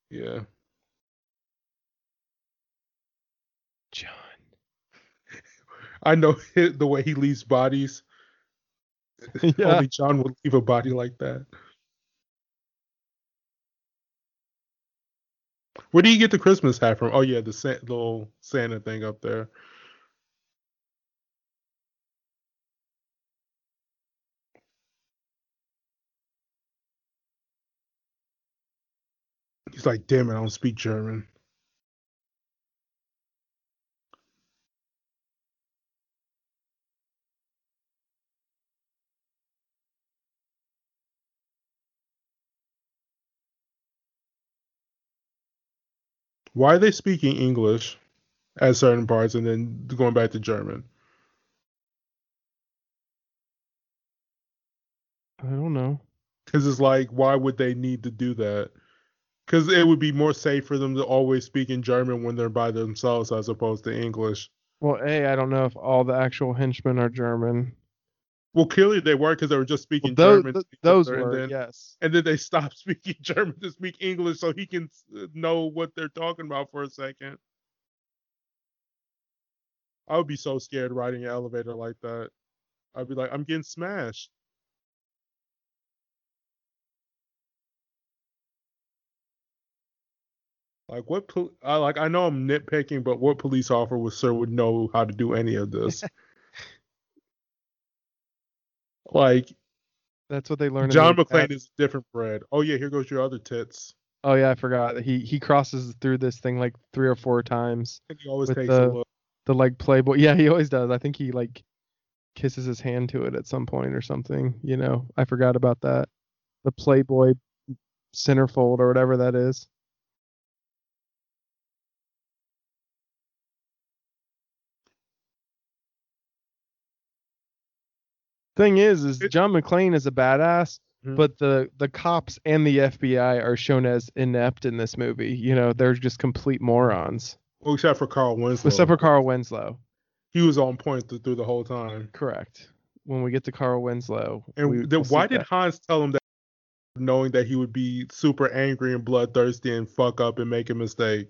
Yeah. John. I know [LAUGHS] the way he leaves bodies. [LAUGHS] yeah. Only John would leave a body like that. Where do you get the Christmas hat from? Oh yeah, the Sa- little Santa thing up there. He's like, damn it, I don't speak German. Why are they speaking English at certain parts and then going back to German? I don't know. Because it's like, why would they need to do that? Because it would be more safe for them to always speak in German when they're by themselves as opposed to English. Well, a I don't know if all the actual henchmen are German. Well, clearly they were because they were just Well, speaking those German. th- those were and then, yes. and then they [LAUGHS] stopped speaking German to speak English so he can know what they're talking about for a second. I would be so scared riding an elevator like that. I'd be like, I'm getting smashed. Like what? Pol- I like. I know I'm nitpicking, but what police officer would know how to do any of this? [LAUGHS] like That's what they learned. John the McClane is different bread. Oh yeah, here goes your other tits. Oh yeah, I forgot. He he crosses through this thing like three or four times. And he always takes the- a look. The like Playboy. Yeah, he always does. I think he like kisses his hand to it at some point or something. You know, I forgot about that. The Playboy centerfold or whatever that is. Thing is, is John McClane is a badass, Mhm. but the the cops and the FBI are shown as inept in this movie. You know, they're just complete morons. Well, except for Carl Winslow. Except for Carl Winslow. he was on point th- through the whole time. Correct. When we get to Carl Winslow. And we, then we'll why did that. Hans tell him that, knowing that he would be super angry and bloodthirsty and fuck up and make a mistake?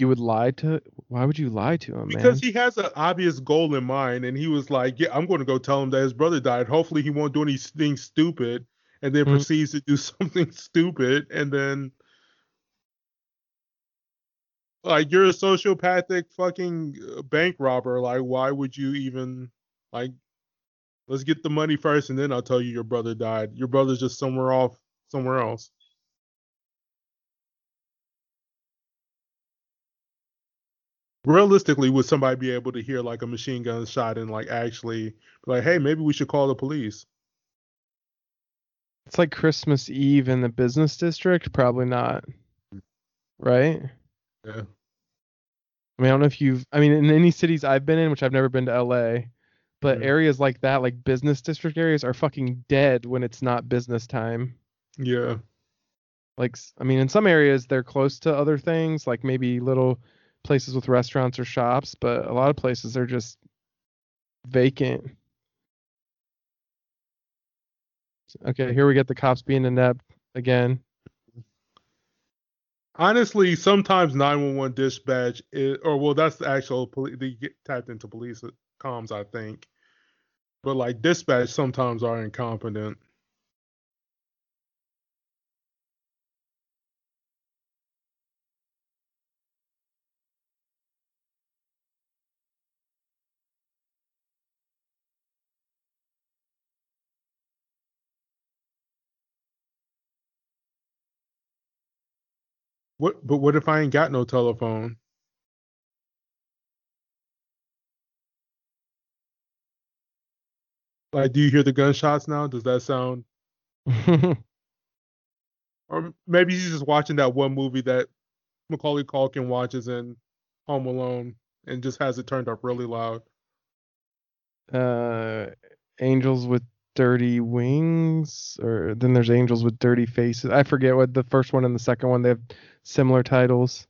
You would lie to? Why would you lie to him, Because man? he has an obvious goal in mind, and he was like, "Yeah, I'm going to go tell him that his brother died. Hopefully, he won't do anything stupid." And then Mhm. proceeds to do [LAUGHS] something stupid, and then like you're a sociopathic fucking uh, bank robber. Like, why would you even like? Let's get the money first, and then I'll tell you your brother died. Your brother's just somewhere off, somewhere else. Realistically, would somebody be able to hear like a machine gun shot and like actually be like, hey, maybe we should call the police? It's like Christmas Eve in the business district. Probably not. Right? Yeah. I mean, I don't know if you've. I mean, in any cities I've been in, which I've never been to LA, but Mhm. areas like that, like business district areas, are fucking dead when it's not business time. Yeah. like i mean in some areas they're close to other things like maybe little places with restaurants or shops but a lot of places are just vacant okay here we get the cops being inept again Honestly, sometimes 911 dispatch, is, or well, that's the actual police. They get tapped into police comms, I think. But like dispatch, sometimes are incompetent. What? But what if I ain't got no telephone? Like, do you hear the gunshots now? Does that sound? [LAUGHS] Or maybe he's just watching that one movie that Macaulay Culkin watches in Home Alone and just has it turned up really loud. uh angels with Dirty Wings, or then there's Angels with Dirty Faces. I forget what the first one and the second one. They have similar titles.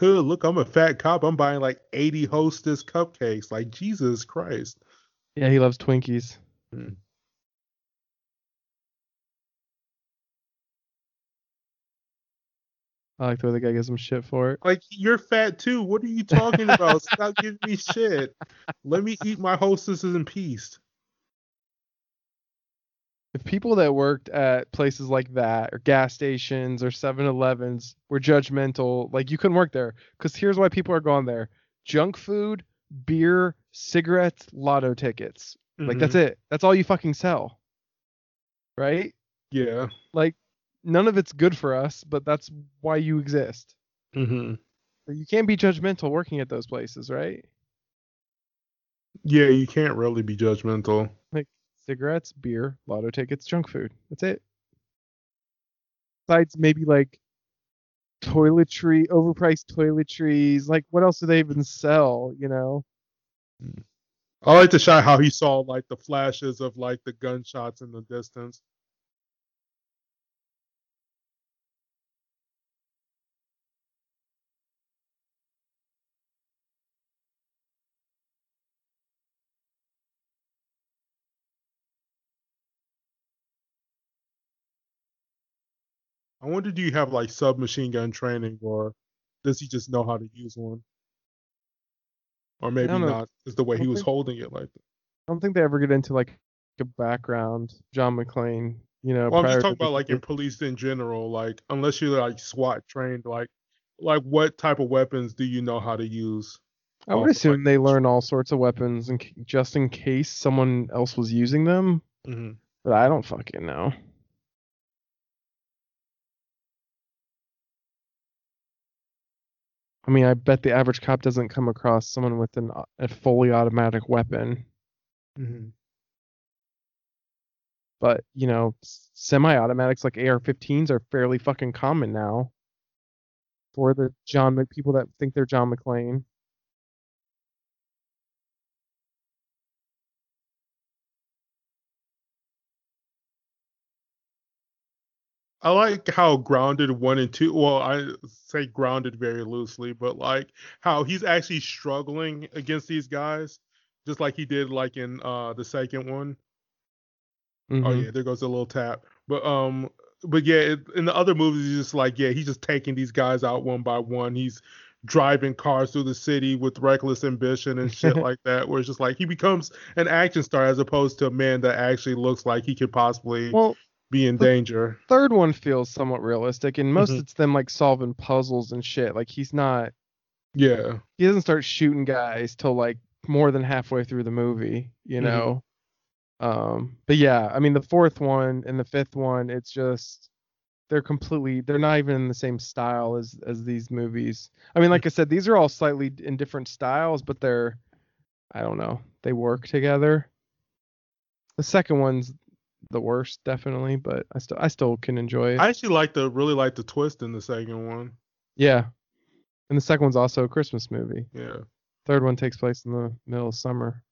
Look, I'm a fat cop. I'm buying like 80 Hostess cupcakes. Like Jesus Christ. Yeah, he loves Twinkies. Hmm. I like the way the guy gives him shit for it. Like you're fat too. What are you talking about? Stop giving me [LAUGHS] shit. Let me eat my hostesses in peace. If people that worked at places like that or gas stations or 7-Elevens were judgmental, like you couldn't work there cuz here's why people are going there. Junk food, beer, cigarettes, lotto tickets. Like that's Mhm. it. That's all you fucking sell. Right? Yeah. Like none of it's good for us, but that's why you exist. hmm You can't be judgmental working at those places, right? Yeah, you can't really be judgmental. Like cigarettes, beer, lotto tickets, junk food. That's it. Besides maybe like toiletry, overpriced toiletries. Like what else do they even sell? You know? Hmm. I like the shot how he saw like the flashes of like the gunshots in the distance. I wonder, do you have like submachine gun training, or does he just know how to use one? Or maybe know. Is the way he was think- holding it like that. I don't think they ever get into like a background. John McClane, you know. Well, I'm just talking about this like in police in general. Like, unless you're like SWAT trained, like, like what type of weapons do you know how to use? I would assume like, they learn all sorts of weapons and just in case someone else was using them. hmm But I don't fucking know. I mean, I bet the average cop doesn't come across someone with an, a fully automatic weapon, hmm but you know, semi-automatics like AR-15s are fairly fucking common now. For the John Mc people that think they're John McClane. I like how grounded one and two. Well, I say grounded very loosely, but like how he's actually struggling against these guys, just like he did like in uh the second one. Oh Mhm. yeah, there goes a little tap. But um, but yeah, it, in the other movies, he's just like yeah, he's just taking these guys out one by one. He's driving cars through the city with reckless ambition and shit [LAUGHS] like that. Where it's just like he becomes an action star as opposed to a man that actually looks like he could possibly Well, be in the- danger. third one feels somewhat realistic, and most Mhm. it's them like solving puzzles and shit. Like he's not Yeah. he doesn't start shooting guys till like more than halfway through the movie, you Mhm. know. Um, but yeah, I mean the fourth one and the fifth one, it's just they're completely they're not even in the same style as as these movies. I mean, like I said, these are all slightly in different styles, but they're I don't know, they work together. The second one's the worst, definitely, but I still I still can enjoy it. I actually like the really like the twist in the second one. yeah. And the second one's also a Christmas movie. Yeah. Third one takes place in the middle of summer.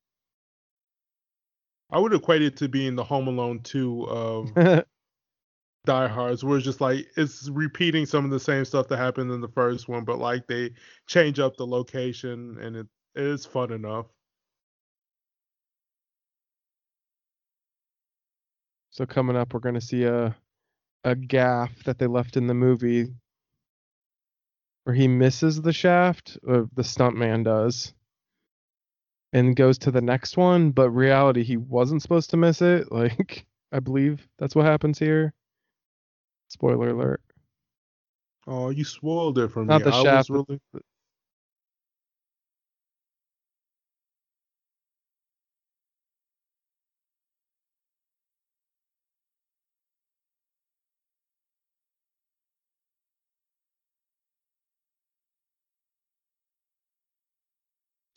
I would equate it to being the Home Alone 2 of [LAUGHS] Die Hards, where it's just like it's repeating some of the same stuff that happened in the first one, but like they change up the location and it, it is fun enough. So coming up, we're gonna see a a gaff that they left in the movie where he misses the shaft, or the stuntman does, and goes to the next one. But reality, he wasn't supposed to miss it. [LAUGHS] Like I believe that's what happens here. Spoiler alert. Oh, you spoiled it for me. Not the I shaft, really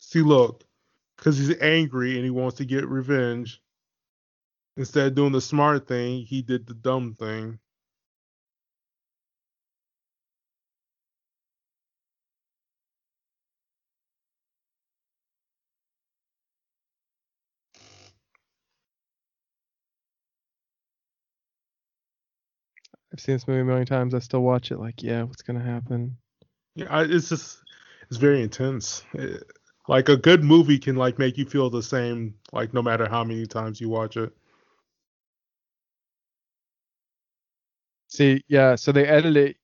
See, look, because he's angry and he wants to get revenge. Instead of doing the smart thing, he did the dumb thing. I've seen this movie a million times. I still watch it. Like, yeah, what's gonna happen? Yeah, I, it's just it's very intense. It, like a good movie can like make you feel the same like no matter how many times you watch it. See, yeah, so they edited it.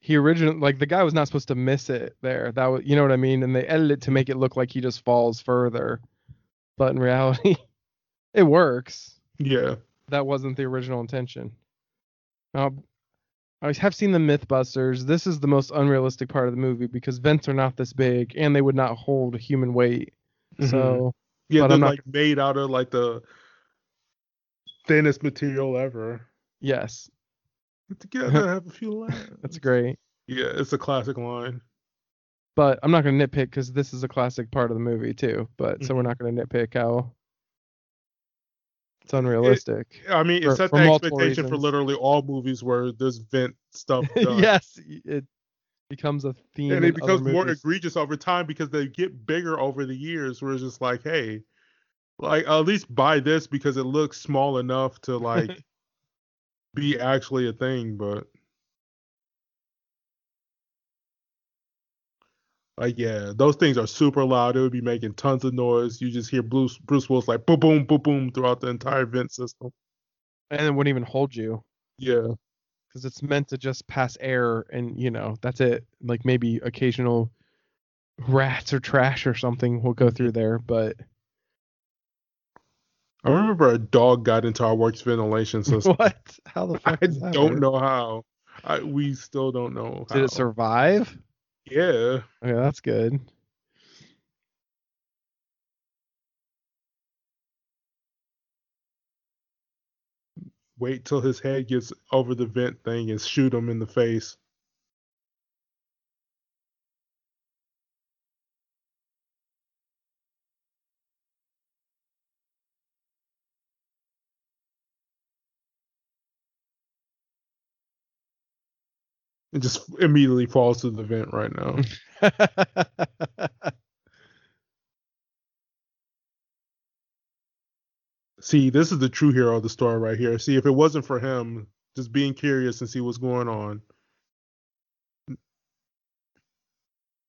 He originally like the guy was not supposed to miss it there. That was you know what I mean? And they edited it to make it look like he just falls further. But in reality, [LAUGHS] it works. Yeah. That wasn't the original intention. Now, I have seen the Mythbusters. This is the most unrealistic part of the movie because vents are not this big and they would not hold human weight. Mhm. So Yeah, they're like made out of like the thinnest material ever. yes, Together have a few laughs. that's great. Yeah, it's a classic line. But I'm not gonna nitpick because this is a classic part of the movie too. But so we're not gonna nitpick how it's unrealistic. I mean, For- it set the expectation for literally all movies where there's vent stuff [LAUGHS] done. yes, it becomes a theme. and it becomes more movies. egregious over time because they get bigger over the years. Where it's just like, hey, like at least buy this because it looks small enough to like [LAUGHS] be actually a thing. But like, yeah, those things are super loud. It would be making tons of noise. You just hear Bruce Bruce Willis like boom, boom, boom, boom throughout the entire vent system. and it wouldn't even hold you Yeah, because it's meant to just pass air and you know that's it. Like maybe occasional rats or trash or something will go through there, but I remember a dog got into our works ventilation [LAUGHS] system. what? How the I fuck? that don't know how. I, we still don't know. Did how. it survive? Yeah. Okay, that's good. Wait till his head gets over the vent thing and shoot him in the face. It just immediately falls to the vent right now. [LAUGHS] See, this is the true hero of the story right here. See, if it wasn't for him, just being curious and see what's going on.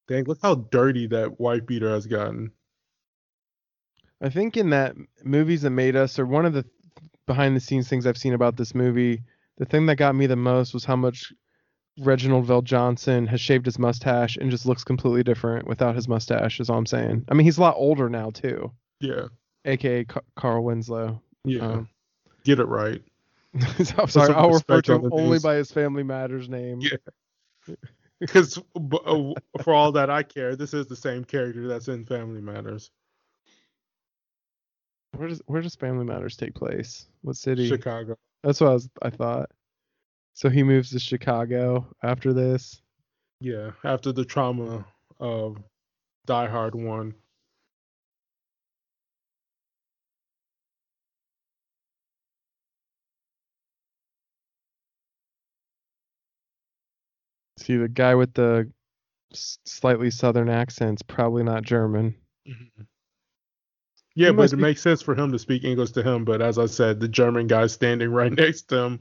Dang, look how dirty that white beater has gotten. I think in that movies that made us, or one of the behind the scenes things I've seen about this movie, the thing that got me the most was how much Reginald VelJohnson has shaved his mustache and just looks completely different without his mustache. Is all I'm saying. I mean, he's a lot older now too, Yeah, aka Ca- Carl Winslow. yeah. Um, Get it right. [LAUGHS] I'm sorry, I'll refer to him only by his Family Matters name. Yeah. [LAUGHS] Because uh, for all that I care, this is the same character that's in Family Matters. Where does where does Family Matters take place? What city? Chicago. That's what I was I thought. So he moves to Chicago after this. Yeah, after the trauma of Die Hard 1. See the guy with the slightly southern accent's probably not German. Mm-hmm. Yeah, He but it be- makes sense for him to speak English to him. But as I said, the German guy standing right [LAUGHS] next to him.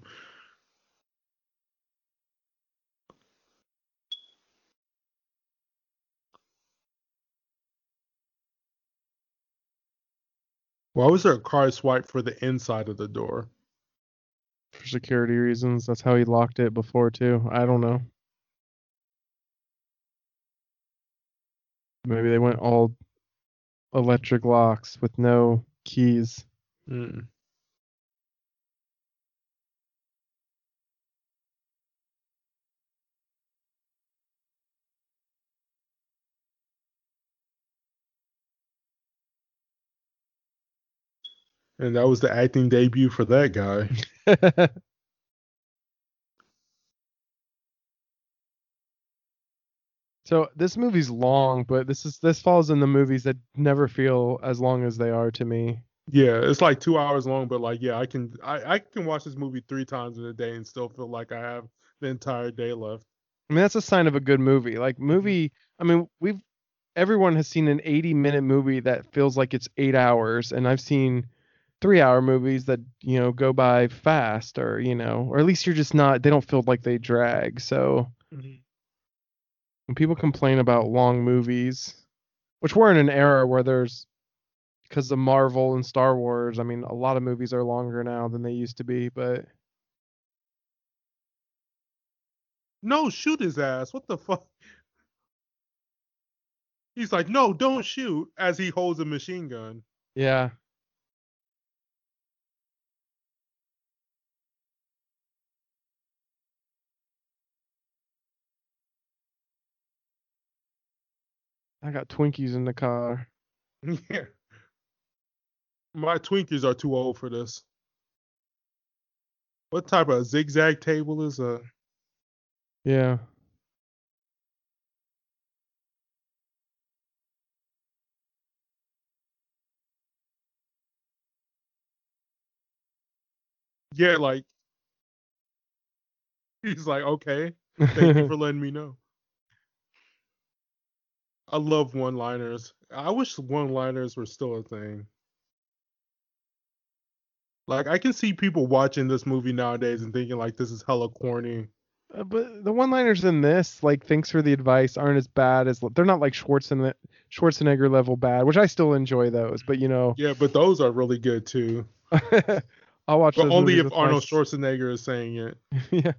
Why was there a card swipe for the inside of the door? For security reasons. That's how he locked it before too. I don't know. Maybe they went all electric locks with no keys. Mm. And that was the acting debut for that guy. [LAUGHS] so this movie's long, but this is this falls in the movies that never feel as long as they are to me. Yeah, it's like two hours long, but like, yeah, I can I, I can watch this movie three times in a day and still feel like I have the entire day left. I mean, that's a sign of a good movie. Like movie, I mean, we've everyone has seen an 80 minute movie that feels like it's eight hours, and I've seen three hour movies that you know go by fast or you know or at least you're just not they don't feel like they drag so mm-hmm. when people complain about long movies which we're in an era where there's because of marvel and star wars i mean a lot of movies are longer now than they used to be but No, shoot his ass. What the fuck? He's like, no, don't shoot, as he holds a machine gun. yeah i got twinkies in the car [LAUGHS] Yeah. My Twinkies are too old for this. What type of zigzag table is a? yeah Yeah, like he's like, okay, thank you for [LAUGHS] letting me know. I love one-liners. I wish one-liners were still a thing. Like I can see people watching this movie nowadays and thinking like this is hella corny. Uh, but the one-liners in this, like "Thanks for the advice," aren't as bad as they're not like Schwarzenegger, Schwarzenegger level bad, which I still enjoy those. But you know, Yeah, but those are really good too. [LAUGHS] I'll watch. But only if my Arnold Schwarzenegger is saying it. [LAUGHS] yeah.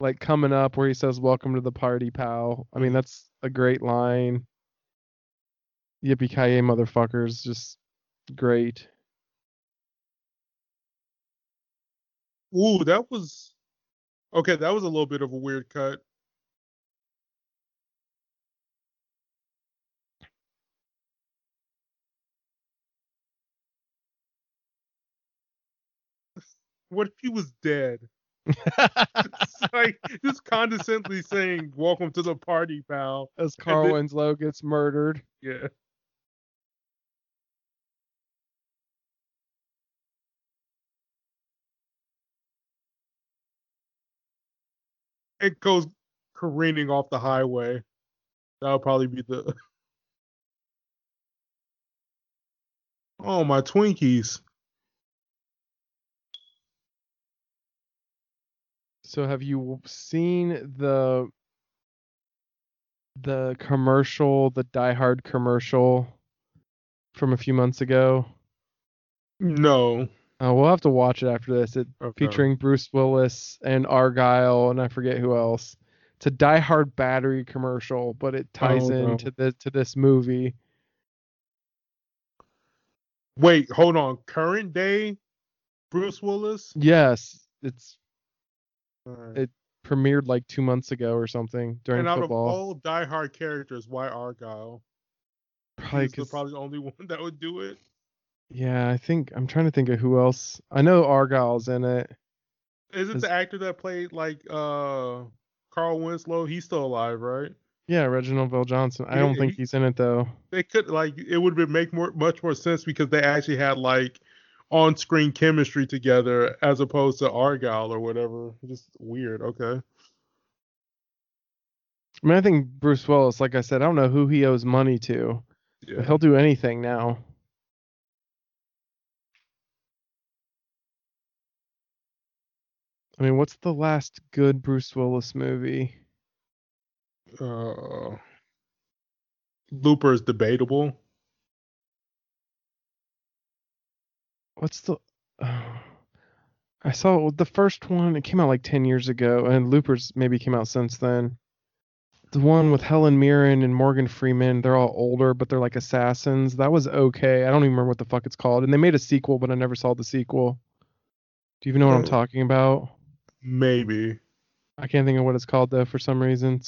Like coming up where he says, "Welcome to the party, pal." I mean, that's a great line. Yippee ki motherfuckers! Just great. Ooh, that was okay. That was a little bit of a weird cut. What if he was dead? It's like just condescendingly saying, "Welcome to the party, pal." As Carl then- Winslow gets murdered. Yeah. It goes careening off the highway. That'll probably be the. [LAUGHS] Oh, my Twinkies. So have you seen the the commercial, the Die Hard commercial from a few months ago? No. Uh, we'll have to watch it after this. It Okay. featuring Bruce Willis and Argyle and I forget who else. It's a Die Hard battery commercial, but it ties Oh, no. into the to this movie. Wait, hold on. Current day Bruce Willis? Yes, it's Alright. it premiered like two months ago or something during and out football. of all Die Hard characters, why Argyle? probably He's probably the only [LAUGHS] one that would do it. yeah, I think I'm trying to think of who else. I know Argyle's in it. Is it Is- the actor that played like uh Carl Winslow? He's still alive, right? Yeah, Reginald VelJohnson. I don't think he- he's in it though. They could like it would make more much more sense because they actually had like on-screen chemistry together as opposed to Argyle or whatever. Just weird. Okay. I mean, I think Bruce Willis, like I said, I don't know who he owes money to. Yeah. He'll do anything now. I mean, what's the last good Bruce Willis movie? Uh, Looper is debatable. What's the? [SIGHS] I saw the first one. It came out like ten years ago, and Looper's maybe came out since then. The one with Helen Mirren and Morgan Freeman. They're all older, but they're like assassins. That was okay. I don't even remember what the fuck it's called. And they made a sequel, but I never saw the sequel. Do you even know what I'm Oh. talking about? Maybe. I can't think of what it's called though for some reason.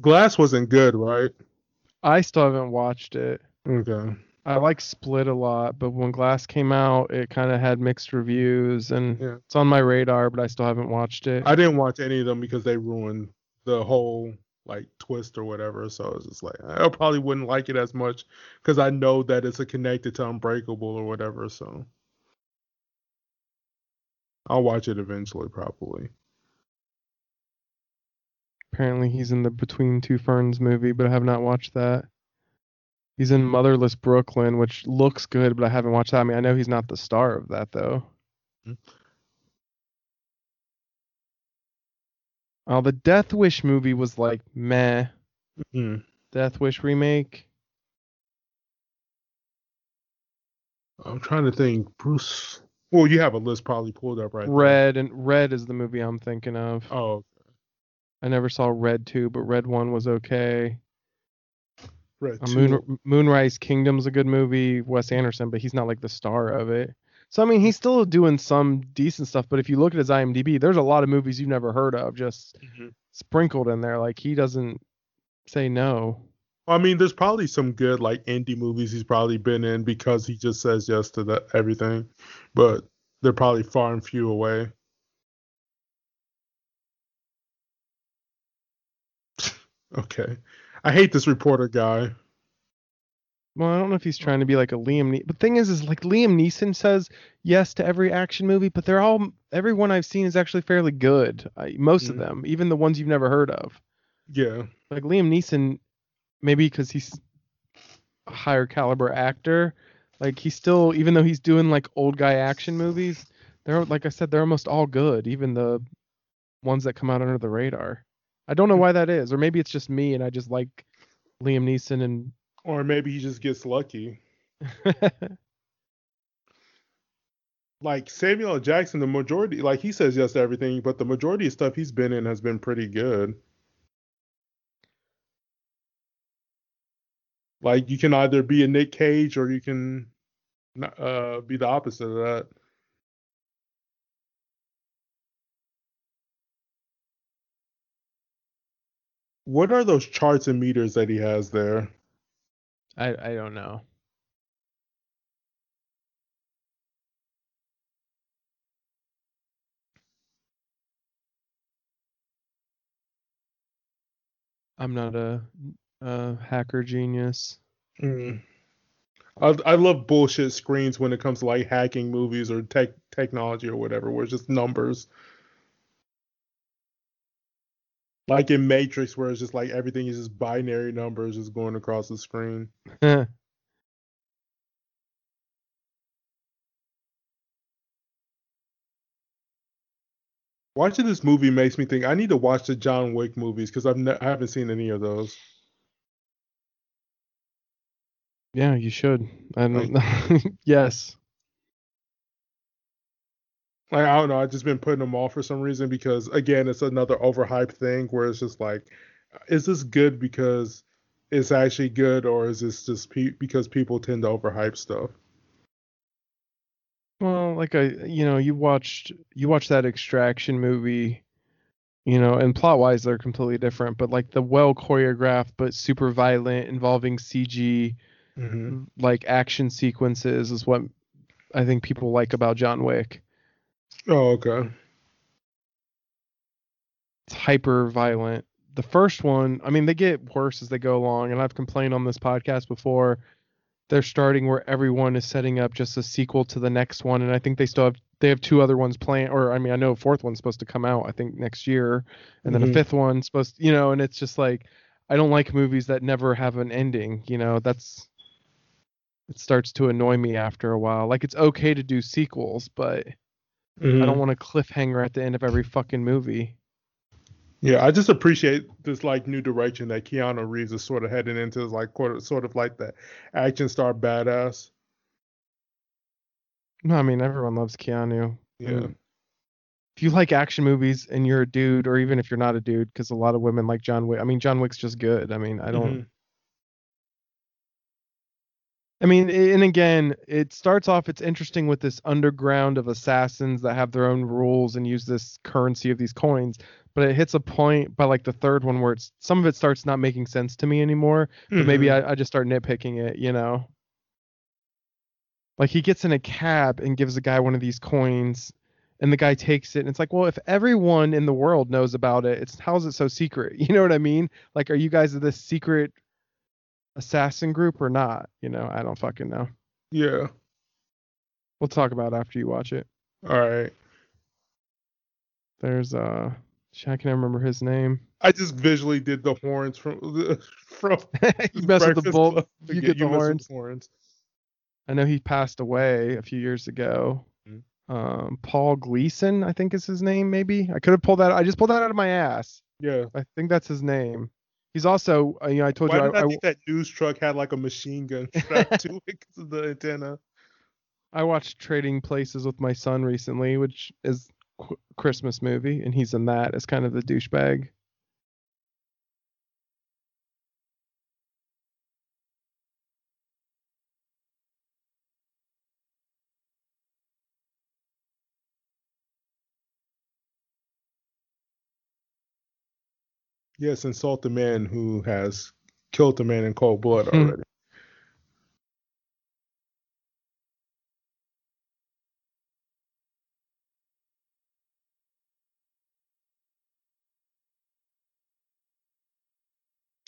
Glass wasn't good, right? I still haven't watched it. Okay. I like Split a lot, but when Glass came out, it kind of had mixed reviews, and Yeah. it's on my radar, but I still haven't watched it. I didn't watch any of them because they ruined the whole like twist or whatever. So it's just like I probably wouldn't like it as much because I know that it's a connected to Unbreakable or whatever. So I'll watch it eventually, probably. Apparently, he's in the Between Two Ferns movie, but I have not watched that. He's in Motherless Brooklyn, which looks good, but I haven't watched that. I mean, I know he's not the star of that though. Mhm. Oh, the Death Wish movie was like meh. Hmm. Death Wish remake. I'm trying to think. Bruce. Well, you have a list probably pulled up right. there. Red and Red is the movie I'm thinking of. Oh, I never saw Red 2, but Red 1 was okay. Red. Uh, two. Moon, Moonrise Kingdom's a good movie, Wes Anderson, but he's not like the star of it. So I mean, he's still doing some decent stuff, but if you look at his IMDb, there's a lot of movies you've never heard of just Mhm. sprinkled in there. Like he doesn't say no. I mean, there's probably some good like indie movies he's probably been in because he just says yes to that everything, but they're probably far and few away. [LAUGHS] okay, I hate this reporter guy. Well, I don't know if he's trying to be like a Liam. Ne- but thing is, is like Liam Neeson says yes to every action movie, but they're all every one I've seen is actually fairly good. I, most of Mhm. them, even the ones you've never heard of. Yeah, like Liam Neeson, maybe because he's a higher caliber actor, like he's still, even though he's doing like old guy action movies, they're like I said, they're almost all good, even the ones that come out under the radar. I don't know why that is, or maybe it's just me and I just like Liam Neeson and or maybe he just gets lucky. [LAUGHS] Like Samuel L. Jackson, the majority, like he says yes to everything, but the majority of stuff he's been in has been pretty good. Like you can either be a Nick Cage or you can uh, be the opposite of that. What are those charts and meters that he has there? I I don't know. I'm not a, a hacker genius. Mm. I I love bullshit screens when it comes to like hacking movies or tech technology or whatever, where it's just numbers. Like in Matrix, where it's just like everything is just binary numbers just going across the screen. [LAUGHS] Watching this movie makes me think I need to watch the John Wick movies because I've ne- I haven't seen any of those. yeah, you should. Know. [LAUGHS] yes. Like I don't know, I've just been putting them off for some reason because again, it's another overhyped thing where it's just like, is this good because it's actually good, or is this just pe- because people tend to overhype stuff? Well, like I, you know, you watched you watched that Extraction movie, you know, and plot wise they're completely different, but like the well choreographed but super violent involving CG Mm-hmm. like action sequences is what I think people like about John Wick. Oh, okay. It's hyper violent. The first one, I mean, they get worse as they go along, and I've complained on this podcast before. They're starting where everyone is setting up just a sequel to the next one, and I think they still have they have two other ones planned, or I mean, I know a fourth one's supposed to come out, I think next year, and then Mhm. a fifth one supposed, to, you know, and it's just like I don't like movies that never have an ending, you know. That's it starts to annoy me after a while. Like it's okay to do sequels, but I Mhm. don't want a cliffhanger at the end of every fucking movie. Yeah, I just appreciate this like new direction that Keanu Reeves is sort of heading into, is like sort of, like that action star badass. No, I mean everyone loves Keanu. Yeah. If you like action movies and you're a dude, or even if you're not a dude, because a lot of women like John Wick. I mean, John Wick's just good. I mean, I don't. Mhm. I mean, and again, it starts off. It's interesting with this underground of assassins that have their own rules and use this currency of these coins. But it hits a point by like the third one where it's some of it starts not making sense to me anymore. But maybe Mhm. I, I just start nitpicking it, you know. Like he gets in a cab and gives a guy one of these coins, and the guy takes it, and it's like, well, if everyone in the world knows about it, it's how is it so secret? [LAUGHS] You know what I mean? Like, are you guys this secret assassin group or not? You know, I don't fucking know. Yeah. We'll talk about after you watch it. All right. There's uh I can't remember his name. I just visually did the horns from the [LAUGHS] from [LAUGHS] you mess with the bull. You get the with horns. horns. I know he passed away a few years ago. Mhm. Um, Paul Gleason, I think is his name. Maybe I could have pulled that. I just pulled that out of my ass. Yeah. I think that's his name. He's also, uh, you know, I told Why you did I, I, I, think that news truck had like a machine gun [LAUGHS] strapped to it the antenna? I watched Trading Places with my son recently, which is qu- Christmas movie, and he's in that as kind of the douchebag. Yes, insult the man who has killed the man in cold blood Hmm. already.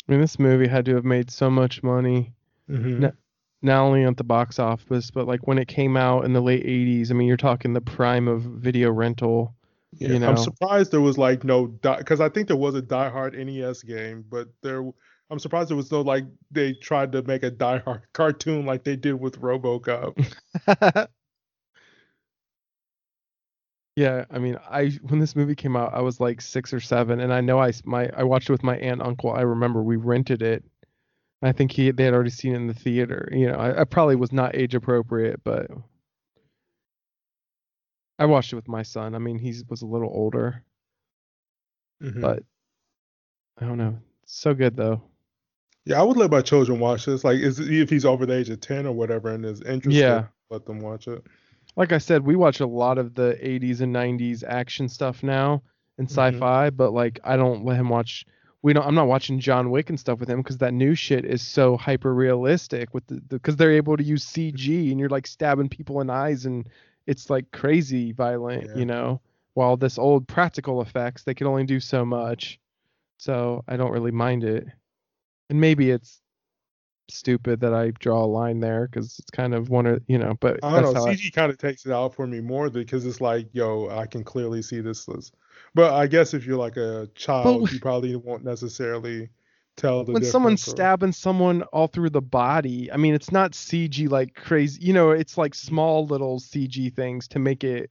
I mean, this movie had to have made so much money, Mhm. No. not only at the box office, but like when it came out in the late 80s. I mean, you're talking the prime of video rental. Yeah, you know. I'm surprised there was like no because I think there was a Die Hard NES game, but there I'm surprised there was no like they tried to make a Die Hard [LAUGHS] cartoon like they did with RoboCop. [LAUGHS] yeah, I mean, I when this movie came out, I was like six or seven, and I know I my I watched it with my aunt uncle. I remember we rented it. I think he they had already seen it in the theater. You know, I, I probably was not age appropriate, but I watched it with my son. I mean, he was a little older, Mhm. but I don't know. So good though. yeah, I would let my children watch this. Like, is if he's over the age of ten or whatever and is interested, Yeah. let them watch it. like I said, we watch a lot of the 80s and 90s action stuff now and Mhm. sci-fi, but like I don't let him watch. We don't. I'm not watching John Wick and stuff with him because that new shit is so hyper realistic with the because they're able to use CG and you're like stabbing people in the eyes and it's like crazy violent, Yeah. you know. While this old practical effects, they can only do so much, so I don't really mind it. And maybe it's stupid that I draw a line there because it's kind of one of you know, but I don't know. how I- CG kind of takes it out for me more because it's like, yo, I can clearly see this. But I guess if you're like a child, you probably won't necessarily tell when someone's or- stabbing someone all through the body, I mean, it's not CG like crazy. You know, it's like small little CG things to make it,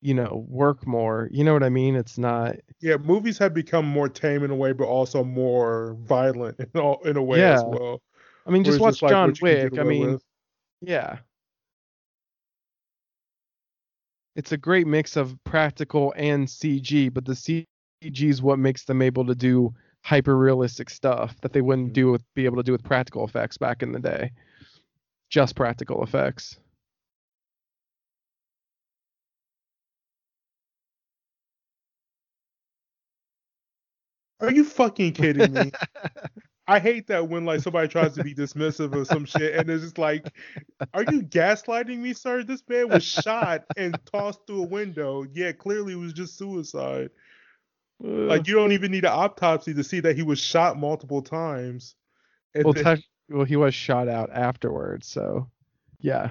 you know, work more. You know what I mean? It's not. Yeah, movies have become more tame in a way, but also more violent in, all, in a way as Yeah. well. I mean, just watch like John what you can get Wick. I mean, with. yeah. It's a great mix of practical and CG, but the CG is what makes them able to do hyper realistic stuff that they wouldn't Mhm. do with be able to do with practical effects back in the day. Just practical effects. Are you fucking kidding me? [LAUGHS] I hate that when like somebody tries to be dismissive of some shit and it's just like, are you gaslighting me, sir? This man was shot and tossed through a window. Yeah, clearly it was just suicide. Like you don't even need an autopsy to see that he was shot multiple times. Well, then- well, he was shot out afterwards, so yeah.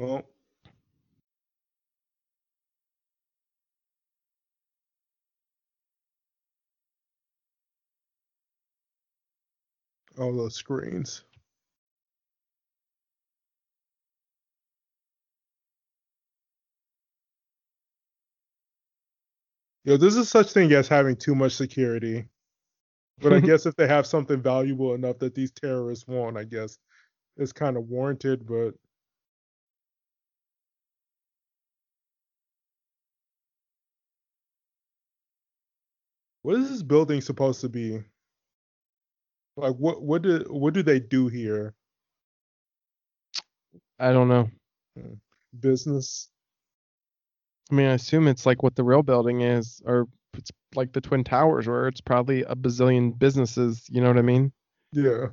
Well, all those screens. Yo, there's a such thing as having too much security. But I [LAUGHS] guess if they have something valuable enough that these terrorists want, I guess it's kind of warranted. But what is this building supposed to be? Like, what what do what do they do here? I don't know. Hmm. Business? I mean, I assume it's like what the real building is, or it's like the Twin Towers where it's probably a bazillion businesses. You know what I mean? Yeah.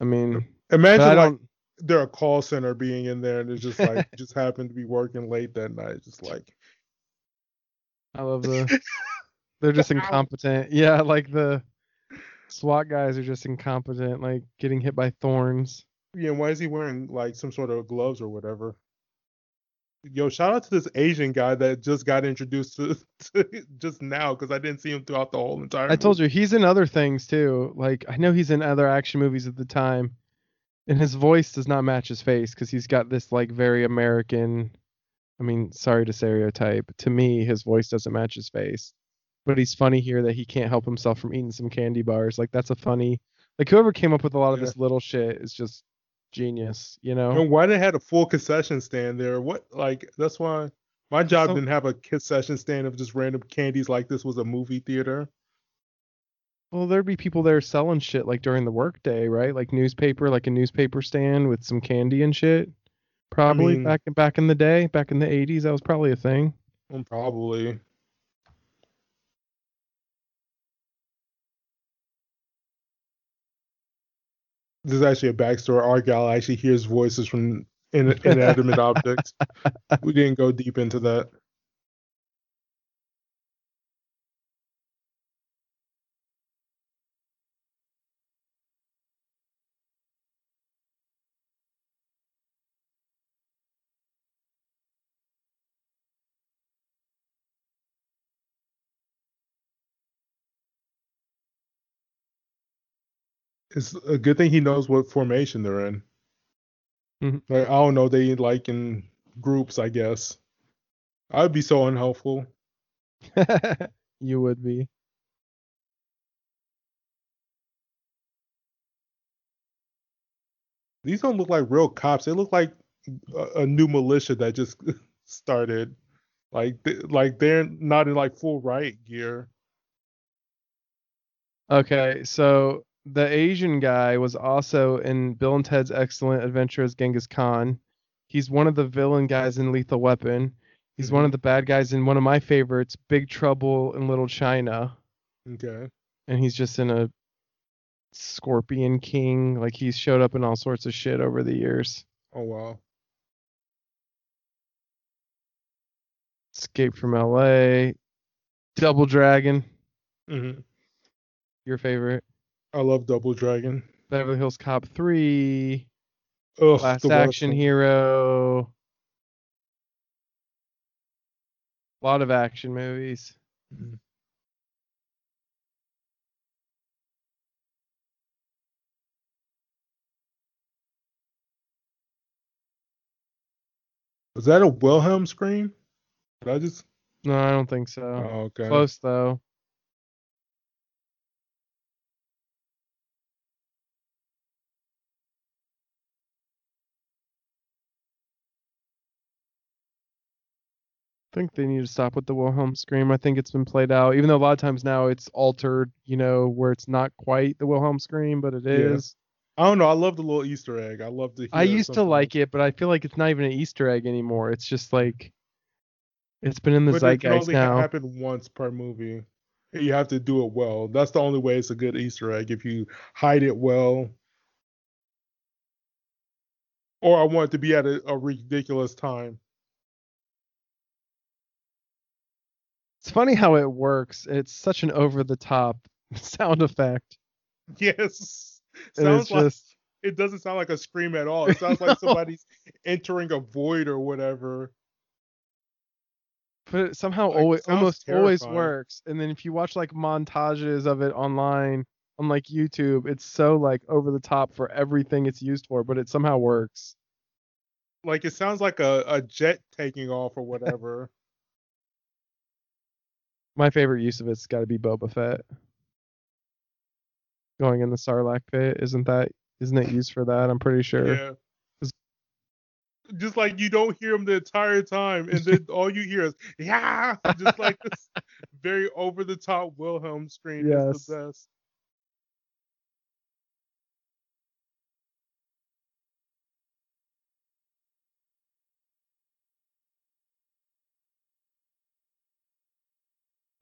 I mean, Imagine I like don't. they're a call center being in there and it's just like [LAUGHS] just happened to be working late that night. Just like I love the. [LAUGHS] They're just [LAUGHS] incompetent. Yeah, like the SWAT guys are just incompetent, like getting hit by thorns. Yeah, why is he wearing like some sort of gloves or whatever? Yo, shout out to this Asian guy that just got introduced to, [LAUGHS] to just now because I didn't see him throughout the whole entire. I told you he's in other things too. Like I know he's in other action movies at the time, and his voice does not match his face because he's got this like very American. I mean, sorry to stereotype. To me, his voice doesn't match his face, but he's funny here that he can't help himself from eating some candy bars. Like that's a funny. Like whoever came up with a lot of Yeah. this little shit is just genius. You know. And why they had a full concession stand there? What like that's why my job So- didn't have a concession stand of just random candies like this was a movie theater. Well, there'd be people there selling shit like during the workday, right? Like newspaper, like a newspaper stand with some candy and shit. Probably mean- back back in the day, back in the 80s, that was probably a thing. Um, probably. This is actually a backstory. Argyle actually hears voices from in, inanimate [LAUGHS] objects. We didn't go deep into that. It's a good thing he knows what formation they're in. Mhm. Like, I don't know, they like in groups, I guess. I'd be so unhelpful. [LAUGHS] you would be. These don't look like real cops. They look like a, a new militia that just [LAUGHS] started. Like, th- like they're not in like full riot gear. Okay, so the Asian guy was also in Bill and Ted's Excellent Adventure as Genghis Khan. He's one of the villain guys in Lethal Weapon. He's one Mhm. of the bad guys in one of my favorites, Big Trouble in Little China. Okay. and he's just in a Scorpion King. Like he's showed up in all sorts of shit over the years. Oh wow. Escape from L.A. Double Dragon, hmm your favorite. I love Double Dragon. Beverly Hills Cop 3, Ugh, Last the Action. Hero. A lot of action movies. Mm-hmm. Was that a Wilhelm scream? Did I just? No, I don't think so. Oh, okay. Close though. Think they need to stop with the Wilhelm scream. I think it's been played out, even though a lot of times now it's altered, you know, where it's not quite the Wilhelm scream, but it is. Yeah. I don't know. I love the little Easter egg. I love to. I used to like it, but I feel like it's not even an Easter egg anymore. It's just like it's been in the But it can zeitgeist only now. happen once per movie. You have to do it well. That's the only way it's a good Easter egg if you hide it well. Or I want it to be at a, a ridiculous time. It's funny how it works. It's such an over the top [LAUGHS] sound effect. Yes. And Sounds like just it doesn't sound like a scream at all. It sounds like [LAUGHS] somebody's entering a void or whatever. but it somehow Like, always sounds almost always works. And then if you watch like montages of it online on like YouTube, it's so like over the top for everything it's used for, but it somehow works. Like it sounds like a, a jet taking off or whatever. My favorite use of it's got to be Boba Fett going in the Sarlacc pit. Isn't that isn't it used for that? I'm pretty sure. Yeah. Just like you don't hear him the entire time, and then all you hear is yeah, just like this [LAUGHS] very over the top Wilhelm scream is Yes.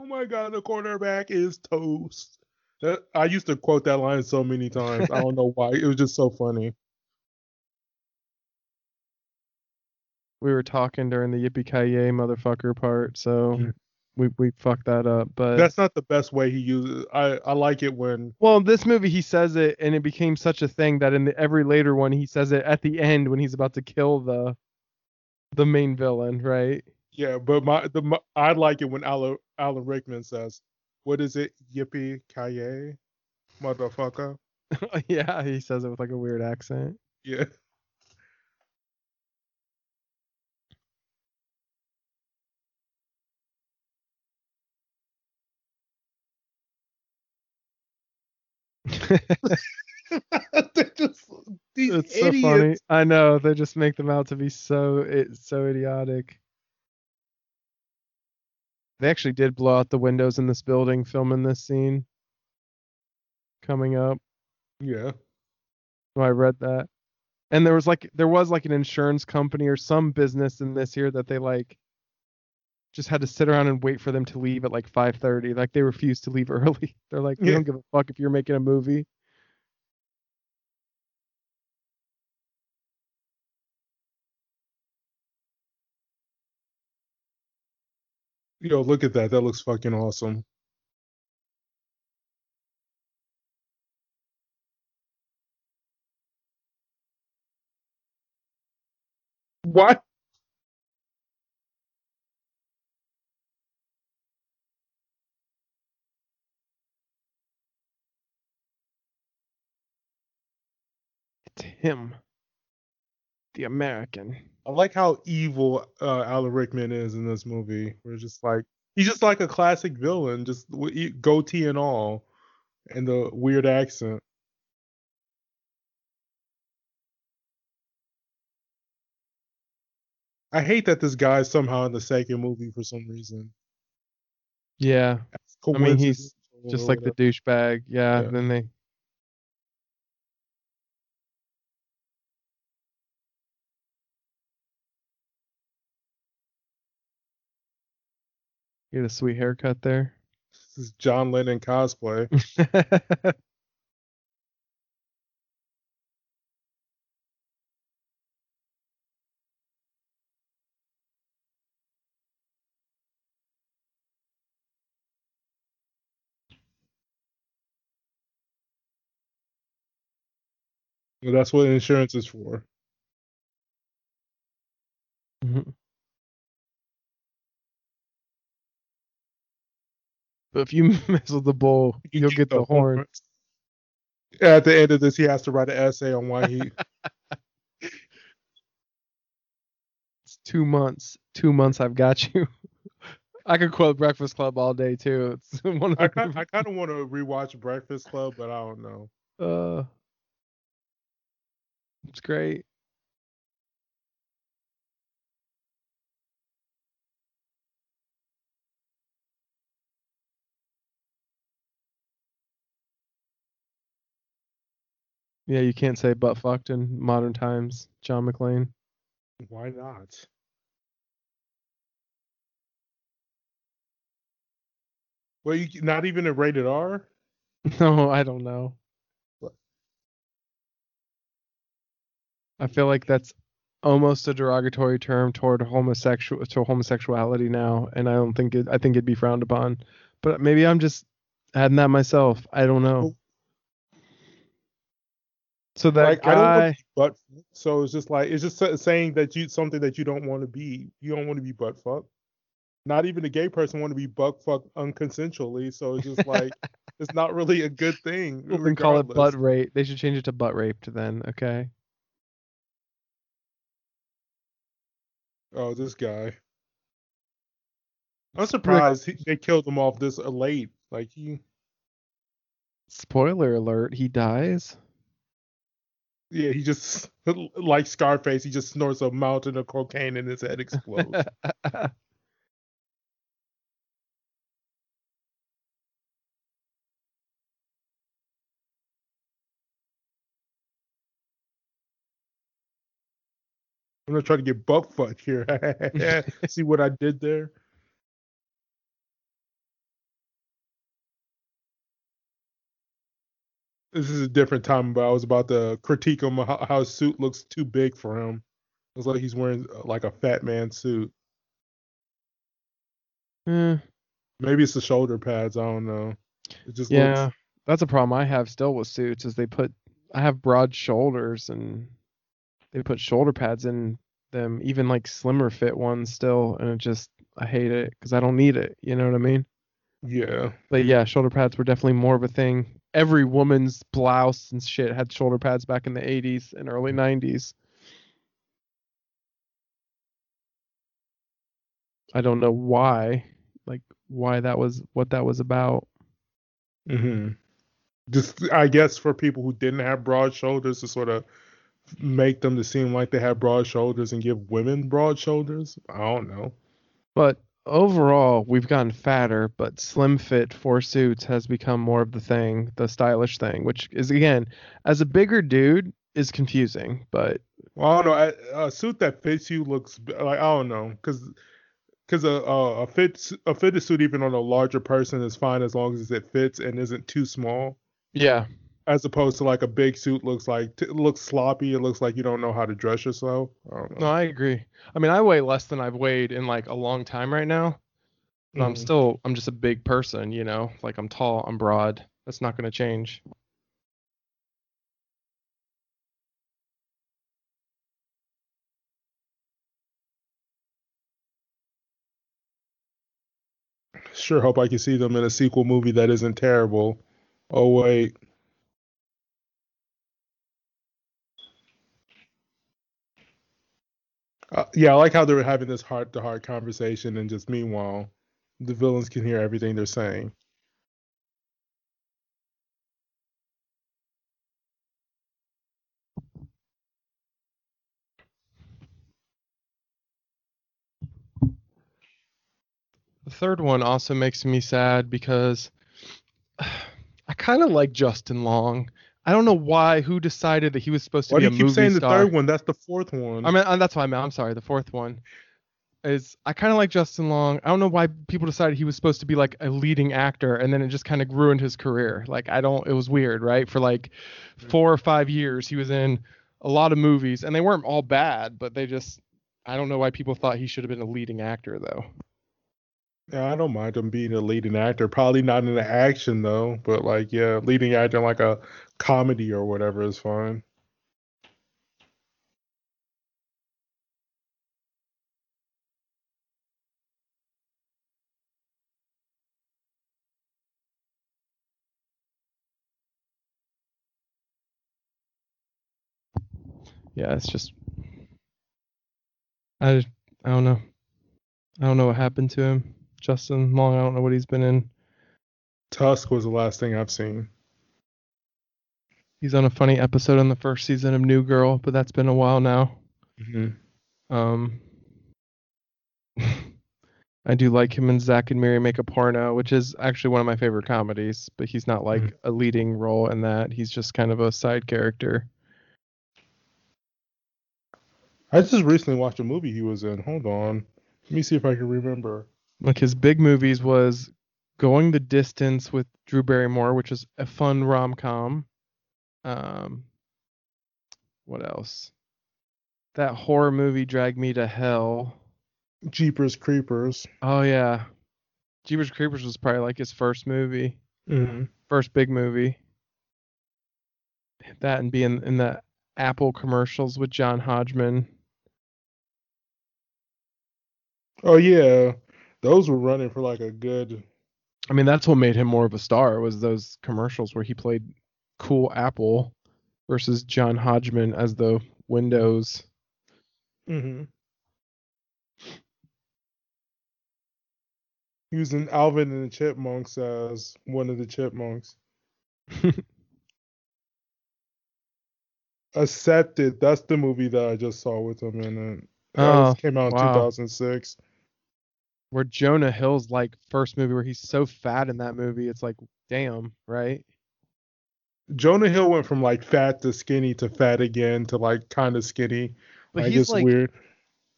Oh my god, the quarterback is toast. That, I used to quote that line so many times. I don't know why. It was just so funny. We were talking during the yippee ki yay motherfucker part, so we we fucked that up. But That's not the best way he uses. I I like it when well, in this movie he says it, and it became such a thing that in the, every later one he says it at the end when he's about to kill the the main villain, right? yeah, but my the my, I like it when Alan Alan Rickman says, "What is it? Yippee ki motherfucker." [LAUGHS] yeah, he says it with like a weird accent. Yeah. [LAUGHS] [LAUGHS] They're just these it's so idiots. funny. I know they just make them out to be so it so idiotic. They actually did blow out the windows in this building filming this scene. Coming up, Yeah. oh, I read that, and there was like there was like an insurance company or some business in this here that they like just had to sit around and wait for them to leave at like 5:30. Like they refused to leave [LAUGHS] early. They're like, we Yeah. don't give a fuck if you're making a movie. Yo, look at that. That looks fucking awesome. What? It's him, the American. I like how evil uh, Alan Rickman is in this movie. We're just like he's just like a classic villain, just goatee and all, and the weird accent. I hate that this guy's somehow in the second movie for some reason. Yeah, I mean, he's just like the douchebag. Yeah, Yeah. then they get a sweet haircut there. This is John Lennon cosplay. [LAUGHS] Well, that's what insurance is for. Mhm. But if you [LAUGHS] mess with the bull, You you'll get the horn. At the end of this, he has to write an essay on why he. [LAUGHS] It's two months. Two months. I've got you. [LAUGHS] I could quote Breakfast Club all day too. It's one of I kind, I kind of want to rewatch Breakfast Club, but I don't know. Uh, it's great. Yeah, you can't say butt fucked in modern times, John McClane. Why not? Well, you not even a rated R. [LAUGHS] No, I don't know. What? I feel like that's almost a derogatory term toward homosexual to homosexuality now, and I don't think it. I think it'd be frowned upon. But maybe I'm just adding that myself. I don't know. So that like I don't want guy, butt. So it's just like it's just saying that you something that you don't want to be. You don't want to be butt fucked. Not even a gay person want to be butt fucked unconsensually. So it's just like [LAUGHS] it's not really a good thing. we can call it butt rape. They should change it to butt rape to then. Okay. Oh, this guy. I'm surprised he, they killed him off this late. Like he, Spoiler alert: He dies. Yeah, he just [LAUGHS] like Scarface. He just snorts a mountain of cocaine and his head explodes. [LAUGHS] I'm gonna try to get butt fuck here. [LAUGHS] See what I did there? This is a different time, but I was about to critique him how, how his suit looks too big for him. It's like he's wearing uh, like a fat man suit. Eh, Maybe it's the shoulder pads. I don't know. It just yeah, looks. that's a problem I have still with suits is they put I have broad shoulders and they put shoulder pads in them, even like slimmer fit ones still, and it just I hate it because I don't need it. You know what I mean? Yeah. But yeah, shoulder pads were definitely more of a thing. Every woman's blouse and shit had shoulder pads back in the 80s and early 90s. I don't know why, like why that was what that was about. Mm-hmm. Just I guess for people who didn't have broad shoulders to sort of make them to seem like they have broad shoulders and give women broad shoulders. I don't know. But overall, we've gotten fatter, but slim fit for suits has become more of the thing, the stylish thing, which is again, as a bigger dude, is confusing. But Well, I don't know. A, a suit that fits you looks like I don't know, because because a, a fit a fitted suit even on a larger person is fine as long as it fits and isn't too small. yeah, As opposed to like a big suit looks like t- it looks sloppy. It looks like you don't know how to dress yourself. I no. I agree. I mean, I weigh less than I've weighed in like a long time right now. But I'm Mhm. still, I'm just a big person, you know. Like I'm tall, I'm broad. That's not gonna change. Sure hope I can see them in a sequel movie that isn't terrible. Oh wait. Uh, yeah, I like how they're having this heart to heart conversation, and just meanwhile, the villains can hear everything they're saying. The third one also makes me sad because [SIGHS] I kind of like Justin Long. I don't know why. Who decided that he was supposed to Why be do you keep movie saying the third one? That's the fourth one. I mean, uh, that's why I meant. I'm sorry. The fourth one is I kind of like Justin Long. I don't know why people decided he was supposed to be like a leading actor, and then it just kind of ruined his career. Like I don't. It was weird, right? For like four or five years, he was in a lot of movies, and they weren't all bad, but they just. I don't know why people thought he should have been a leading actor though. Yeah, I don't mind him being a leading actor. Probably not in the action though, but like yeah, leading actor in like a comedy or whatever is fine. Yeah, it's just. I I don't know. I don't know what happened to him. Justin Long. I don't know what he's been in. Tusk was the last thing I've seen. He's on a funny episode on the first season of New Girl, but that's been a while now. hmm Um, [LAUGHS] I do like him and Zack and Miri make a porno, which is actually one of my favorite comedies. But he's not like Mhm. a leading role in that. He's just kind of a side character. I just recently watched a movie he was in. Hold on. Let me see if I can remember. Like his big movies was Going the Distance with Drew Barrymore, which is a fun rom com. Um, what else? That horror movie Drag Me to Hell. Jeepers Creepers. Oh yeah, Jeepers Creepers was probably like his first movie. hmm first big movie. That and being in the Apple commercials with John Hodgman. Oh yeah, those were running for like a good. I mean, that's what made him more of a star was those commercials where he played cool Apple versus John Hodgman as the Windows. hmm He was in Alvin and the Chipmunks as one of the chipmunks. [LAUGHS] Accepted. That's the movie that I just saw with him in it. That Oh, came out in wow. 2006. Where Jonah Hill's like first movie where he's so fat in that movie, it's like, damn, right? Jonah Hill went from like fat to skinny to fat again to like kind of skinny. But like he's like weird.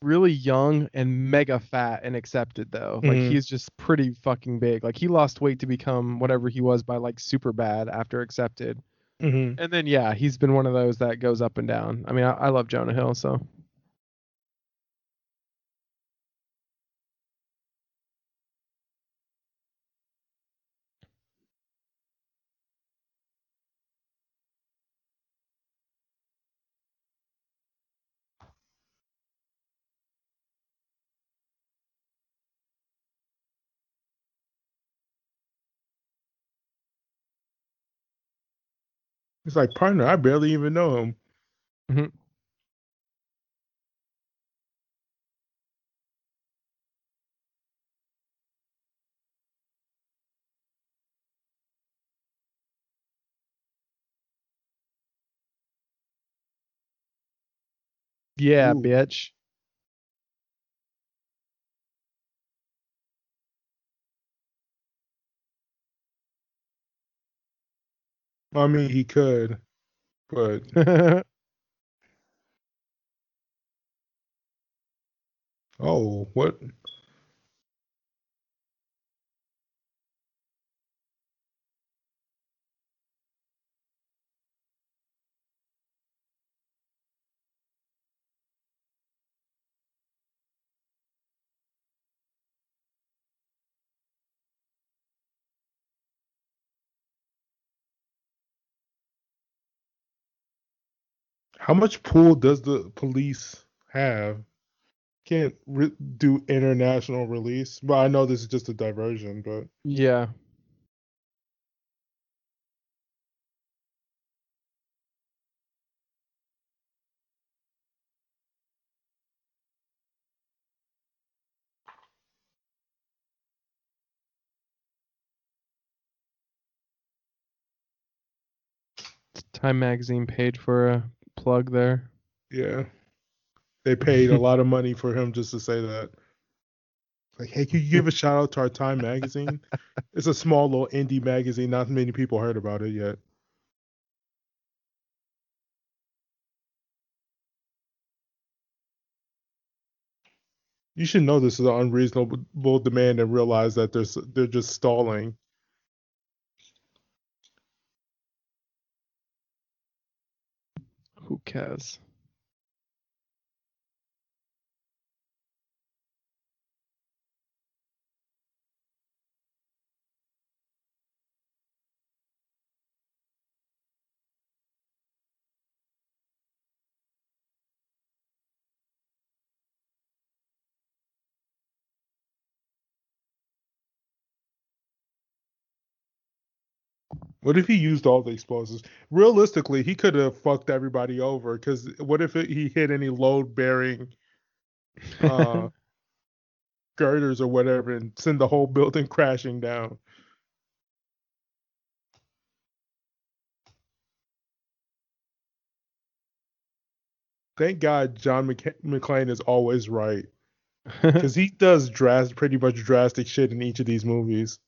really young and mega fat and accepted though. Like Mhm. he's just pretty fucking big. Like he lost weight to become whatever he was by like Superbad after accepted. hmm And then yeah, he's been one of those that goes up and down. I mean, I, I love Jonah Hill, so He's like, partner, I barely even know him. Mhm. yeah, Ooh. bitch. I mean, he could, but [LAUGHS] oh, what? How much pull does the police have? Can't re- do international release. Well, I know this is just a diversion, but yeah. Time magazine paid for a plug there. yeah, they paid a lot of money for him just to say that. Like, hey, can you give a shout out to our Time magazine? it's a small little indie magazine. Not many people heard about it yet. You should know this is an unreasonable demand and realize that they're they're just stalling. Who cares? What if he used all the explosives? Realistically, he could have fucked everybody over. Because what if it, he hit any load bearing [LAUGHS] uh, girders or whatever and send the whole building [LAUGHS] crashing down? Thank God John McC- McClane is always right. [LAUGHS] Because he does dras- pretty much drastic shit in each of these movies.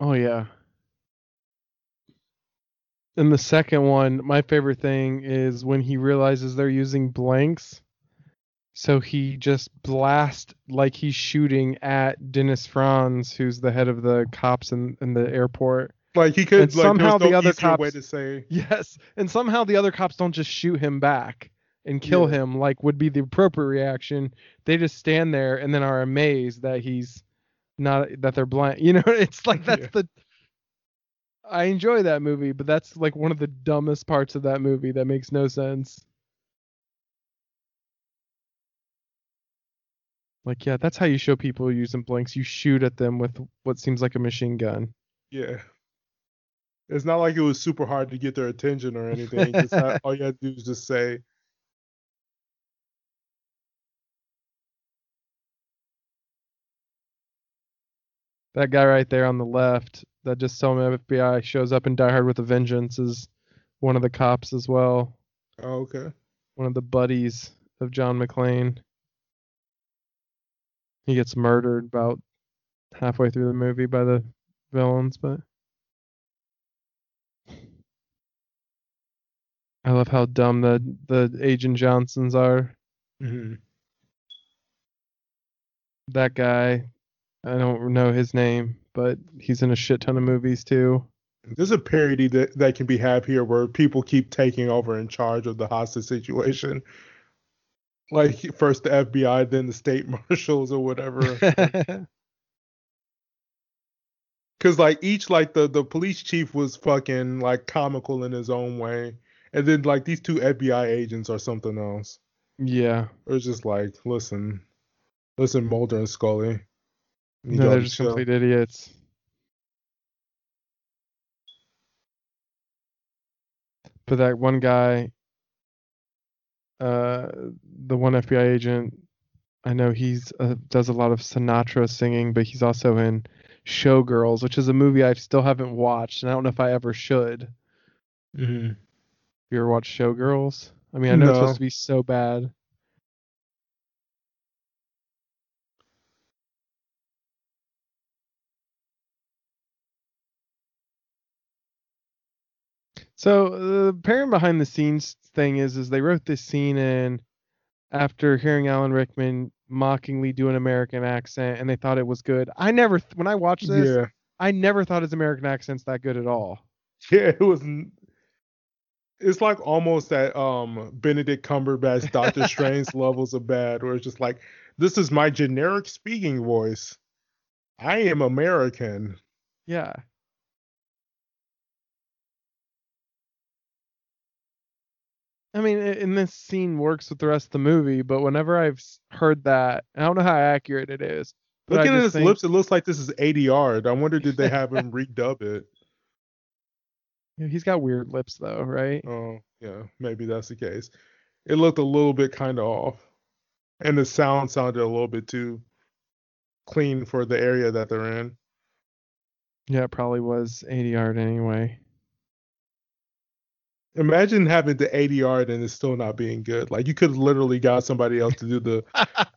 oh yeah. And the second one, my favorite thing is when he realizes they're using blanks. So he just blasts like he's shooting at Dennis Franz, who's the head of the cops in, in the airport. Like he could And like somehow no the other cops way to say Yes, and somehow the other cops don't just shoot him back and kill Yeah. him like would be the appropriate reaction. They just stand there and then are amazed that he's not that they're blind. [LAUGHS] You know, it's like that's Yeah. the I enjoy that movie, but that's like one of the dumbest parts of that movie that makes no sense. Like, yeah, that's how you show people using blanks. You shoot at them with what seems like a machine gun. Yeah. It's not like it was super hard to get their attention or anything. Just ha- [LAUGHS] all you had to do is just say, That guy right there on the left that just told me FBI shows up in Die Hard with a Vengeance is one of the cops as well. oh, okay. One of the buddies of John McClane. He gets murdered about halfway through the movie by the villains, but I love how dumb the the Agent Johnsons are. hmm That guy, I don't know his name, but he's in a shit ton of movies too. There's a parody that, that can be had here where people keep taking over in charge of the hostage situation. Like first the FBI, then the state [LAUGHS] marshals or whatever. [LAUGHS] Cause like each like the the police chief was fucking like comical in his own way, and then like these two FBI agents are something else. yeah. It was just like, listen, listen, Mulder and Scully. You No, they're just chill. complete idiots. But that one guy, uh, the one FBI agent, I know he's uh, does a lot of Sinatra singing, but he's also in Showgirls, which is a movie I still haven't watched, and I don't know if I ever should. Mhm. You ever watch Showgirls? I mean, I know it's supposed to be so bad. So the parent behind the scenes thing is, is they wrote this scene in after hearing Alan Rickman mockingly do an American accent, and they thought it was good. I never, th- when I watched this, Yeah, I never thought his American accent's that good at all. [LAUGHS] yeah, it was. It's like almost that um Benedict Cumberbatch Doctor [LAUGHS] Strange levels of bad, where it's just like, this is my generic speaking voice. I am American. Yeah. I mean, and this scene works with the rest of the movie, but whenever I've heard that, I don't know how accurate it is. but Look at his think- lips. It looks like this is ADR. I wonder did they have him [LAUGHS] redub it? Yeah, He's got weird lips though, right? Oh, yeah, maybe that's the case. It looked a little bit kind of off, and the sound sounded a little bit too clean for the area that they're in. Yeah, it probably was ADR anyway. Imagine having the ADR and it's still not being good. Like you could have literally got somebody else to do the. [LAUGHS]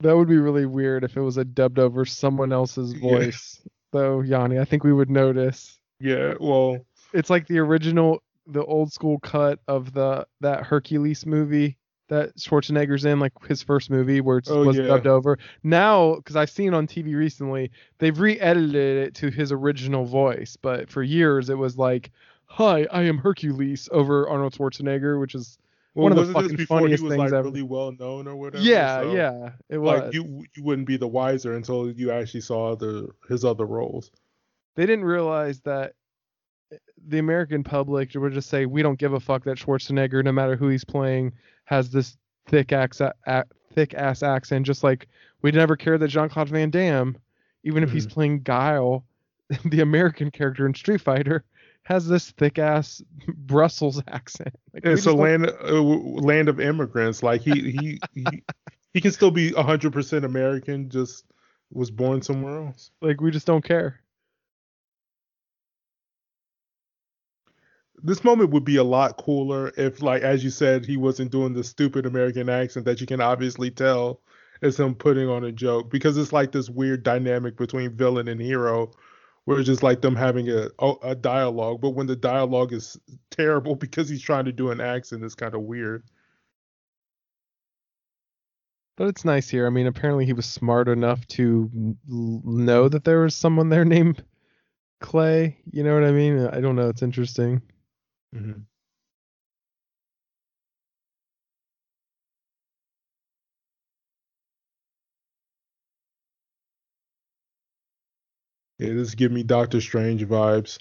That would be really weird if it was a dubbed over someone else's Yeah. voice, though, Yanni. I think we would notice. Yeah, well, It's like the original, the old school cut of the that Hercules movie that Schwarzenegger's in, like his first movie where it Oh, was yeah. dubbed over. Now, because I've seen on TV recently, they've re-edited it to his original voice. But for years, it was like, "Hi, I am Hercules" over Arnold Schwarzenegger, which is well One of the fucking before he funniest was things like ever. really well known or whatever? yeah, So, yeah, it was. Like you, you wouldn't be the wiser until you actually saw the his other roles. they didn't realize that the American public would just say, "We don't give a fuck that Schwarzenegger, no matter who he's playing, has this thick ass, a, thick ass accent." Just like we never cared that Jean Claude Van Damme, even if he's Mhm. playing Guile, [LAUGHS] the American character in Street Fighter, has this thick ass [LAUGHS] Brussels accent. Like, It's a land uh, land of immigrants. Like he he he, he can still be hundred percent American. Just was born somewhere else. like we just don't care. This moment would be a lot cooler if, like as you said, he wasn't doing the stupid American accent that you can obviously tell is him putting on a joke because it's like this weird dynamic between villain and hero. Where it's just like them having a a dialogue, but when the dialogue is terrible [LAUGHS] because he's trying to do an accent, it's kind of weird. But it's nice here. I mean, apparently he was smart enough to know that there was someone there [LAUGHS] named Clay. You know what I mean? I don't know. It's interesting. Mhm. Yeah, this give me Doctor Strange vibes.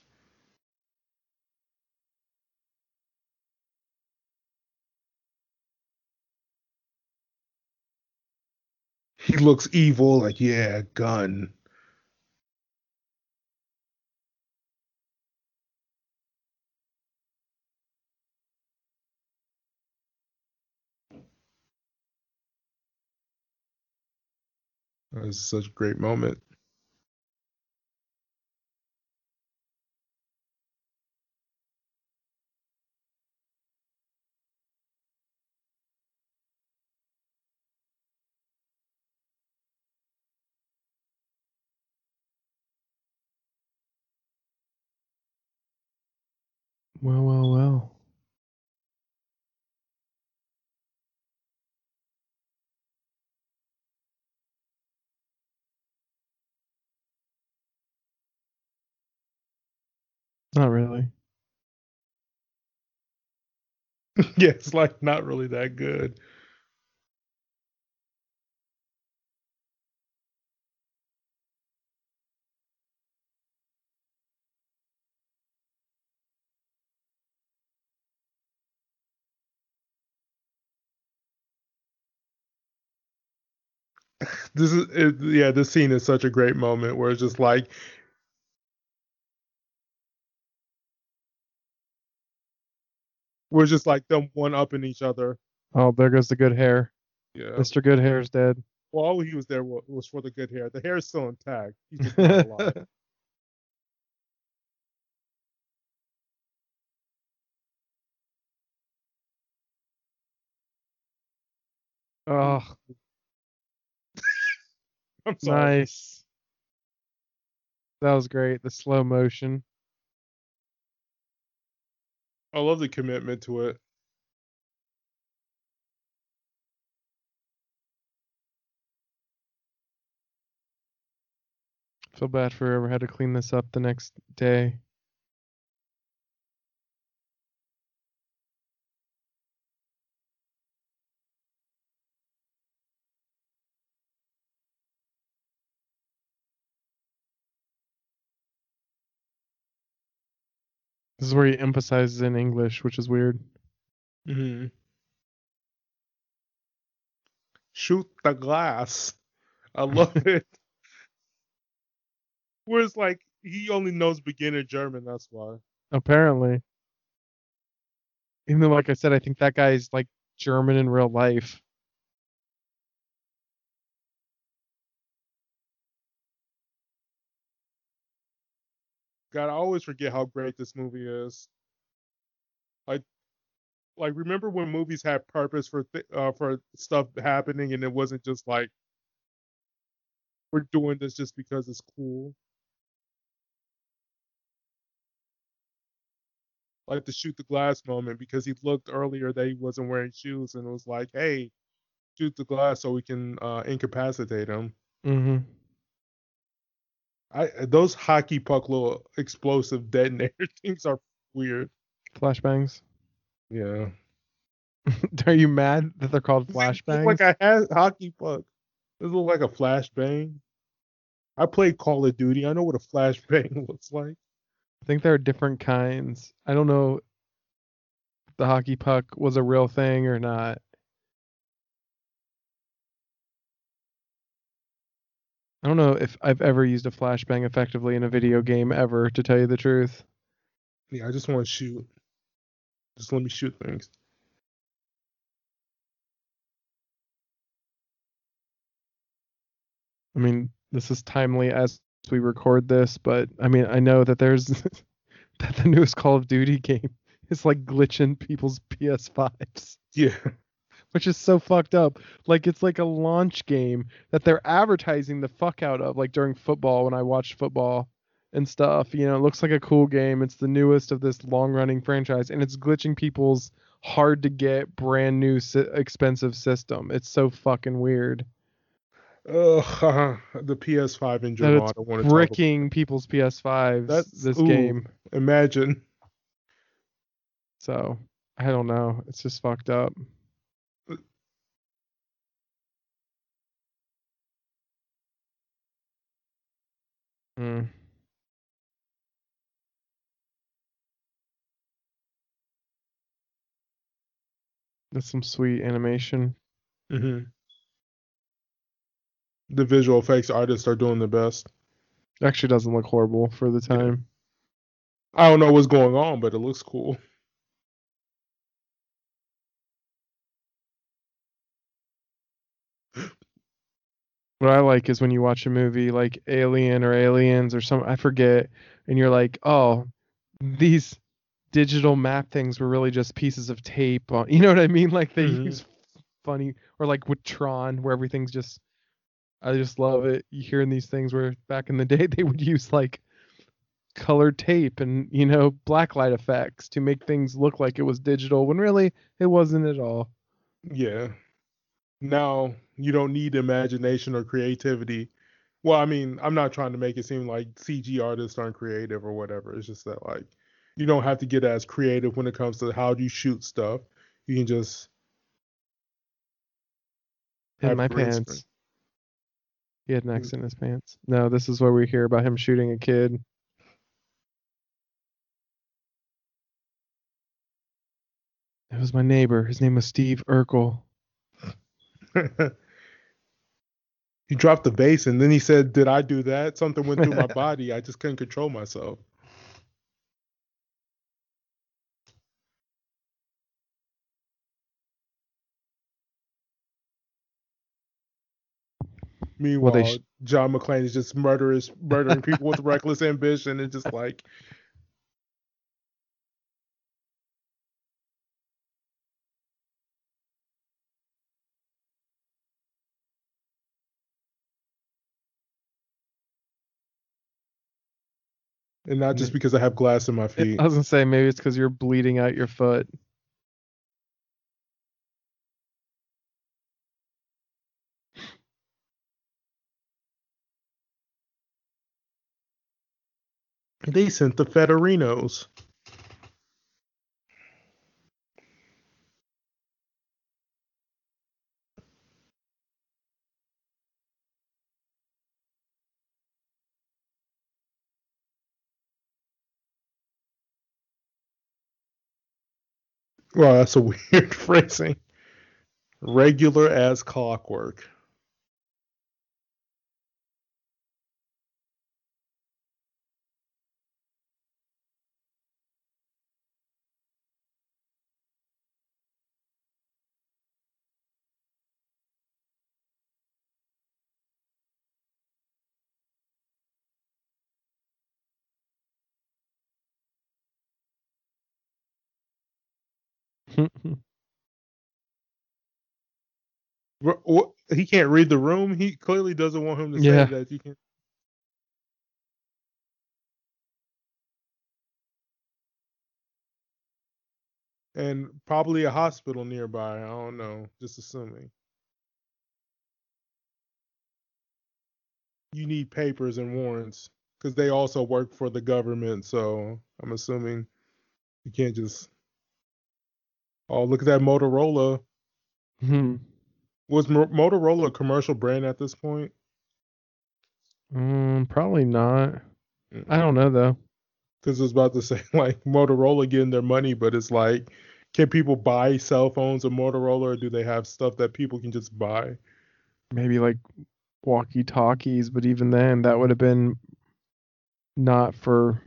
He looks evil, like yeah, gun. That was such a great moment. Well, well, well. Not really. [LAUGHS] yeah, it's like not really that good. [LAUGHS] This is it, yeah, this scene is such a great moment where it's just like we're just like them one upping each other. Oh, there goes the good hair. Yeah. Mr. Good Hair's dead. Well, all he was there was for the good hair. The hair is still intact. He's just not alive. [LAUGHS] oh, [LAUGHS] I'm sorry. nice. That was great. The slow motion. I love the commitment to it. Feel bad for whoever had to clean this up the next day. This is where he emphasizes in English, which is weird. hmm Shoot the glass. I [LAUGHS] love it. Whereas like he only knows beginner German, that's why. Apparently. Even though, like I said, I think that guy's like German in real life. God, I always forget how great this movie is. Like, like remember when movies had purpose for th- uh, for stuff happening, and it wasn't just like we're doing this just because it's cool. Like the shoot the glass moment because he looked earlier that he wasn't wearing shoes, and it was like, hey, shoot the glass so we can uh, incapacitate him. Mm-hmm. I uh, those hockey puck little explosive detonator [LAUGHS] things are weird. Flashbangs. Yeah. [LAUGHS] Are you mad that they're called Does it look flashbangs? Like a ha- hockey puck. Does it look like a flashbang? I played Call of Duty. I know what a flashbang [LAUGHS] looks like. I think there are different kinds. I don't know if the hockey puck was a real thing or not. I don't know if I've ever used a flashbang effectively in a video game ever, to tell you the truth. Yeah, I just want to shoot. Just let me shoot things. I mean, this is timely as we record this, but I mean, I know that there's [LAUGHS] that the newest Call of Duty [LAUGHS] game is like glitching people's PS5s. Yeah. Which is so fucked up. Like it's like a launch game that they're advertising the fuck out of, like during football when I watch football and stuff. You know, it looks like a cool game. It's the newest of this long running franchise, and it's glitching people's hard to get brand new si- expensive system. It's so fucking weird Ugh, [LAUGHS] the PS5 in that general. I it's don't want to talk bricking people's PS5s. That's- this ooh. game. Imagine. So I don't know. It's just fucked up. Hmm. That's some sweet animation. hmm The visual effects artists are doing the best. Actually, doesn't look horrible for the time. I don't know what's going on, but it looks cool. What I like is when you watch a movie like Alien or Aliens or some I forget, and you're like, oh, these digital map things were really just pieces of tape on. [LAUGHS] You know what I mean? Like they Mhm. use funny or like with Tron where everything's just. I just love it. You hearing these things where back in the day they would use like colored tape and you know blacklight effects to make things look like it was digital when really it wasn't at all. Yeah. Now you don't need imagination or creativity. Well, I mean, I'm not trying to make it seem like CG artists aren't creative or whatever. It's just that like you don't have to get as creative when it comes to how do you shoot stuff. You can just In my pants. He had an hmm. X in his pants. No, this is where we hear about him shooting a kid. It was my neighbor. His name was Steve Urkel. [LAUGHS] he dropped the bass and then he said, "Did I do that? Something went through my [LAUGHS] body. I just couldn't control myself." Meanwhile, they sh- John McClane is just murderous, murdering people with [LAUGHS] reckless ambition, and just like and not just because I have glass in my feet. I was gonna say maybe it's because you're bleeding out your foot. They sent the Federinos. Well, that's a [LAUGHS] weird phrasing. Regular as clockwork. He can't read the room. He clearly doesn't want him to say Yeah. that. You can't. And probably a hospital nearby. I don't know. Just assuming. You need papers and warrants because they also work for the government. So I'm assuming you can't just. Oh, look at that Motorola. Hmm. Was Mo- Motorola a commercial brand at this point? Mm, probably not. I don't know though. because I was about to [LAUGHS] say like Motorola getting their money, but it's like, can people buy cell phones or Motorola, or do they have stuff that people can just buy? Maybe like walkie talkies, but even then, that would have been not for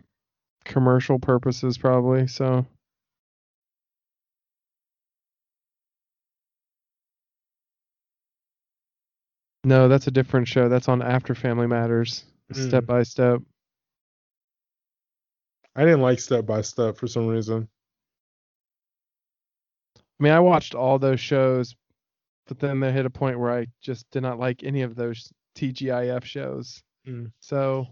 commercial purposes, probably. So, no, that's a different show. That's on After Family Matters, Mm. step by step. I didn't like Step by Step for some reason. I mean, I watched all those shows, but then they hit a point where I just did not like any of those TGIF shows. Mm. So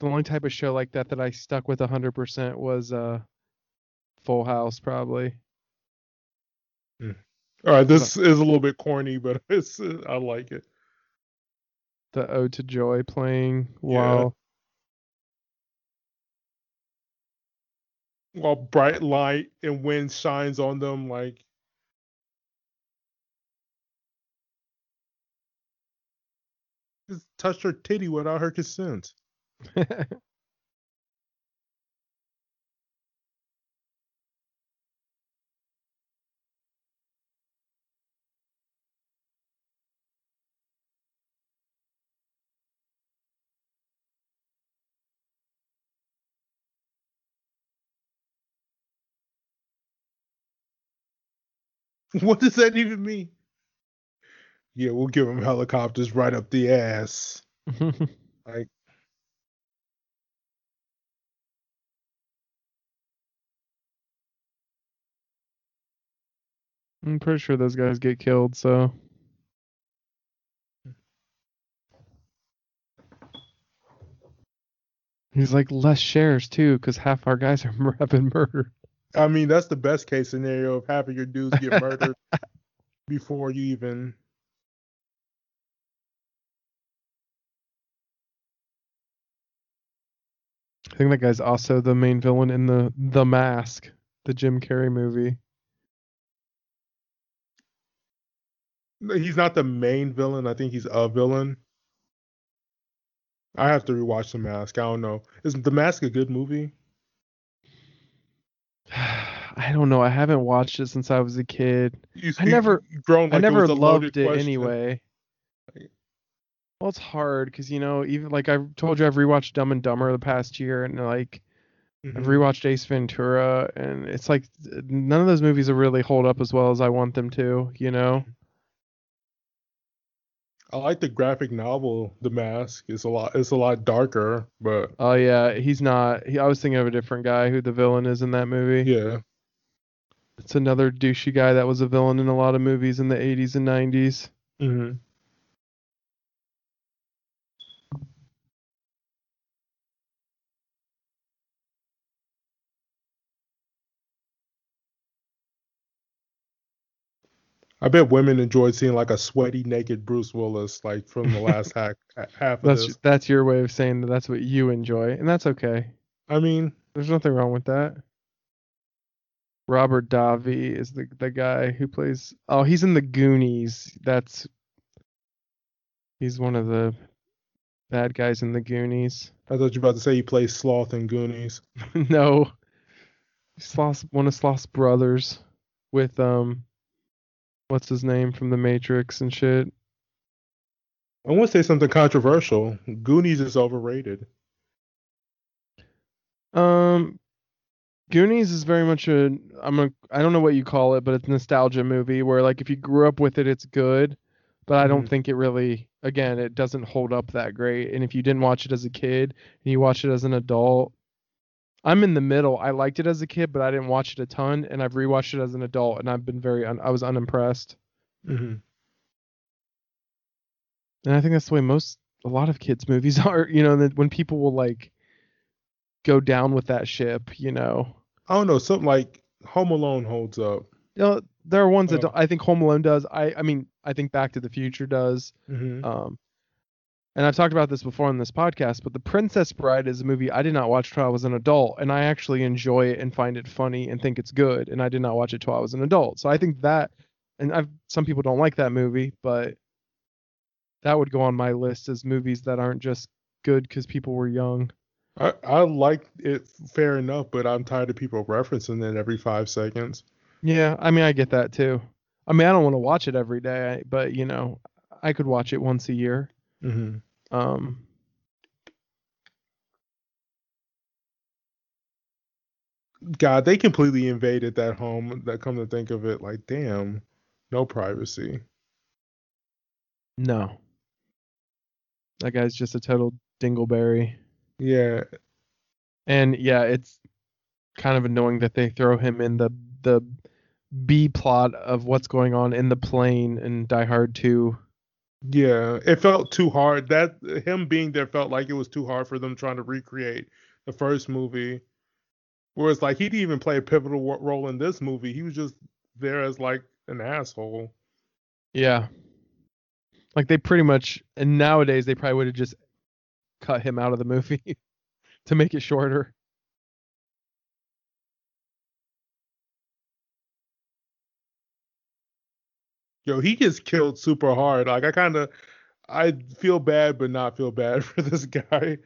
the only type of show like that that I stuck with 100% was uh Full House probably. All right, this is a little bit corny, but [LAUGHS] it's I like it. The Ode to Joy playing Yeah. while While bright light and wind shines on them, like just touched her titty without her consent. [LAUGHS] [LAUGHS] What does that even mean? Yeah, we'll give them helicopters right up the ass. [LAUGHS] Like, I'm pretty sure those guys get killed, so He's like less shares too, because half our guys are [LAUGHS] mur- have been murdered. I mean, that's the best case scenario of having your dudes get murdered [LAUGHS] before you even. I think that guy's also the main villain in the The Mask, the Jim Carrey movie. He's not the main villain. I think he's a villain. I have to rewatch The Mask. I don't know. Is The Mask a good movie? [SIGHS] I don't know. I haven't watched it since I was a kid. You, I never, grown like I never it loved it question. anyway. Well, it's hard because you know, even like I told you, I've rewatched Dumb and Dumber the past year, and like I've Mhm. rewatched Ace Ventura, and it's like none of those movies will really hold up as well as I want them to. You know? I like the graphic novel, The Mask. It's a lot. It's a lot darker, but Oh yeah, he's not. He, I was thinking of a different guy who the villain is in that movie. yeah. It's another douchey guy that was a villain in a lot of movies in the 80s and 90s. hmm I bet women enjoyed seeing like a sweaty, naked Bruce Willis, like from the [LAUGHS] last half half of That's this. that's your way of saying that that's what you enjoy, and that's okay. I mean, There's nothing wrong with that. Robert Davi is the the guy who plays. Oh, he's in the Goonies. That's he's one of the bad guys in the Goonies. I thought you were about to say he plays Sloth in Goonies. [LAUGHS] no, Sloth, one of Sloth's brothers, with um, what's his name from the Matrix and shit. I want to say something controversial. Goonies is overrated. Um, Goonies is very much a I'm a I don't know what you call it, but it's a nostalgia movie where like if you grew up with it, it's good, but I don't Mhm. think it really again it doesn't hold up that great. And if you didn't watch it as a kid and you watch it as an adult, I'm in the middle. I liked it as a kid, but I didn't watch it a ton, and I've rewatched it as an adult, and I've been very un- I was unimpressed. hmm And I think that's the way most a lot of kids movies [LAUGHS] are. You know, that when people will like go down with that ship, you know. I don't know. Something like Home Alone holds up. You know, there are ones that Oh. don't, I think Home Alone does. I I mean, I think Back to the Future does. hmm Um, and I've talked about this before on this podcast, but The Princess Bride is a movie I did not watch till I was an adult, and I actually enjoy it and find it funny and think it's good. And I did not watch it till I was an adult, so I think that, and I've some people don't like that movie, but that would go on my list as movies that aren't just good because people were young. I, I like it fair enough, but I'm tired of people referencing it every five seconds. Yeah, I mean, I get that too. I mean, I don't want to watch it every day, but you know, I could watch it once a year. Hmm Um, God, they completely invaded that home. That come to think of it, like, damn, no privacy. no, that guy's just a total dingleberry. Yeah, And yeah, it's kind of annoying that they throw him in the the B plot of what's going on in the plane in Die Hard 2. Yeah. It felt too hard. That him being there felt like it was too hard for them trying to recreate the first movie. Whereas, like, he didn't even play a pivotal role in this movie. He was just there as like an asshole. Yeah. Like they pretty much and nowadays they probably would have just cut him out of the movie [LAUGHS] to make it shorter. Yo, he gets killed super hard. Like, I kind of, I feel bad, but not feel bad [LAUGHS] for this guy.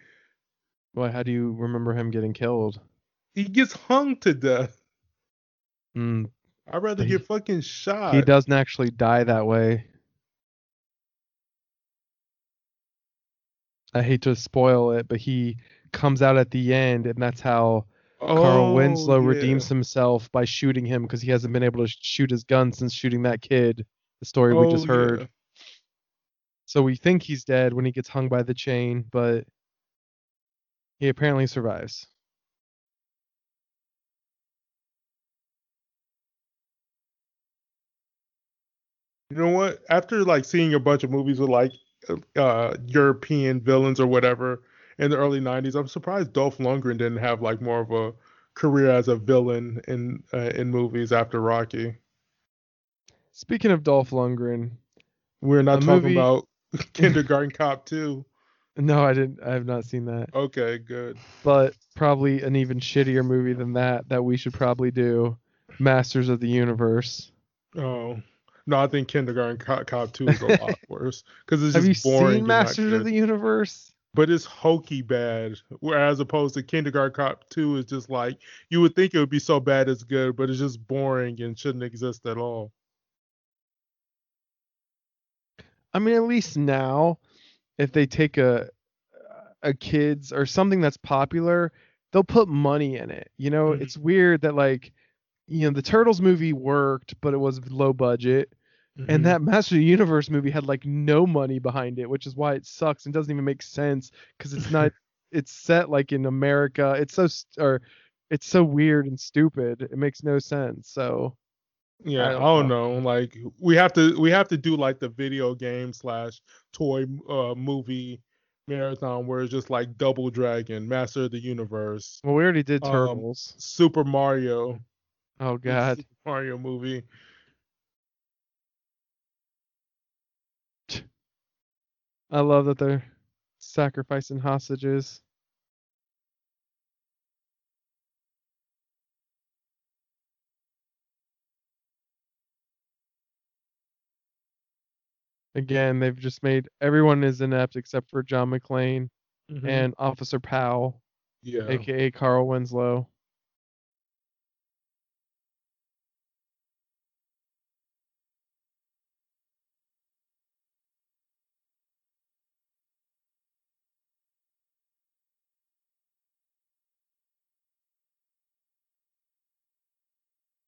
Well, how do you remember him getting killed? He gets hung to death. Mm, I'd rather He- get fucking shot. he doesn't actually die that way. I hate to spoil it, but he comes out at the end, and that's how Carl Oh, Winslow yeah. redeems himself by shooting him because he hasn't been able to shoot his gun since shooting that kid. The story we just Oh, heard. yeah. So we think he's dead when he gets hung by the chain, but he apparently survives. You know what? After like seeing a bunch of movies with like uh European villains or whatever in the early '90s, I'm surprised Dolph Lundgren didn't have like more of a career as a villain in uh, in movies after Rocky. Speaking of Dolph Lundgren, We're not talking movie- about [LAUGHS] Kindergarten Cop 2. No, I didn't. I have not seen that. Okay, good. But probably an even shittier movie than that that we should probably do. Masters of the Universe. Oh. No, I think Kindergarten Cop, Cop 2 is a [LAUGHS] lot worse because it's Have just you boring. seen Masters of the Universe? But it's hokey bad, whereas opposed to Kindergarten Cop 2 is just like you would think it would be so bad it's good, but it's just boring and shouldn't exist at all. I mean, at least now, if they take a a kids or something that's popular, they'll put money in it. You know, Mhm. it's weird that like, you know, the Turtles movie worked, but it was low budget, Mhm. and that Master of the Universe movie had like no money behind it, which is why it sucks and doesn't even make sense because it's not. [LAUGHS] it's set like in America. It's so st- or it's so weird and stupid. It makes no sense. So Yeah, I I don't don't, know. Like we have to we have to do like the video game slash toy uh movie marathon where it's just like Double Dragon, Master of the Universe, well, we already did Um, Turtles. Super Mario. oh God. Super Mario movie. I love that they're sacrificing hostages. Again, they've just made everyone is inept except for John McClane Mhm. and Officer Powell, yeah. aka Carl Winslow.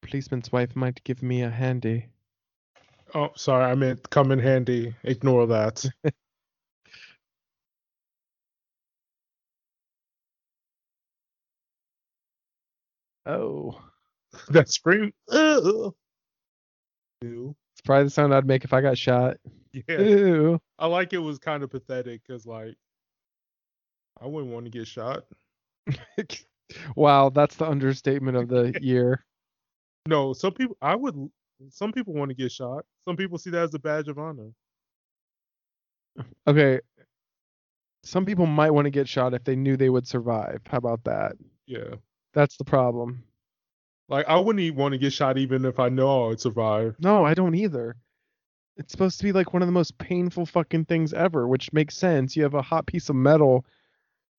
Policeman's wife might give me a handy. Oh, sorry, I meant come in handy. Ignore that. [LAUGHS] Oh, [LAUGHS] that scream. Ew. it's probably the sound I'd make if I got shot. Yeah, Ew. I like it was kind of pathetic because like I wouldn't want to get shot. [LAUGHS] wow, that's the understatement of the year. No, some people I would. Some people want to get shot. Some people see that as a badge of honor. Okay. Some people might want to get shot if they knew they would survive. How about that? Yeah, That's the problem. like I wouldn't even want to get shot even if I know I would survive. No, I don't either. It's supposed to be like one of the most painful fucking things ever, which makes sense. You have a hot piece of metal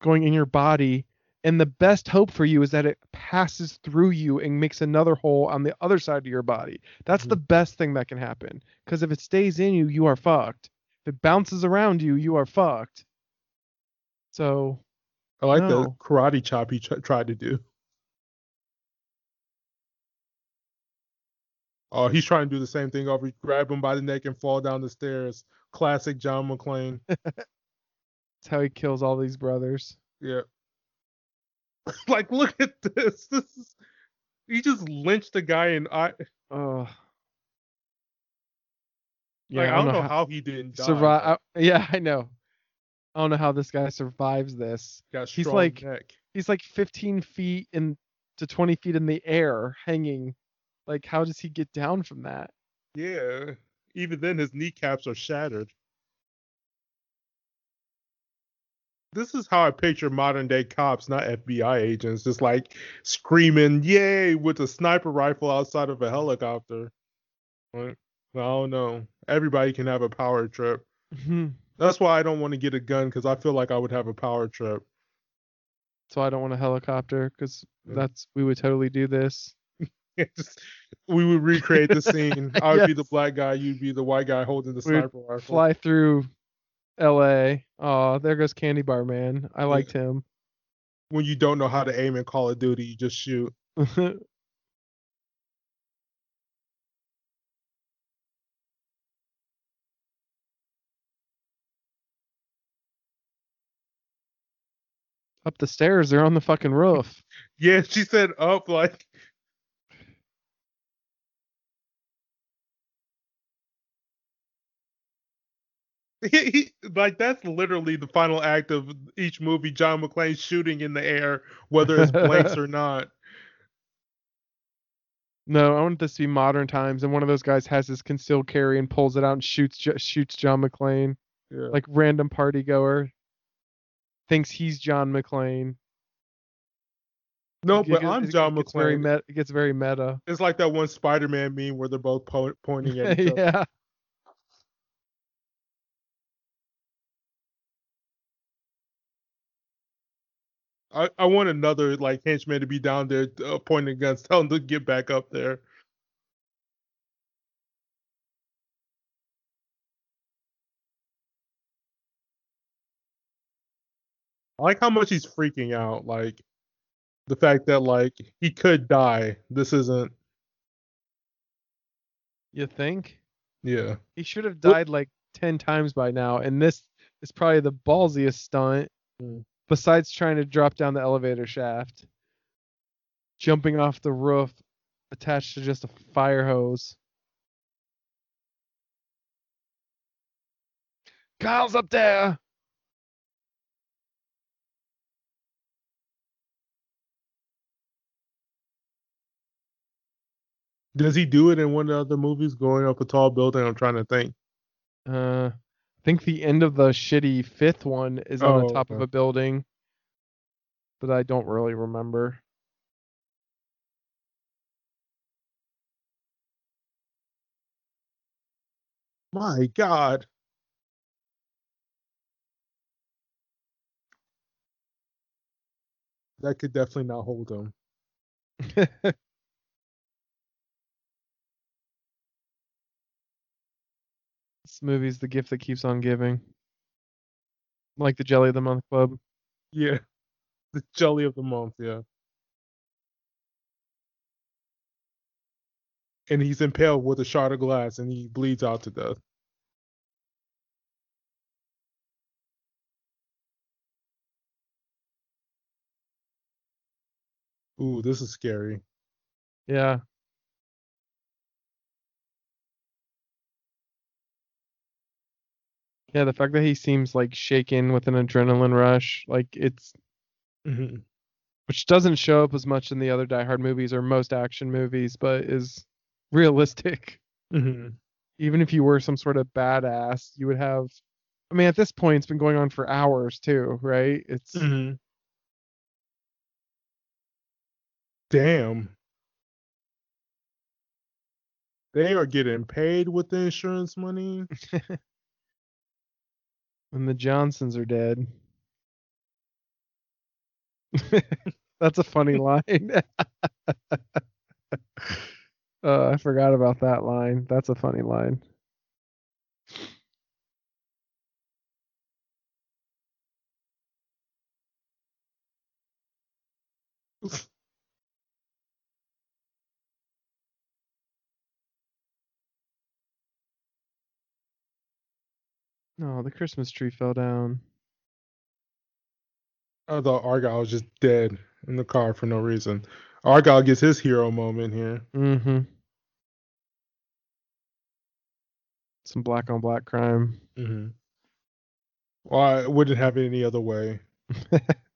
going in your body, and the best hope for you is that it passes through you and makes another hole on the other side of your body. That's mm-hmm. the best thing that can happen. Because if it stays in you, you are fucked. If it bounces around you, you are fucked. So, I like the karate chop he tr- tried to do. Oh, he's trying to do the same thing over. Grab him by the neck and fall down the stairs. Classic John McClane. [LAUGHS] that's how he kills all these brothers. Yeah. [LAUGHS] like, look at this. This is. He just lynched the guy and I. Oh. Like, I don't know how, he didn't die. survive. Yeah, [LAUGHS] I know. I don't know how this guy survives this. He's like- neck. He's like 15 feet in to 20 feet in the air, hanging. Like, how does he get down from that? Yeah. Even then, his kneecaps are shattered. This is how I picture modern day cops, not FBI agents, just like screaming, yay, with a sniper rifle outside of a helicopter. Like, I don't know. Everybody can have a power trip. Mm-hmm. That's why I don't want to get a gun because I feel like I would have a power trip. so I don't want a helicopter because that's we would totally do this. [LAUGHS] Just- we would recreate the scene. [LAUGHS] I would be the black guy, you'd be the white guy holding the We would sniper rifle. Fly through L.A. Oh, there goes Candy Bar Man. I liked him. [LAUGHS] When you don't know how to aim in Call of Duty, you just shoot. [LAUGHS] Up the stairs, they're on the fucking roof. [LAUGHS] Yeah, she said up like he, he- like that's literally the final act of each movie. John McClane shooting in the air, whether it's blanks or [LAUGHS] not. No, I want this to be modern times, and one of those guys has his concealed carry and pulls it out and shoots shoots John McClane Yeah. like random party goer. thinks he's John McClane. No, It but gets- I'm John gets Very McClane. it gets very meta. It's like that one Spider-Man meme where they're both po- pointing at each [LAUGHS] other. yeah. I, I want another like henchman to be down there uh, pointing guns, [LAUGHS] telling them to get back up there. I like how much he's freaking out. Like the fact that like he could die. This isn't. You think? Yeah. He should have died like 10 times by now. And this is probably the ballsiest stunt Mm. Besides trying to drop down the elevator shaft. Jumping off the roof attached to just a fire hose. Kyle's up there. Does he do it in one of the other movies, going up a tall building? I'm trying to think. Uh, think the end of the shitty fifth one is on Oh, the top of a building, but I don't really remember. My God. That could definitely not hold him. [LAUGHS] movie's the gift that keeps on giving. Like the Jelly of the Month Club. Yeah. [LAUGHS] The jelly of the month, yeah. And he's impaled with a shard of glass and he bleeds out to death. Ooh, this is scary. Yeah. Yeah, the fact that he seems like shaken with an adrenaline rush, like it's Mhm. which doesn't show up as much in the other Die Hard movies or most action movies, but is realistic. [LAUGHS] Mhm. Even if you were some sort of badass, you would have I mean, at this point it's been going on for hours too, right? It's Mhm. Damn. They are getting paid with the insurance money. [LAUGHS] and the Johnsons are dead. [LAUGHS] That's a funny [LAUGHS] line. [LAUGHS] uh, I forgot about that line. That's a funny line. No, the Christmas tree fell down. I thought Argyle was just dead in the car for no reason. Argyle gets his hero moment here. Mm-hmm. Some black on black crime. Mm-hmm. Well, I wouldn't have it any other way. [LAUGHS]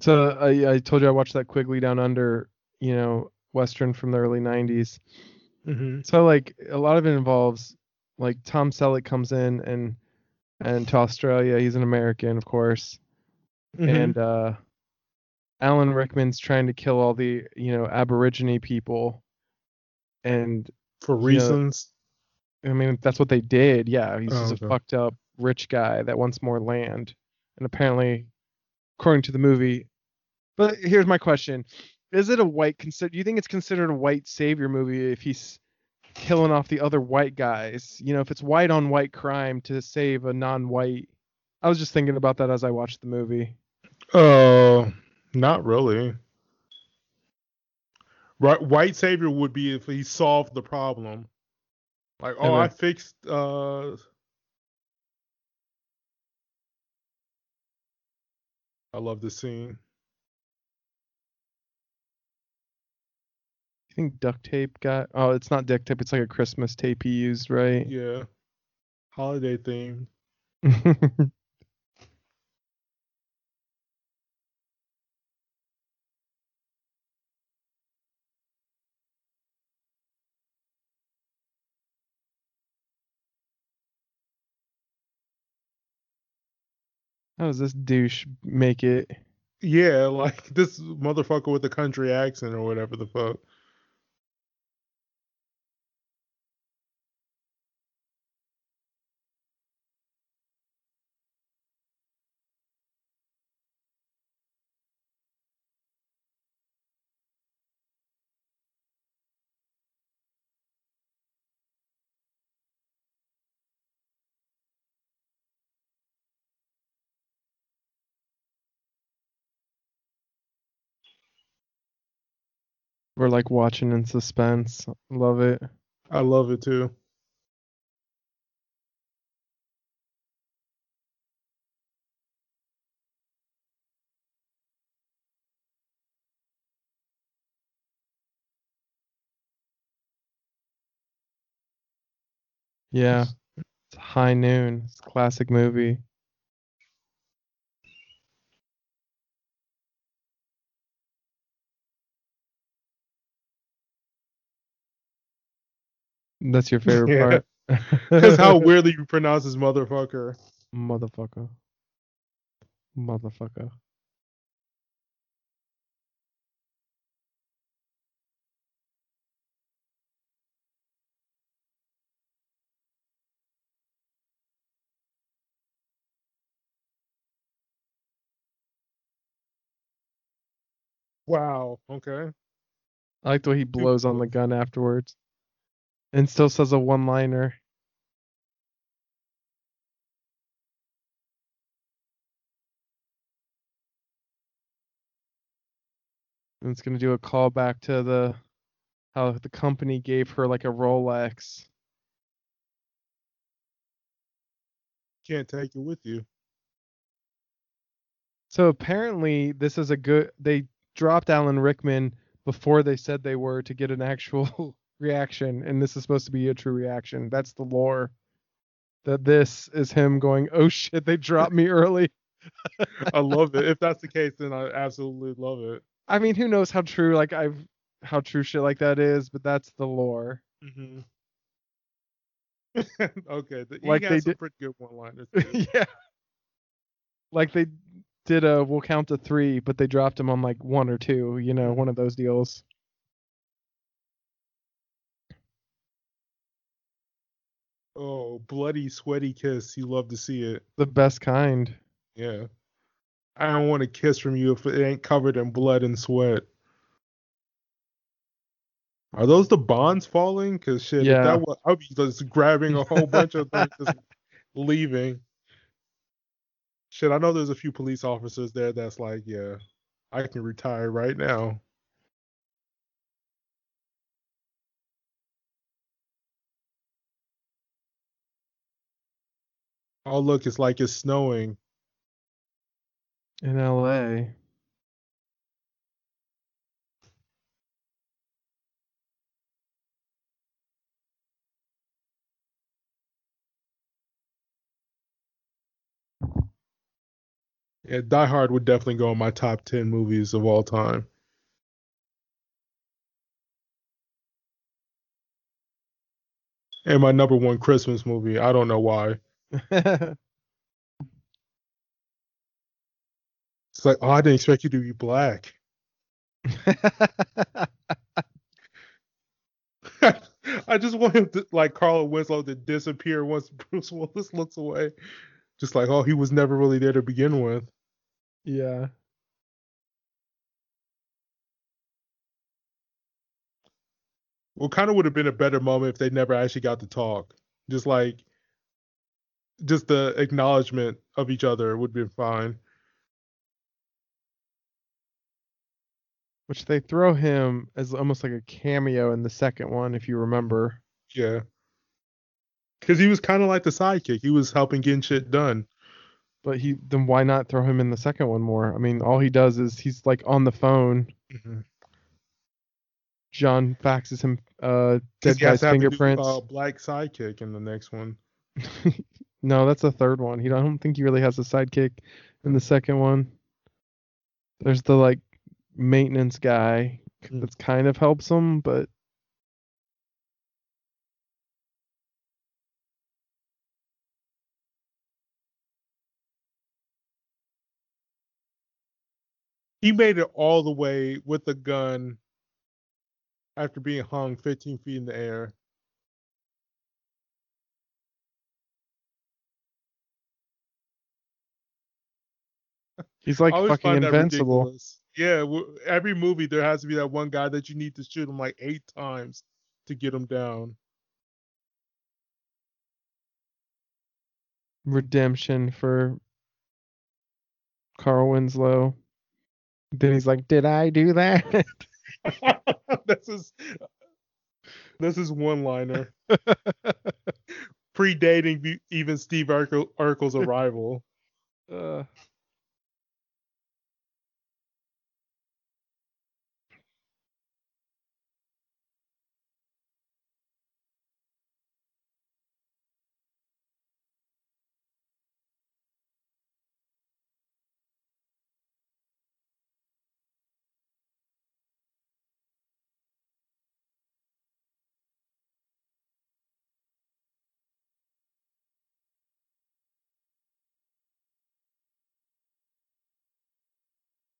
So I, I told you I watched that Quigley Down Under, you know, Western from the early 90s. Mm-hmm. So like a lot of it involves like Tom Selleck comes in and and to Australia, he's an American, of course, Mm-hmm. and uh Alan Rickman's trying to kill all the, you know, Aborigine people. And for you know, reasons. I mean, that's what they did. Yeah, he's Oh, just okay. a fucked up rich guy that wants more land. And apparently, according to the movie, but here's my question: Is it a white consider? Do you think it's considered a white savior movie if he's killing off the other white guys? You know, if it's white on white crime to save a non-white. I was just thinking about that as I watched the movie. Uh, not really. Right, white savior would be if he solved the problem. Like, oh, I fixed. Uh, I love this scene. You think duct tape got? Oh, it's not duct tape. It's like a Christmas tape he used, right? Yeah. Holiday theme. [LAUGHS] How does this douche make it? Yeah, like this motherfucker with the country accent or whatever the fuck. We're like watching in suspense. Love it. I love it too. Yeah. It's high noon. It's a classic movie. That's your favorite Yeah. part. [LAUGHS] That's how [LAUGHS] weirdly you pronounce this motherfucker. Motherfucker. Motherfucker. Wow. Okay. I like the way he blows on the gun afterwards. And still says a one liner. And it's gonna do a callback to the how the company gave her like a Rolex. Can't take it with you. So apparently this is a good they dropped Alan Rickman before they said they were to get an actual [LAUGHS] reaction and this is supposed to be a true reaction. That's the lore. That this is him going, "Oh shit, they dropped me early." [LAUGHS] I love it. If that's the case, then I absolutely love it. I mean, who knows how true like I've how true shit like that is, but that's the lore. hmm [LAUGHS] okay. The, Like he they did- pretty good one-liners. [LAUGHS] yeah. Like they did a we'll count to 3, but they dropped him on like 1 or 2, you know, one of those deals. Oh, bloody, sweaty kiss. You love to see it. The best kind. Yeah. I don't want a kiss from you if it ain't covered in blood and sweat. Are those the bonds falling? Cause shit, Yeah. that was, I'd be just grabbing a whole bunch of them, just [LAUGHS] leaving. Shit, I know there's a few police officers there that's like, yeah, I can retire right now. Oh, look, it's like it's snowing. in LA. Yeah, Die Hard would definitely go in my top 10 movies of all time. And my number one Christmas movie. I don't know why. [LAUGHS] It's like, oh, I didn't expect you to be black. [LAUGHS] [LAUGHS] I just want him to, like Carl Winslow to disappear once Bruce Willis looks away. Just like, oh, he was never really there to begin with. yeah. Well, kind of would have been a better moment if they never actually got to talk. Just like, just the acknowledgement of each other would been fine. Which they throw him as almost like a cameo in the second one, if you remember. Yeah. Because he was kind of like the sidekick. He was helping getting shit done. But he then why not throw him in the second one more? I mean, all he does is he's like on the phone. Mhm. John faxes him uh dead guy's fingerprints. uh, black sidekick in the next one. [LAUGHS] no, that's the third one. He I don't think he really has a sidekick in the second one. There's the like maintenance guy hmm. that's kind of helps him, but He made it all the way with a gun after being hung 15 feet in the air. He's like fucking invincible. ridiculous. Yeah, every movie there has to be that one guy that you need to shoot him like eight times to get him down. Redemption for Carl Winslow. Then he's like, "Did I do that?" [LAUGHS] this is this is one liner [LAUGHS] predating even Steve Urkel, Urkel's arrival. uh,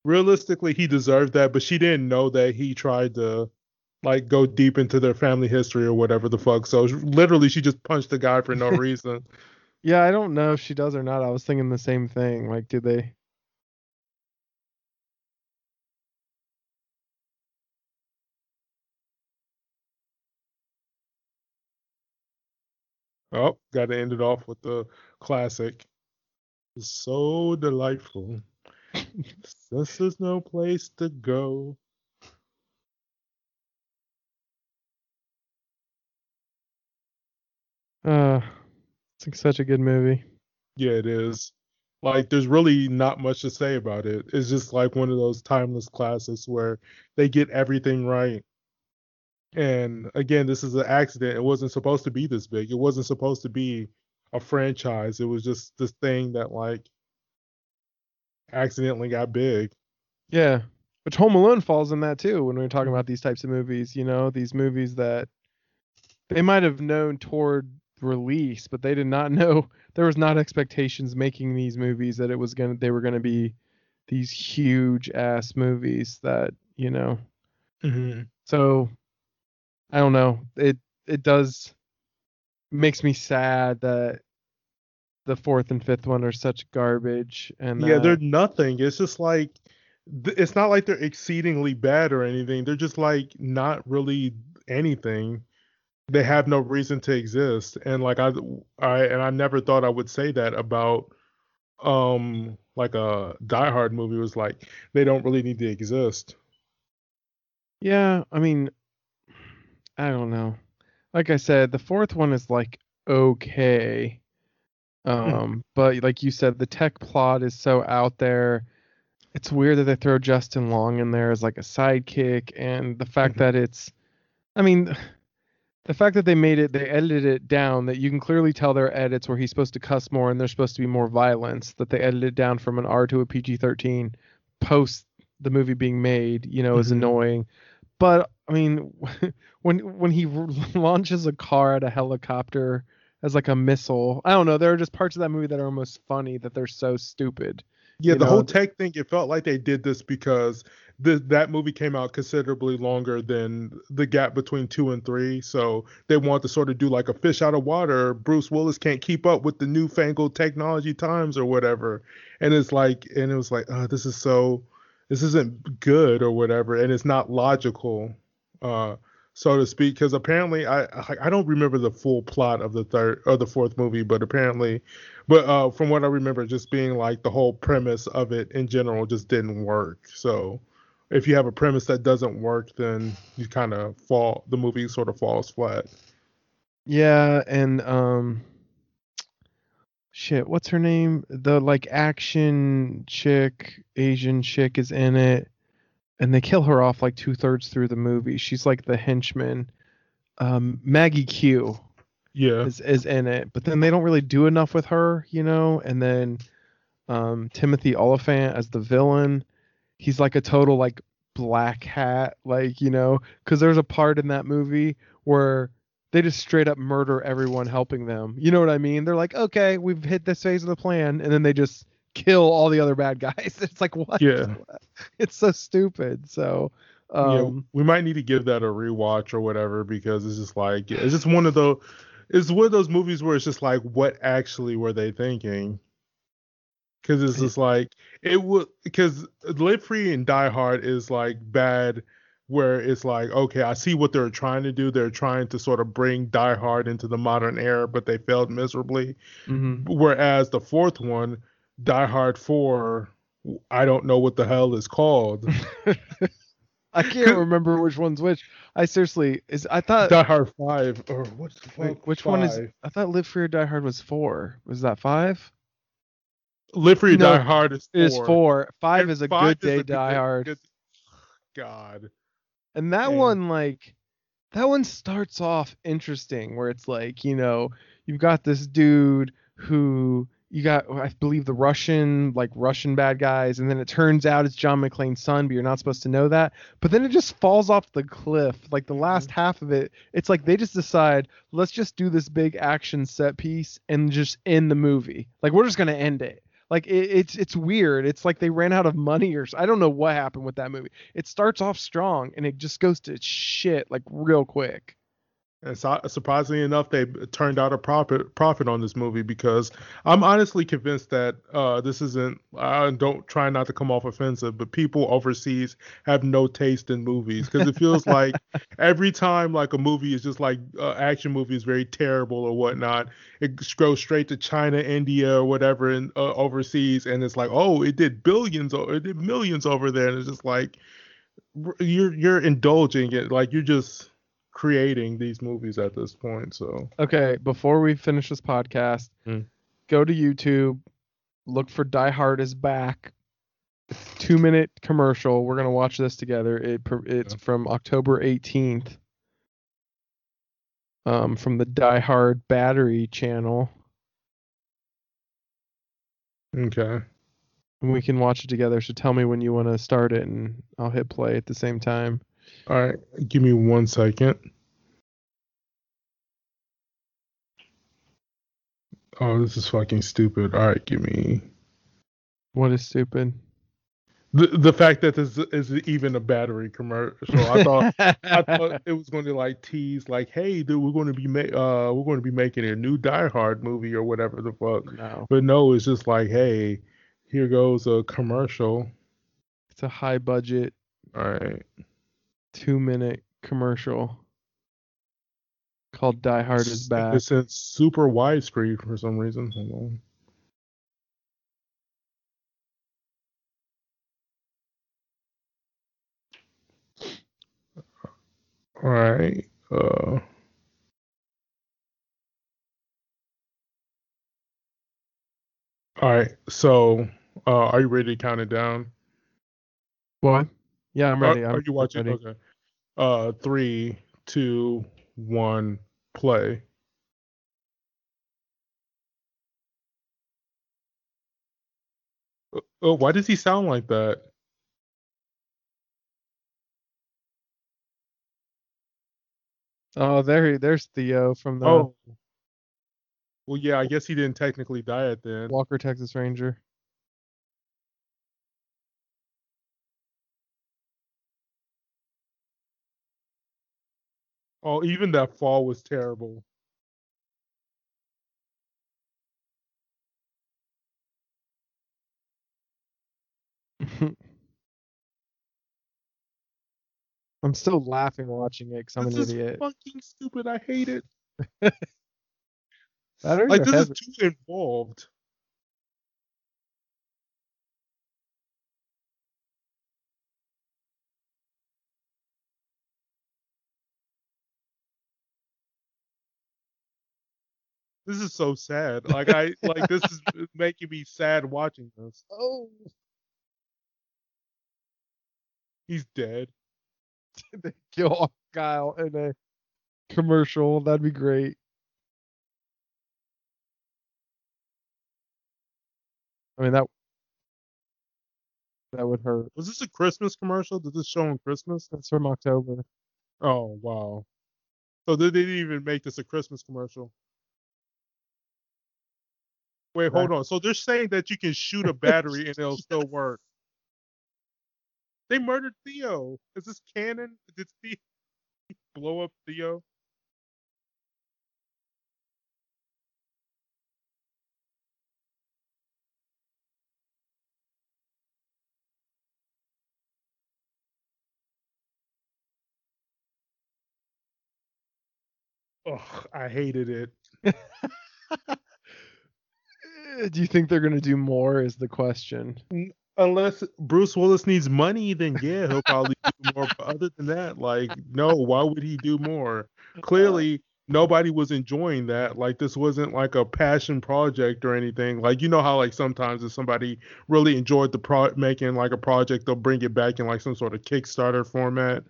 Realistically, he deserved that, but she didn't know that he tried to like go deep into their family history or whatever the fuck. So literally, she just punched the guy for no [LAUGHS] reason. yeah, I don't know if she does or not. I was thinking the same thing. Like, did they? Oh, got to end it off with the classic. So delightful. [LAUGHS] this is no place to go. Uh, it's like such a good movie. Yeah, it is. Like, there's really not much to say about it. It's just like one of those timeless classics where they get everything right. And again, this is an accident. It wasn't supposed to be this big. It wasn't supposed to be a franchise. It was just this thing that like accidentally got big. Yeah, which Home Alone falls in that too. When we're talking about these types of movies, you know, these movies that they might have known toward release, but they did not [LAUGHS] know there was not expectations making these movies that it was gonna they were gonna be these huge ass movies that you know. Mm-hmm. So I don't know. It it does makes me sad that the fourth and fifth one are such garbage and Yeah, that- they're nothing. It's just like it's not like they're exceedingly bad or anything. They're just like not really anything. They have no reason to exist. And like I I and I never thought I would say that about um like a Die Hard movie was like they don't really need to exist. Yeah, I mean, I don't know. Like I said, the fourth one is like okay. Um, but like you said, the tech plot is so out there. It's weird that they throw Justin Long in there as like a sidekick, and the fact Mhm. that it's, I mean, the fact that they made it, they edited it down. That you can clearly tell their edits where he's supposed to cuss more and there's supposed to be more violence. That they edited it down from an R to a PG-13 post the movie being made. You know, is Mhm. annoying. But I mean, [LAUGHS] when when he [LAUGHS] launches a car at a helicopter as like a missile, I don't know. There are just parts of that movie that are almost funny that they're so stupid. Yeah, the know, whole tech thing, it felt like they did this because th- that movie came out considerably longer than the gap between two and three. So they want to sort of do like a fish out of water. Bruce Willis can't keep up with the newfangled technology times or whatever. And it's like, and it was like, oh, this is so, this isn't good or whatever. And it's not logical, uh, so to speak. Because apparently, I I don't remember the full plot of the third or the fourth movie, but apparently but uh, from what I remember, just being like the whole premise of it in general just didn't work. So if you have a premise that doesn't work, then you kind of fall. The movie sort of falls flat. Yeah, and um, shit, what's her name? The like action chick, Asian chick is in it, and they kill her off like two thirds through the movie. She's like the henchman. Um, Maggie Q. Yeah. is is in it, but then they don't really do enough with her, you know. And then um, Timothy Olyphant as the villain, he's like a total like black hat, like you know, because there's a part in that movie where they just straight up murder everyone helping them. You know what I mean? They're like, okay, we've hit this phase of the plan, and then they just kill all the other bad guys. [LAUGHS] It's like what? Yeah. [LAUGHS] It's so stupid. So yeah, um, we might need to give that a rewatch or whatever because it's just like it's just one of those it's one of those movies where it's just like what actually were they thinking? Because it's just like it would because Live Free and Die Hard is like bad where it's like okay I see what they're trying to do they're trying to sort of bring Die Hard into the modern era but they failed miserably. mhm. Whereas the fourth one, Die Hard Four, I don't know what the hell is called. [LAUGHS] I can't [LAUGHS] remember which one's which. I seriously is I thought Die Hard Five or what's the fuck? wait, which one is? I thought Live Free or Die Hard was four. Was that five? Live Free or No, Die Hard is four. It is four. Five And is a five good day a Die good- Hard. good- God. And that one, like, that one starts off interesting, where it's like, you know, you've got this dude who you got, I believe, the Russian, like Russian bad guys, and then it turns out it's John McClane's son, but you're not supposed to know that. But then it just falls off the cliff. Like the last mm-hmm. half of it, it's like they just decide, let's just do this big action set piece and just end the movie. Like we're just gonna end it. Like it, it's it's weird. It's like they ran out of money or I don't know what happened with that movie. It starts off strong and it just goes to shit like real quick. And so, surprisingly enough, they turned out a profit profit on this movie because I'm honestly convinced that uh, this isn't. I don't try not to come off offensive, but people overseas have no taste in movies because it feels [LAUGHS] like every time like a movie is just like uh, action movie is very terrible or whatnot, it goes straight to China, India, or whatever, in uh, overseas, and it's like, oh, it did billions or it did millions over there, and it's just like you're you're indulging it, like you're just creating these movies at this point. So Okay, before we finish this podcast, Hmm. go to YouTube, look for Die Hard is back. Two minute commercial. We're gonna watch this together. It it's Yeah. from October 18th. Um, from the Die Hard Battery channel, okay, and we can watch it together. So tell me when you want to start it, and I'll hit play at the same time. All right, give me one second. Oh, this is fucking stupid. All right, give me What is stupid? the the fact that this is even a battery commercial. I thought [LAUGHS] I thought it was going to like tease like, hey, dude, we're going to be ma- uh we're going to be making a new Die Hard movie or whatever the fuck. no, But no, it's just like, hey, here goes a commercial. it's a high budget All right. Two minute commercial called Die Hard is back. It's in super widescreen for some reason. Hold on. All right. Uh, all right. So, uh, are you ready to count it down? What? Yeah, I'm ready. Are, I'm are you watching? ready. Okay. Uh, three, two, one, play. Uh, Oh, why does he sound like that? Oh, there, he- there's Theo from the Oh. Well, yeah, I guess he didn't technically die at the end. Walker Texas Ranger. Oh, even that fall was terrible. [LAUGHS] I'm still laughing watching it because I'm this an is idiot. fucking stupid. I hate it. [LAUGHS] Like this is too involved. this is so sad. Like I like this is making me sad watching this. Oh. He's dead. [LAUGHS] they kill off Kyle in a commercial. That'd be great. I mean that that would hurt. Was this a Christmas commercial? Did this show on Christmas? That's from October. Oh wow. So they didn't even make this a Christmas commercial. Wait, hold on. So they're saying that you can shoot a battery and it'll still work. They murdered Theo. Is this canon? Did Theo blow up Theo? Ugh, I hated it. [LAUGHS] Do you think they're gonna do more? Is the question. Unless Bruce Willis needs money, then yeah, he'll probably do [LAUGHS] more. But other than that, like, no, why would he do more? Clearly, nobody was enjoying that. Like, this wasn't like a passion project or anything. Like, you know how like sometimes if somebody really enjoyed the pro making like a project, they'll bring it back in like some sort of Kickstarter format.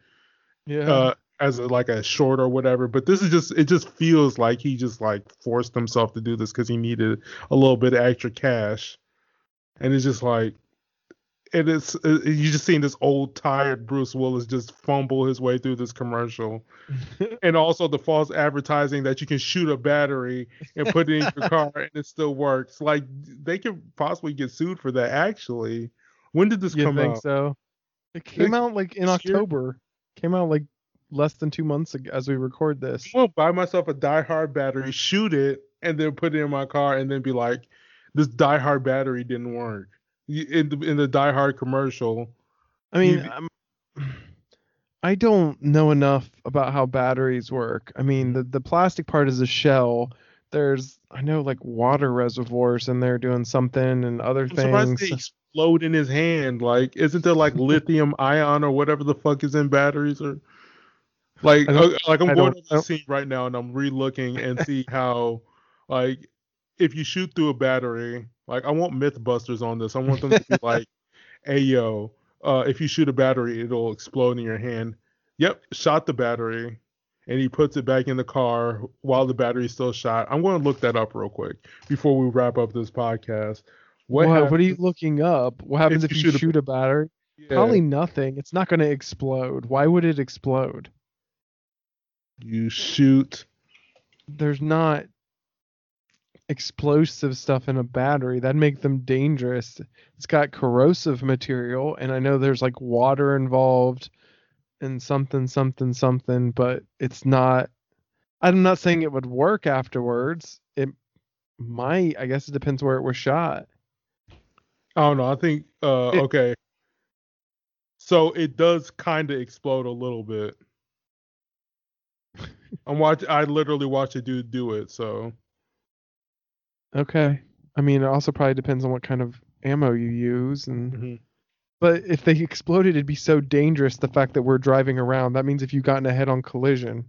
Yeah. Uh, as a, like a short or whatever. But this is just it just feels like he just like forced himself to do this because he needed a little bit of extra cash, and it's just like. It is uh, you just seeing this old tired Bruce Willis just fumble his way through this commercial, [LAUGHS] and also the false advertising that you can shoot a battery and put it in your car [LAUGHS] and it still works. Like they could possibly get sued for that. Actually, when did this you come think out? so? It came out like in this year? October. Came out like less than two months as we record this. I will buy myself a Die Hard battery, shoot it, and then put it in my car, and then be like, "This Die Hard battery didn't work." In the in the Die Hard commercial, I mean, You- I'm, I don't know enough about how batteries work. I mean, the the plastic part is a shell. There's I know like water reservoirs and they're doing something and other I'm things. they explode in his hand. Like, isn't there like lithium ion or whatever the fuck is in batteries or? Like, I like I'm I going I the scene right now and I'm re-looking and see [LAUGHS] how, like, if you shoot through a battery, like I want MythBusters on this. I want them to be [LAUGHS] like, "Hey yo, uh, if you shoot a battery, it'll explode in your hand." Yep, shot the battery, and he puts it back in the car while the battery's still shot. I'm going to look that up real quick before we wrap up this podcast. What, What, what, are you looking up? What happens if if, you you shoot a- a battery? Yeah, Probably nothing. It's not going to explode. Why would it explode? You shoot. There's not explosive stuff in a battery. That'd make them dangerous. It's got corrosive material, and I know there's like water involved and something, something, something, but it's not. I'm not saying it would work afterwards. It might. I guess it depends where it was shot. I don't know. I think uh It- okay. So it does kind of explode a little bit. I'm watch. I literally watched a dude do it. So Okay. I mean, it also probably depends on what kind of ammo you use and Mhm. but if they exploded it'd be so dangerous the fact that we're driving around. That means if you got in a head-on collision,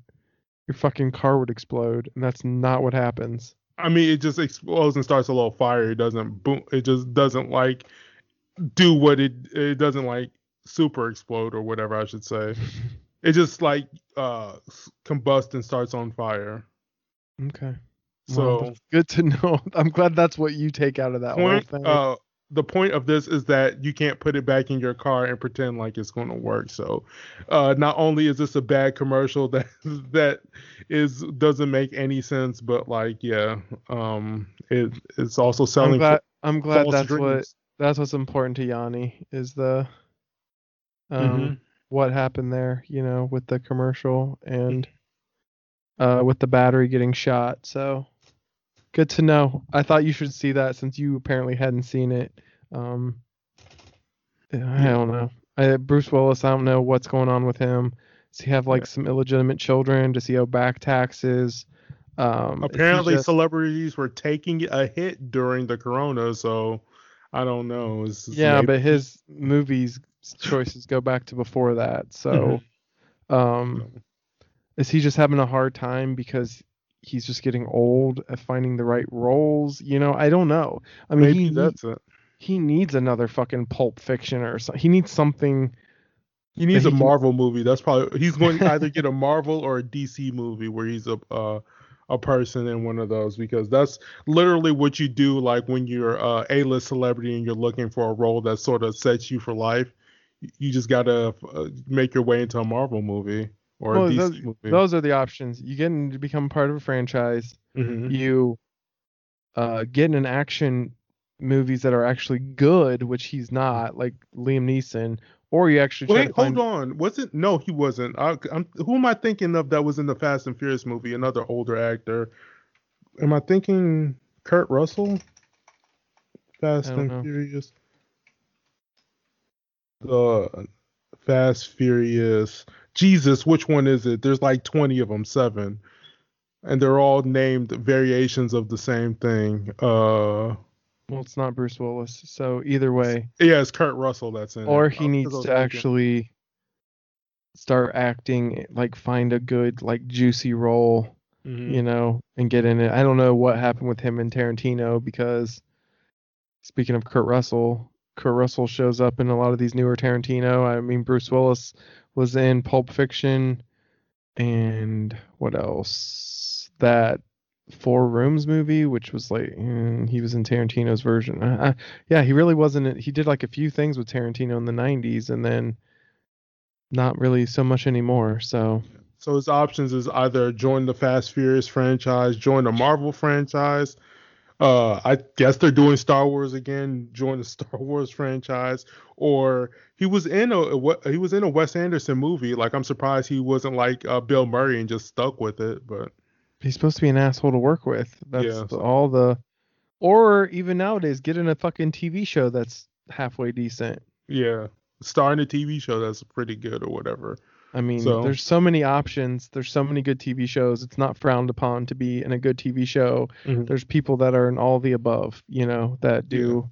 your fucking car would explode and that's not what happens. I mean, it just explodes and starts a little fire. It doesn't boom. It just doesn't like do what it. It doesn't like super explode or whatever I should say. [LAUGHS] It just like uh s- combust and starts on fire. Okay. So well, good to [LAUGHS] know. I'm glad that's what you take out of that point, whole thing. uh, the point of this is that you can't put it back in your car and pretend like it's going to work. So, uh, not only is this a bad commercial [LAUGHS] that that is doesn't make any sense, but like, yeah, um, it it's also I'm selling glad I'm glad that's what that's what's important to Yanni is the um Mhm. What happened there, you know, with the commercial and uh with the battery getting shot. So good to know. I thought you should see that since you apparently hadn't seen it. Um I don't know. I, Bruce Willis, I don't know what's going on with him. Does he have like some illegitimate children? Does he owe back taxes? Um, Apparently, just- celebrities were taking a hit during the corona, so I don't know. Yeah, maybe- but his movies choices go back to before that. So, Mm-hmm. um, is he just having a hard time because he's just getting old at finding the right roles? You know, I don't know. I mean, maybe he that's it. he needs another fucking Pulp Fiction or something. He needs something. He needs he a can- Marvel movie. That's probably he's going to either [LAUGHS] get a Marvel or a DC movie where he's a uh, a person in one of those because that's literally what you do like when you're a A-list celebrity and you're looking for a role that sort of sets you for life. You just gotta uh, make your way into a Marvel movie or Well, a DC those, movie. those are the options. You get in to become part of a franchise. Mhm. You uh, get in action movies that are actually good, which he's not, like Liam Neeson, or you actually try Wait, to find. hold on. Was it? No, he wasn't. I, I'm, who am I thinking of that was in the Fast and Furious movie? Another older actor. Am I thinking Kurt Russell? Fast and know. Furious. The Fast Furious. Jesus, which one is it? There's like 20 of them, seven, and they're all named variations of the same thing. Uh, Well, it's not Bruce Willis. So either way, yeah, it's Kurt Russell that's in it. or Uh, he needs to thinking- actually start acting, like find a good, like juicy role. Mhm. you know, and get in it. I don't know what happened with him and Tarantino because speaking of Kurt Russell, Kurt Russell shows up in a lot of these newer Tarantino. I mean, Bruce Willis was in Pulp Fiction and what else? That Four Rooms movie, which was like mm, he was in Tarantino's version. Uh, uh, yeah, he really wasn't. He did like a few things with Tarantino in the '90s, and then not really so much anymore. So So his options is either join the Fast Furious franchise, join the Marvel franchise. Uh, I guess they're doing Star Wars again. [LAUGHS] Join the Star Wars franchise, or he was in a, he was in a Wes Anderson movie. Like I'm surprised he wasn't like uh, Bill Murray and just stuck with it. But He's supposed to be an asshole to work with. That's Yeah, so- all the. Or even nowadays, get in a fucking TV show that's halfway decent. yeah, starring a TV show that's pretty good or whatever. I mean, So- there's so many options. There's so many good TV shows. It's not frowned upon to be in a good TV show. Mhm. There's people that are in all the above, you know, that do,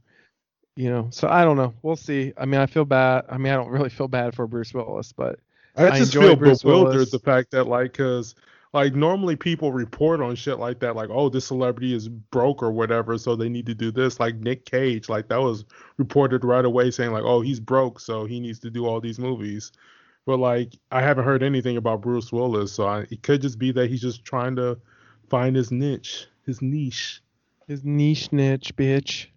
you know. So I don't know. We'll see. I mean, I feel bad. I mean, I don't really feel bad for Bruce Willis, but I I just enjoy feel Bruce bewildered Willis. the fact that like because like normally people report on shit like that like oh this celebrity is broke or whatever so they need to do this like Nick Cage like that was reported right away saying like oh he's broke so he needs to do all these movies but like I haven't heard anything about Bruce Willis so I, it could just be that he's just trying to find his niche his niche his niche niche, bitch.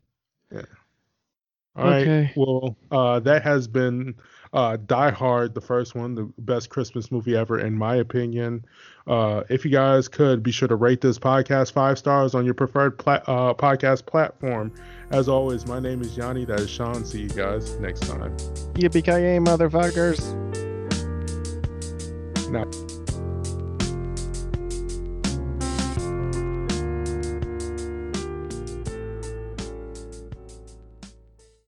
All right. Okay. Well, uh, that has been uh, Die Hard, the first one, the best Christmas movie ever, in my opinion. Uh, if you guys could, be sure to rate this podcast five stars on your preferred pla- uh, podcast platform. As always, my name is Yanni. That is Sean. See you guys next time. Yippee ki motherfuckers. Now.